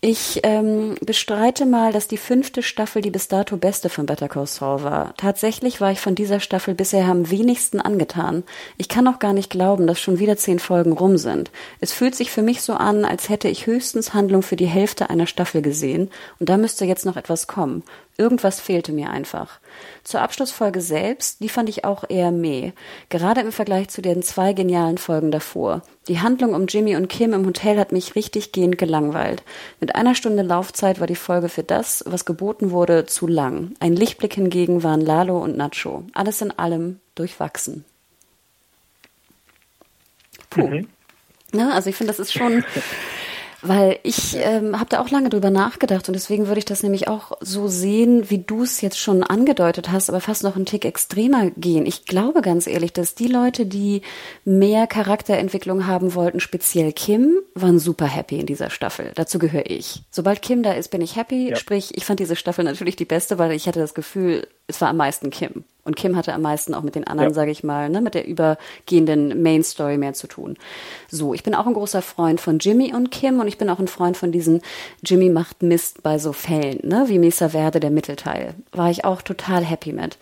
A: Ich ähm, bestreite mal, dass die fünfte Staffel die bis dato beste von Better Call Saul war. Tatsächlich war ich von dieser Staffel bisher am wenigsten angetan. Ich kann auch gar nicht glauben, dass schon wieder zehn Folgen rum sind. Es fühlt sich für mich so an, als hätte ich höchstens Handlung für die Hälfte einer Staffel gesehen und da müsste jetzt noch etwas kommen. Irgendwas fehlte mir einfach. Zur Abschlussfolge selbst, die fand ich auch eher meh. Gerade im Vergleich zu den zwei genialen Folgen davor. Die Handlung um Jimmy und Kim im Hotel hat mich richtig gehend gelangweilt. Mit einer Stunde Laufzeit war die Folge für das, was geboten wurde, zu lang. Ein Lichtblick hingegen waren Lalo und Nacho. Alles in allem durchwachsen. Puh. Mhm. Ne? Also ich finde, das ist schon, [LAUGHS] weil ich ähm, habe da auch lange drüber nachgedacht und deswegen würde ich das nämlich auch so sehen, wie du es jetzt schon angedeutet hast, aber fast noch einen Tick extremer gehen. Ich glaube ganz ehrlich, dass die Leute, die mehr Charakterentwicklung haben wollten, speziell Kim, waren super happy in dieser Staffel. Dazu gehöre ich. Sobald Kim da ist, bin ich happy. Ja. Sprich, ich fand diese Staffel natürlich die beste, weil ich hatte das Gefühl, es war am meisten Kim. Und Kim hatte am meisten auch mit den anderen, ja. sage ich mal, ne, mit der übergehenden Main Story mehr zu tun. So, ich bin auch ein großer Freund von Jimmy und Kim und ich bin auch ein Freund von diesen Jimmy macht Mist bei so Fällen, ne, wie Mesa Verde, der Mittelteil. War ich auch total happy mit.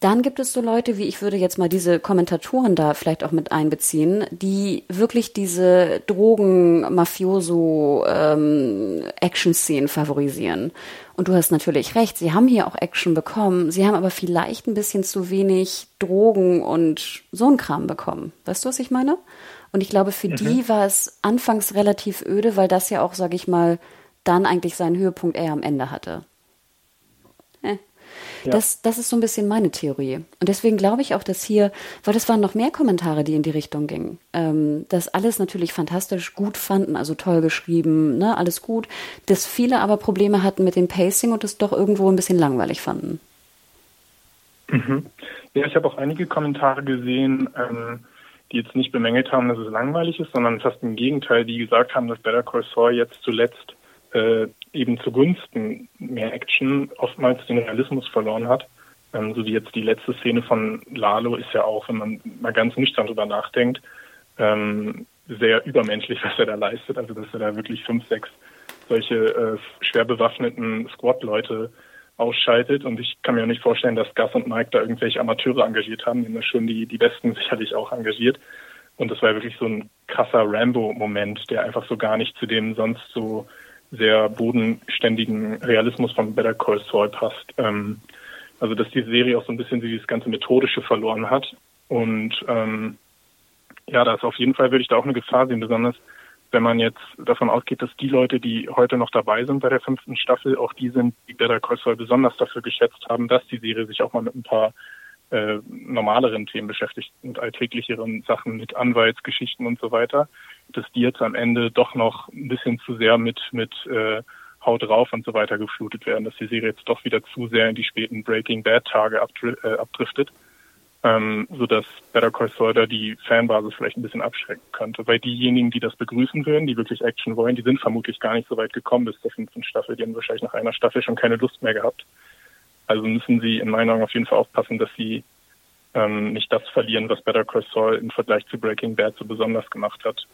A: Dann gibt es so Leute, wie ich würde jetzt mal diese Kommentatoren da vielleicht auch mit einbeziehen, die wirklich diese Drogen-Mafioso-Action-Szenen ähm, favorisieren. Und du hast natürlich recht, sie haben hier auch Action bekommen, sie haben aber vielleicht ein bisschen zu wenig Drogen und so ein Kram bekommen. Weißt du, was ich meine? Und ich glaube, für mhm. die war es anfangs relativ öde, weil das ja auch, sag ich mal, dann eigentlich seinen Höhepunkt eher am Ende hatte. Das, das ist so ein bisschen meine Theorie. Und deswegen glaube ich auch, dass hier, weil es waren noch mehr Kommentare, die in die Richtung gingen, ähm, dass alles natürlich fantastisch gut fanden, also toll geschrieben, ne, alles gut, dass viele aber Probleme hatten mit dem Pacing und es doch irgendwo ein bisschen langweilig fanden.
B: Mhm. Ja, ich habe auch einige Kommentare gesehen, ähm, die jetzt nicht bemängelt haben, dass es langweilig ist, sondern fast im Gegenteil, die gesagt haben, dass Better Call Saul jetzt zuletzt äh, eben zugunsten mehr Action oftmals den Realismus verloren hat. Ähm, so wie jetzt die letzte Szene von Lalo ist ja auch, wenn man mal ganz nüchtern drüber nachdenkt, ähm, sehr übermenschlich, [LAUGHS] was er da leistet. Also dass er da wirklich fünf, sechs solche äh, schwer bewaffneten Squad-Leute ausschaltet. Und ich kann mir auch nicht vorstellen, dass Gus und Mike da irgendwelche Amateure engagiert haben. Die haben schon die, die Besten sicherlich auch engagiert. Und das war wirklich so ein krasser Rambo-Moment, der einfach so gar nicht zu dem sonst so sehr bodenständigen Realismus von Better Call Saul passt. Ähm, also dass die Serie auch so ein bisschen dieses ganze Methodische verloren hat. Und ähm, ja, da ist auf jeden Fall, würde ich da auch eine Gefahr sehen, besonders wenn man jetzt davon ausgeht, dass die Leute, die heute noch dabei sind bei der fünften Staffel, auch die sind, die Better Call Saul besonders dafür geschätzt haben, dass die Serie sich auch mal mit ein paar äh, normaleren Themen beschäftigt und alltäglicheren Sachen mit Anwaltsgeschichten und so weiter dass die jetzt am Ende doch noch ein bisschen zu sehr mit, mit äh, Haut drauf und so weiter geflutet werden, dass die Serie jetzt doch wieder zu sehr in die späten Breaking Bad Tage abdri äh, abdriftet, ähm, so dass Better Call Saul da die Fanbasis vielleicht ein bisschen abschrecken könnte. Weil diejenigen, die das begrüßen würden, die wirklich Action wollen, die sind vermutlich gar nicht so weit gekommen bis zur fünften Staffel. Die haben wahrscheinlich nach einer Staffel schon keine Lust mehr gehabt. Also müssen sie in meinen Augen auf jeden Fall aufpassen, dass sie ähm, nicht das verlieren, was Better Call Saul im Vergleich zu Breaking Bad so besonders gemacht hat,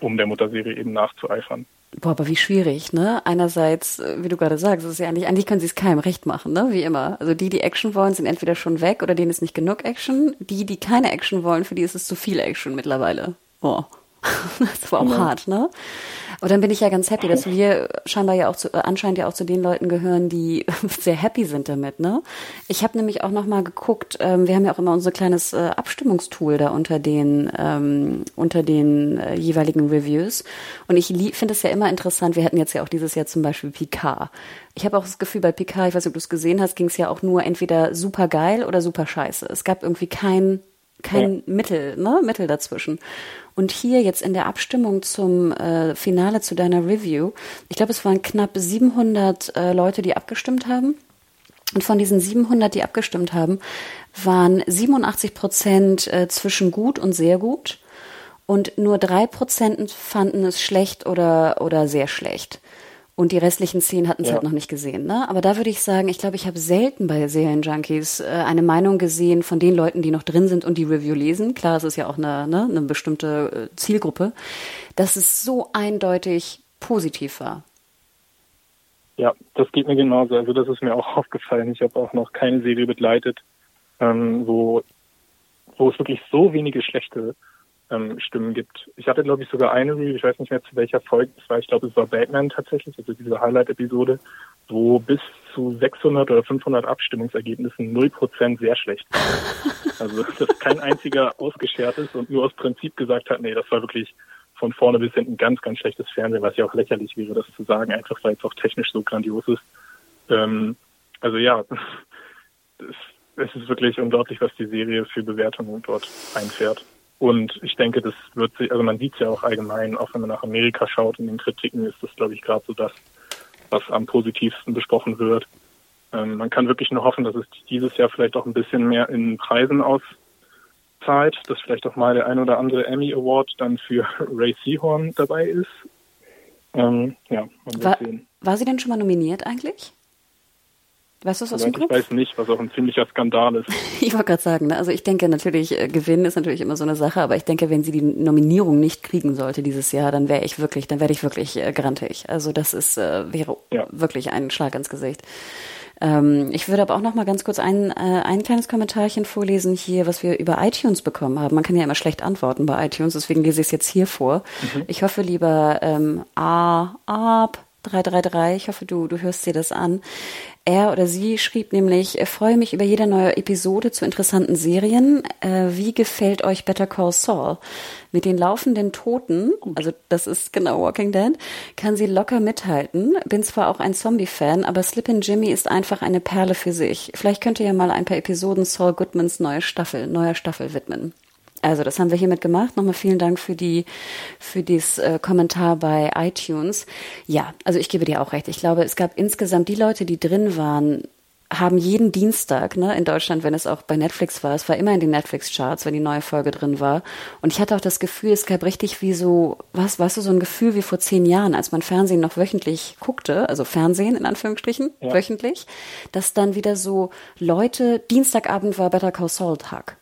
B: um der Mutterserie eben nachzueifern.
A: Boah, aber wie schwierig, ne? Einerseits, äh, wie du gerade sagst, ist ja eigentlich, eigentlich können sie es keinem recht machen, ne? Wie immer. Also die, die Action wollen, sind entweder schon weg oder denen ist nicht genug Action. Die, die keine Action wollen, für die ist es zu viel Action mittlerweile. Boah. [LAUGHS] das war auch ja. hart, ne? Aber dann bin ich ja ganz happy, dass wir scheinbar ja auch zu, äh, anscheinend ja auch zu den Leuten gehören, die [LAUGHS] sehr happy sind damit, ne? Ich habe nämlich auch noch mal geguckt, ähm, wir haben ja auch immer unser kleines äh, Abstimmungstool da unter den ähm, unter den äh, jeweiligen Reviews und ich finde es ja immer interessant, wir hatten jetzt ja auch dieses Jahr zum Beispiel Picard. Ich habe auch das Gefühl, bei Picard, ich weiß nicht, ob du es gesehen hast, ging es ja auch nur entweder super geil oder super scheiße. Es gab irgendwie kein kein ja. Mittel, ne, Mittel dazwischen. Und hier jetzt in der Abstimmung zum äh, Finale zu deiner Review, ich glaube, es waren knapp 700 äh, Leute, die abgestimmt haben. Und von diesen 700, die abgestimmt haben, waren 87 Prozent äh, zwischen gut und sehr gut. Und nur drei Prozent fanden es schlecht oder, oder sehr schlecht. Und die restlichen zehn hatten es ja. halt noch nicht gesehen. Ne? Aber da würde ich sagen, ich glaube, ich habe selten bei Serienjunkies äh, eine Meinung gesehen von den Leuten, die noch drin sind und die Review lesen. Klar, es ist ja auch eine, ne, eine bestimmte äh, Zielgruppe, dass es so eindeutig positiv war.
B: Ja, das geht mir genauso. Also das ist mir auch [LAUGHS] aufgefallen. Ich habe auch noch keine Serie begleitet, ähm, wo, wo es wirklich so wenige schlechte ähm, Stimmen gibt. Ich hatte, glaube ich, sogar eine Review, ich weiß nicht mehr zu welcher Folge es war, ich glaube, es war Batman tatsächlich, also diese Highlight-Episode, wo bis zu 600 oder 500 Abstimmungsergebnissen 0% sehr schlecht waren. [LAUGHS] Also, dass kein einziger ausgeschert ist und nur aus Prinzip gesagt hat, nee, das war wirklich von vorne bis hinten ganz, ganz schlechtes Fernsehen, was ja auch lächerlich wäre, das zu sagen, einfach weil es auch technisch so grandios ist. Ähm, also ja, [LAUGHS] es, es ist wirklich unglaublich, was die Serie für Bewertungen dort einfährt. Und ich denke, das wird sich, also man sieht es ja auch allgemein, auch wenn man nach Amerika schaut, in den Kritiken ist das, glaube ich, gerade so das, was am positivsten besprochen wird. Ähm, man kann wirklich nur hoffen, dass es dieses Jahr vielleicht auch ein bisschen mehr in Preisen auszahlt, dass vielleicht auch mal der ein oder andere Emmy Award dann für [LAUGHS] Ray Seahorn dabei ist. Ähm, ja, man wird
A: War,
B: sehen.
A: war sie denn schon mal nominiert eigentlich? Weißt du es aus dem
B: Soweit ich
A: Kopf?
B: weiß nicht, was auch ein ziemlicher Skandal ist. [LAUGHS]
A: Ich wollte gerade sagen, ne? also ich denke natürlich, äh, Gewinnen ist natürlich immer so eine Sache, aber ich denke, wenn sie die Nominierung nicht kriegen sollte dieses Jahr, dann wäre ich wirklich, dann werde ich wirklich äh, grantig. Also das ist äh, wäre
B: Ja.
A: wirklich ein Schlag ins Gesicht. Ähm, ich würde aber auch noch mal ganz kurz ein, äh, ein kleines Kommentarchen vorlesen hier, was wir über iTunes bekommen haben. Man kann ja immer schlecht antworten bei iTunes, deswegen lese ich es jetzt hier vor. Ich hoffe, lieber ähm, A, Ab 333, ich hoffe, du, du hörst dir das an. Er oder sie schrieb nämlich, "Ich freue mich über jede neue Episode zu interessanten Serien. Äh, wie gefällt euch Better Call Saul? Mit den laufenden Toten, also das ist genau Walking Dead, kann sie locker mithalten. Bin zwar auch ein Zombie-Fan, aber Slippin' Jimmy ist einfach eine Perle für sich. Vielleicht könnt ihr ja mal ein paar Episoden Saul Goodmans neue Staffel, neuer Staffel widmen. Also das haben wir hiermit gemacht. Nochmal vielen Dank für die für dieses äh, Kommentar bei iTunes. Ja, also ich gebe dir auch recht. Ich glaube, es gab insgesamt die Leute, die drin waren, haben jeden Dienstag, ne, in Deutschland, wenn es auch bei Netflix war, es war immer in den Netflix-Charts, wenn die neue Folge drin war. Und ich hatte auch das Gefühl, es gab richtig wie so, was, weißt du, so ein Gefühl wie vor zehn Jahren, als man Fernsehen noch wöchentlich guckte, also Fernsehen in Anführungsstrichen,
B: Ja.
A: wöchentlich, dass dann wieder so Leute, Dienstagabend war Better Call Saul Tag.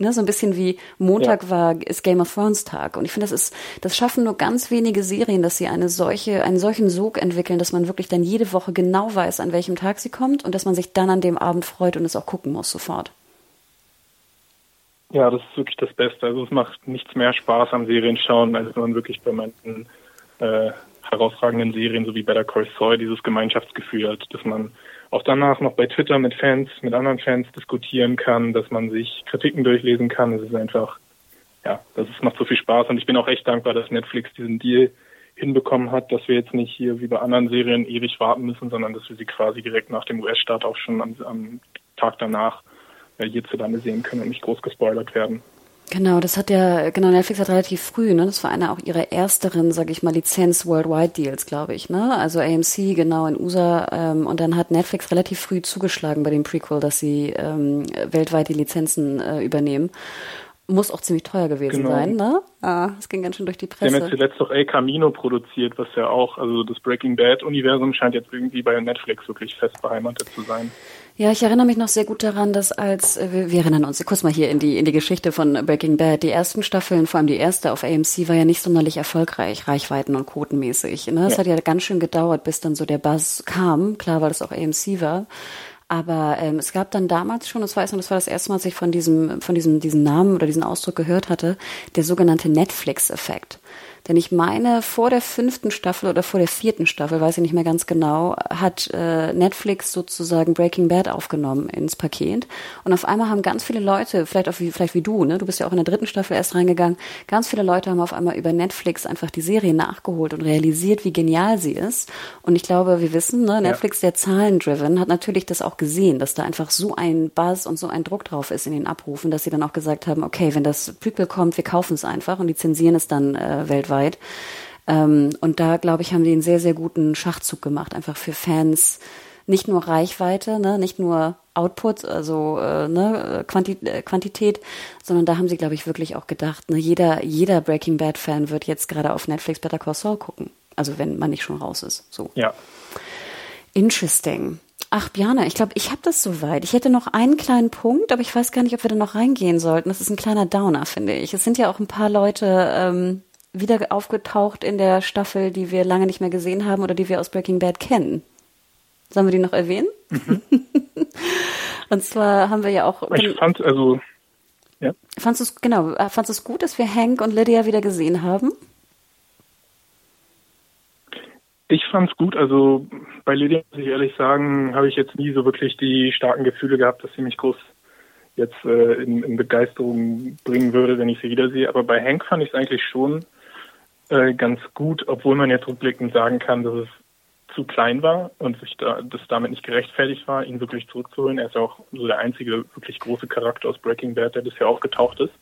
A: Ne, so ein bisschen wie Montag war ist Game of Thrones Tag und ich finde das ist das schaffen nur ganz wenige Serien, dass sie eine solche einen solchen Sog entwickeln, dass man wirklich dann jede Woche genau weiß, an welchem Tag sie kommt und dass man sich dann an dem Abend freut und es auch gucken muss sofort.
B: Ja, das ist wirklich das Beste. Also es macht nichts mehr Spaß am Serienschauen, als wenn man wirklich bei manchen äh, herausragenden Serien, so wie Better Call Saul, dieses Gemeinschaftsgefühl hat, dass man auch danach noch bei Twitter mit Fans, mit anderen Fans diskutieren kann, dass man sich Kritiken durchlesen kann. Es ist einfach, ja, das ist, macht so viel Spaß und ich bin auch echt dankbar, dass Netflix diesen Deal hinbekommen hat, dass wir jetzt nicht hier wie bei anderen Serien ewig warten müssen, sondern dass wir sie quasi direkt nach dem US-Start auch schon am, am Tag danach äh, hierzulande sehen können und nicht groß gespoilert werden.
A: Genau, das hat ja, genau, Netflix hat relativ früh, ne, das war einer auch ihrer ersteren, sag ich mal, Lizenz Worldwide Deals, glaube ich, ne, also AMC genau in USA ähm, und dann hat Netflix relativ früh zugeschlagen bei dem Prequel, dass sie ähm, weltweit die Lizenzen äh, übernehmen. Muss auch ziemlich teuer gewesen
B: Genau.
A: sein, ne? Ah, das ging ganz schön durch die
B: Sie haben jetzt
A: Presse.
B: zuletzt auch El Camino produziert, was ja auch, also das Breaking Bad-Universum scheint jetzt irgendwie bei Netflix wirklich fest beheimatet zu sein.
A: Ja, ich erinnere mich noch sehr gut daran, dass als äh, wir, erinnern uns kurz mal hier in die in die Geschichte von Breaking Bad. Die ersten Staffeln, vor allem die erste auf AMC, war ja nicht sonderlich erfolgreich, Reichweiten und Quotenmäßig. Ne? Es
B: Ja.
A: hat ja ganz schön gedauert, bis dann so der Buzz kam. Klar, weil es auch AMC war. Aber ähm, es gab dann damals schon, das weiß noch, das war das erste Mal, als ich von diesem, von diesem, diesen Namen oder diesen Ausdruck gehört hatte, der sogenannte Netflix-Effekt. Denn ich meine, vor der fünften Staffel oder vor der vierten Staffel, weiß ich nicht mehr ganz genau, hat äh, Netflix sozusagen Breaking Bad aufgenommen ins Paket. Und auf einmal haben ganz viele Leute, vielleicht auch wie, vielleicht wie du, ne, du bist ja auch in der dritten Staffel erst reingegangen, ganz viele Leute haben auf einmal über Netflix einfach die Serie nachgeholt und realisiert, wie genial sie ist. Und ich glaube, wir wissen, ne, Netflix, der Zahlen-driven, hat natürlich das auch gesehen, dass da einfach so ein Buzz und so ein Druck drauf ist in den Abrufen, dass sie dann auch gesagt haben, okay, wenn das Prequel kommt, wir kaufen es einfach und lizenzieren es dann äh, weltweit. Ähm, und da, glaube ich, haben die einen sehr, sehr guten Schachzug gemacht, einfach für Fans. Nicht nur Reichweite, ne, nicht nur Output, also äh, ne, Quanti äh, Quantität, sondern da haben sie, glaube ich, wirklich auch gedacht, ne, jeder, jeder Breaking Bad Fan wird jetzt gerade auf Netflix Better Call Saul gucken. Also wenn man nicht schon raus ist. So.
B: Ja.
A: Interesting. Ach, Bjana, ich glaube, ich habe das soweit. Ich hätte noch einen kleinen Punkt, aber ich weiß gar nicht, ob wir da noch reingehen sollten. Das ist ein kleiner Downer, finde ich. Es sind ja auch ein paar Leute ähm, wieder aufgetaucht in der Staffel, die wir lange nicht mehr gesehen haben oder die wir aus Breaking Bad kennen. Sollen wir die noch erwähnen? [LAUGHS] Und zwar haben wir ja auch.
B: Ich fand, also, ja.
A: Fandst du es genau? Fandst du es gut, dass wir Hank und Lydia wieder gesehen haben?
B: Ich fand's gut. Also bei Lydia muss ich ehrlich sagen, habe ich jetzt nie so wirklich die starken Gefühle gehabt, dass sie mich groß jetzt äh, in, in Begeisterung bringen würde, wenn ich sie wiedersehe. Aber bei Hank fand ich es eigentlich schon äh, ganz gut, obwohl man jetzt rückblickend sagen kann, dass es zu klein war und sich da, das damit nicht gerechtfertigt war, ihn wirklich zurückzuholen. Er ist ja auch so der einzige wirklich große Charakter aus Breaking Bad, der bisher aufgetaucht ist.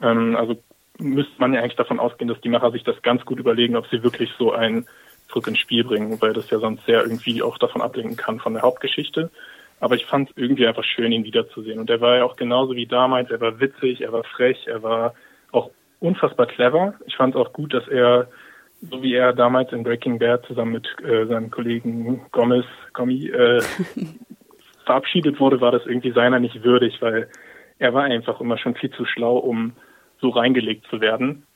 B: Ähm, also müsste man ja eigentlich davon ausgehen, dass die Macher sich das ganz gut überlegen, ob sie wirklich so ein zurück ins Spiel bringen, weil das ja sonst sehr irgendwie auch davon ablenken kann von der Hauptgeschichte. Aber ich fand es irgendwie einfach schön, ihn wiederzusehen. Und er war ja auch genauso wie damals. Er war witzig, er war frech, er war unfassbar clever. Ich fand es auch gut, dass er, so wie er damals in Breaking Bad zusammen mit äh, seinem Kollegen Gomez, Gomi, äh, [LAUGHS] verabschiedet wurde, war das irgendwie seiner nicht würdig, weil er war einfach immer schon viel zu schlau, um so reingelegt zu werden.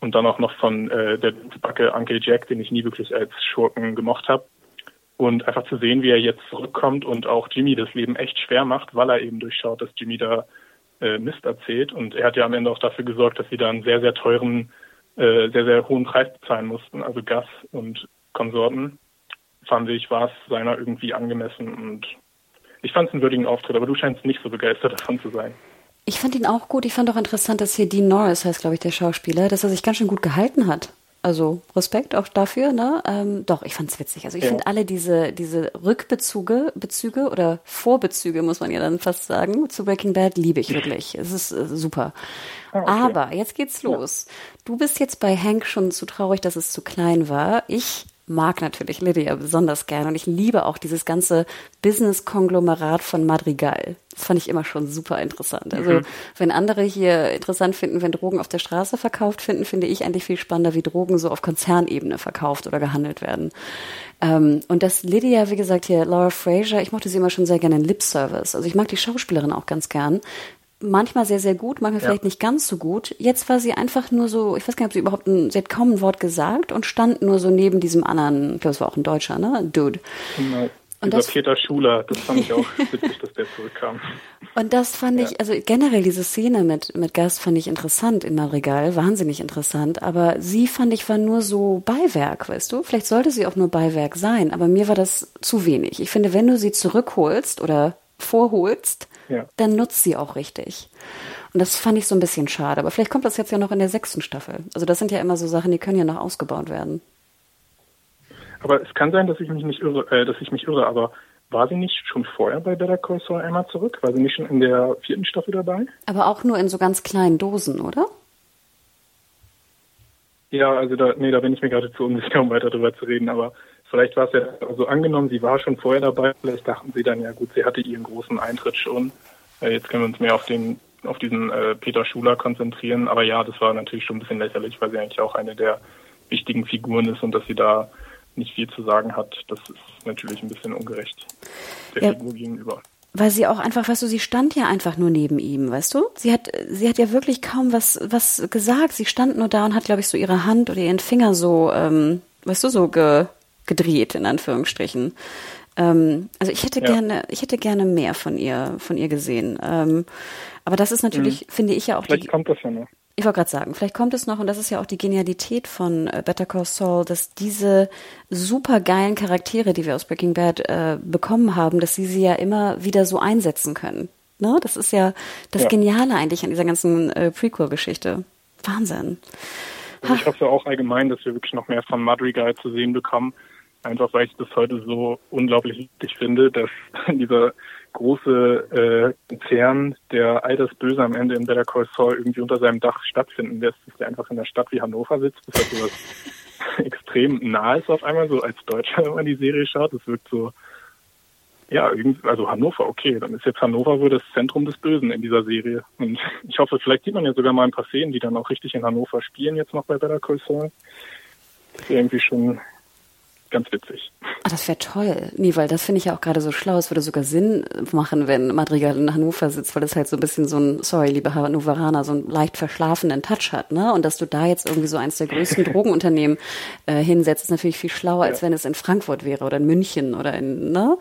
B: Und dann auch noch von äh, der Backe Uncle Jack, den ich nie wirklich als Schurken gemocht habe. Und einfach zu sehen, wie er jetzt zurückkommt und auch Jimmy das Leben echt schwer macht, weil er eben durchschaut, dass Jimmy da äh, Mist erzählt. Und er hat ja am Ende auch dafür gesorgt, dass sie da einen sehr, sehr teuren, äh, sehr, sehr hohen Preis bezahlen mussten, also Gas und Konsorten. Fand ich, war es seiner irgendwie angemessen und ich fand es einen würdigen Auftritt, aber du scheinst nicht so begeistert [LAUGHS] davon zu sein.
A: Ich fand ihn auch gut. Ich fand auch interessant, dass hier Dean Norris heißt, glaube ich, der Schauspieler, dass er sich ganz schön gut gehalten hat. Also Respekt auch dafür, ne? Ähm, doch, ich fand's witzig. Also ich ja. finde alle diese, diese Rückbezüge, Bezüge oder Vorbezüge, muss man ja dann fast sagen, zu Breaking Bad liebe ich wirklich. Es ist äh, super. Ah, okay. Aber jetzt geht's los. Ja. Du bist jetzt bei Hank schon zu traurig, dass es zu klein war. Ich mag natürlich Lydia besonders gerne und ich liebe auch dieses ganze Business-Konglomerat von Madrigal. Das fand ich immer schon super interessant. Also mhm. wenn andere hier interessant finden, wenn Drogen auf der Straße verkauft finden, finde ich eigentlich viel spannender, wie Drogen so auf Konzernebene verkauft oder gehandelt werden. Ähm, und das Lydia, wie gesagt, hier Laura Fraser, ich mochte sie immer schon sehr gerne in Lip Service. Also ich mag die Schauspielerin auch ganz gern manchmal sehr, sehr gut, manchmal ja. vielleicht nicht ganz so gut. Jetzt war sie einfach nur so, ich weiß gar nicht, ob sie überhaupt ein, sie hat kaum ein Wort gesagt und stand nur so neben diesem anderen, ich glaube, es war auch ein Deutscher, ne? Dude.
B: Genau. Und Dieser das, Peter Schuler, das fand ich auch [LAUGHS] witzig, dass der zurückkam.
A: Und das fand ja. ich, also generell diese Szene mit, mit Gast fand ich interessant in Madrigal, wahnsinnig interessant, aber sie fand ich war nur so Beiwerk, weißt du? Vielleicht sollte sie auch nur Beiwerk sein, aber mir war das zu wenig. Ich finde, wenn du sie zurückholst oder vorholst, ja. dann nutzt sie auch richtig. Und das fand ich so ein bisschen schade. Aber vielleicht kommt das jetzt ja noch in der sechsten Staffel. Also das sind ja immer so Sachen, die können ja noch ausgebaut werden.
B: Aber es kann sein, dass ich mich nicht irre, äh, dass ich mich irre, aber war sie nicht schon vorher bei Better Call Saul einmal zurück? War sie nicht schon in der vierten Staffel dabei?
A: Aber auch nur in so ganz kleinen Dosen, oder?
B: Ja, also da, nee, da bin ich mir gerade zu unsicher, um weiter drüber zu reden, aber Vielleicht war es ja, also angenommen, sie war schon vorher dabei, vielleicht dachten sie dann, ja gut, sie hatte ihren großen Eintritt schon. Äh, jetzt können wir uns mehr auf den, auf diesen äh, Peter Schuler konzentrieren. Aber ja, das war natürlich schon ein bisschen lächerlich, weil sie eigentlich auch eine der wichtigen Figuren ist und dass sie da nicht viel zu sagen hat, das ist natürlich ein bisschen ungerecht der ja. Figur gegenüber
A: weil sie auch einfach, weißt du, sie stand ja einfach nur neben ihm, weißt du? Sie hat, sie hat ja wirklich kaum was, was gesagt. Sie stand nur da und hat, glaube ich, so ihre Hand oder ihren Finger so, ähm, weißt du, so ge, gedreht, in Anführungsstrichen. Ähm, also ich hätte ja. gerne, ich hätte gerne mehr von ihr, von ihr gesehen. Ähm, aber das ist natürlich, mhm. finde ich ja auch
B: Vielleicht die, kommt das ja noch.
A: Ich wollte gerade sagen, vielleicht kommt es noch, und das ist ja auch die Genialität von äh, Better Call Saul, dass diese super geilen Charaktere, die wir aus Breaking Bad äh, bekommen haben, dass sie sie ja immer wieder so einsetzen können. Ne? Das ist ja das ja. Geniale eigentlich an dieser ganzen äh, Prequel-Geschichte. Wahnsinn.
B: Also ich hoffe auch allgemein, dass wir wirklich noch mehr von Madrigal zu sehen bekommen. Einfach weil ich das heute so unglaublich wichtig finde, dass [LAUGHS] dieser große äh, Konzern, der all das Böse am Ende in Better Call Saul irgendwie unter seinem Dach stattfinden lässt, dass der einfach in der Stadt wie Hannover sitzt, das ist halt sowas [LAUGHS] extrem nah ist auf einmal, so als Deutscher, [LAUGHS] wenn man die Serie schaut. Das wirkt so, ja, also Hannover, okay, dann ist jetzt Hannover wohl das Zentrum des Bösen in dieser Serie. Und ich hoffe, vielleicht sieht man ja sogar mal ein paar Szenen, die dann auch richtig in Hannover spielen, jetzt noch bei Better Call Saul. Das ist irgendwie schon ganz witzig.
A: Ah, das wäre toll. Nee, weil das finde ich ja auch gerade so schlau. Es würde sogar Sinn machen, wenn Madrigal in Hannover sitzt, weil das halt so ein bisschen so ein, sorry, liebe Hannoveraner, so einen leicht verschlafenen Touch hat, ne? Und dass du da jetzt irgendwie so eins der größten [LAUGHS] Drogenunternehmen äh, hinsetzt, ist natürlich viel schlauer, ja. als wenn es in Frankfurt wäre oder in München oder in, ne?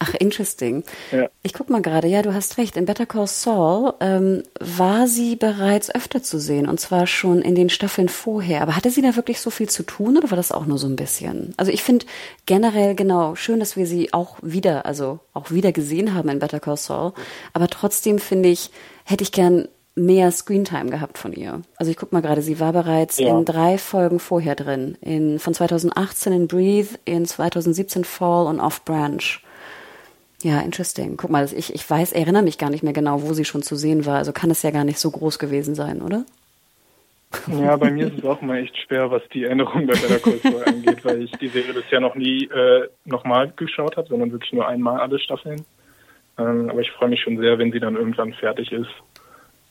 A: Ach, interesting. Ja. Ich guck mal gerade, ja, du hast recht. In Better Call Saul ähm, war sie bereits öfter zu sehen und zwar schon in den Staffeln vorher. Aber hatte sie da wirklich so viel zu tun oder war das auch nur so ein bisschen? Also ich finde generell genau schön, dass wir sie auch wieder, also auch wieder gesehen haben in Better Call Saul. Aber trotzdem finde ich, hätte ich gern mehr Screentime gehabt von ihr. Also ich guck mal gerade, sie war bereits ja. in drei Folgen vorher drin. In, von 2018 in Breathe, in 2017 Fall und Off Branch. Ja, interesting. Guck mal, ich, ich weiß, erinnere mich gar nicht mehr genau, wo sie schon zu sehen war. Also kann es ja gar nicht so groß gewesen sein, oder?
B: Ja, bei mir ist es auch mal echt schwer, was die Erinnerung bei Better Call Saul angeht, weil ich die Serie bisher noch nie äh, nochmal geschaut habe, sondern wirklich nur einmal alle Staffeln. Ähm, aber ich freue mich schon sehr, wenn sie dann irgendwann fertig ist,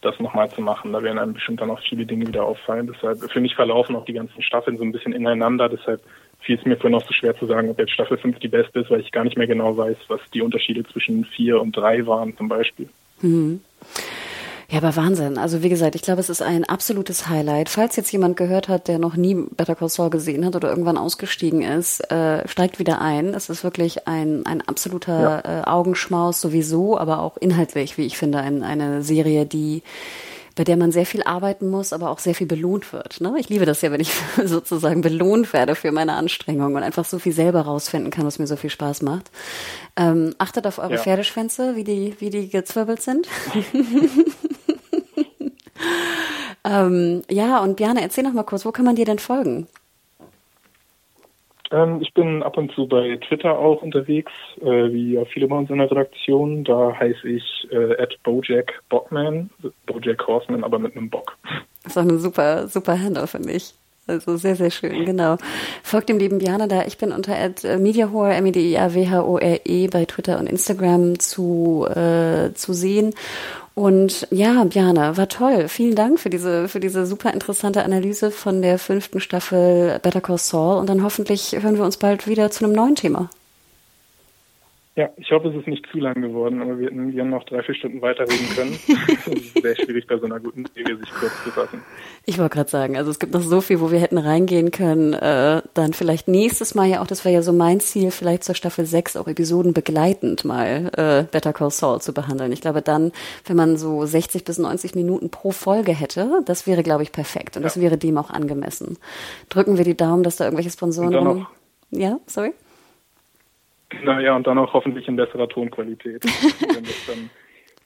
B: das nochmal zu machen. Da werden einem bestimmt dann auch viele Dinge wieder auffallen. Deshalb, für mich verlaufen auch die ganzen Staffeln so ein bisschen ineinander. Deshalb fiel es mir vorhin auch so schwer zu sagen, ob jetzt Staffel 5 die beste ist, weil ich gar nicht mehr genau weiß, was die Unterschiede zwischen 4 und 3 waren zum Beispiel.
A: Mhm. Ja, aber Wahnsinn. Also wie gesagt, ich glaube, es ist ein absolutes Highlight. Falls jetzt jemand gehört hat, der noch nie Better Call Saul gesehen hat oder irgendwann ausgestiegen ist, äh, steigt wieder ein. Es ist wirklich ein, ein absoluter ja. äh, Augenschmaus sowieso, aber auch inhaltlich, wie ich finde, ein, eine Serie, die bei der man sehr viel arbeiten muss, aber auch sehr viel belohnt wird. Ne? Ich liebe das ja, wenn ich [LAUGHS] sozusagen belohnt werde für meine Anstrengungen und einfach so viel selber rausfinden kann, was mir so viel Spaß macht. Ähm, achtet auf eure ja. Pferdeschwänze, wie die, wie die gezwirbelt sind. [LAUGHS] [LAUGHS] ähm, ja, und Björn, erzähl noch mal kurz, wo kann man dir denn folgen?
B: Ähm, ich bin ab und zu bei Twitter auch unterwegs, äh, wie viele bei uns in der Redaktion. Da heiße ich äh, at Bojack Bockman, Bojack Horseman, aber mit einem Bock.
A: Das ist auch eine super, super Handle, finde ich. Also sehr, sehr schön, genau. Folgt dem lieben Björn da. Ich bin unter äh, Mediahore, M-E-D-I-A-W-H-O-R-E bei Twitter und Instagram zu, äh, zu sehen. Und ja, Bjana, war toll. Vielen Dank für diese, für diese super interessante Analyse von der fünften Staffel Better Call Saul. Und dann hoffentlich hören wir uns bald wieder zu einem neuen Thema.
B: Ja, ich hoffe, es ist nicht zu lang geworden, aber wir hätten gerne noch drei, vier Stunden weiterreden können. [LAUGHS] es ist sehr schwierig, bei so einer guten Serie sich kurz zu fassen.
A: Ich wollte gerade sagen, also es gibt noch so viel, wo wir hätten reingehen können. Äh, dann vielleicht nächstes Mal ja auch, das wäre ja so mein Ziel, vielleicht zur Staffel 6 auch Episoden begleitend mal äh, Better Call Saul zu behandeln. Ich glaube dann, wenn man so 60 bis 90 Minuten pro Folge hätte, das wäre, glaube ich, perfekt. Und ja. das wäre dem auch angemessen. Drücken wir die Daumen, dass da irgendwelche Sponsoren... Ja, sorry?
B: Naja, und dann auch hoffentlich in besserer Tonqualität, [LAUGHS] wenn das dann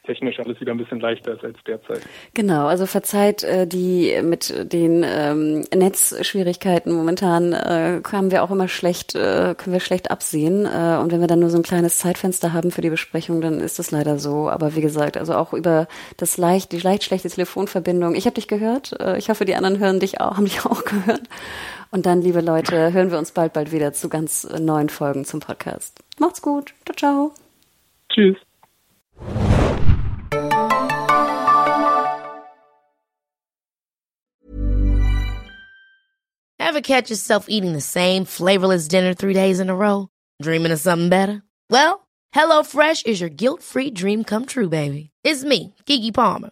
B: technisch alles wieder ein bisschen leichter ist als derzeit.
A: Genau, also verzeiht äh, die mit den ähm, Netzschwierigkeiten momentan äh, haben wir auch immer schlecht, äh, können wir schlecht absehen. Äh, und wenn wir dann nur so ein kleines Zeitfenster haben für die Besprechung, dann ist das leider so. Aber wie gesagt, also auch über das leicht, die leicht schlechte Telefonverbindung. Ich habe dich gehört. Äh, ich hoffe, die anderen hören dich auch, haben dich auch gehört. Und dann, liebe Leute, hören wir uns bald, bald wieder zu ganz neuen Folgen zum Podcast. Macht's gut. Ciao, ciao.
B: Tschüss.
C: Ever catch yourself eating the same flavorless dinner three days in a row? Dreaming of something better? Well, HelloFresh is your guilt-free dream come true, baby. It's me, Kiki Palmer.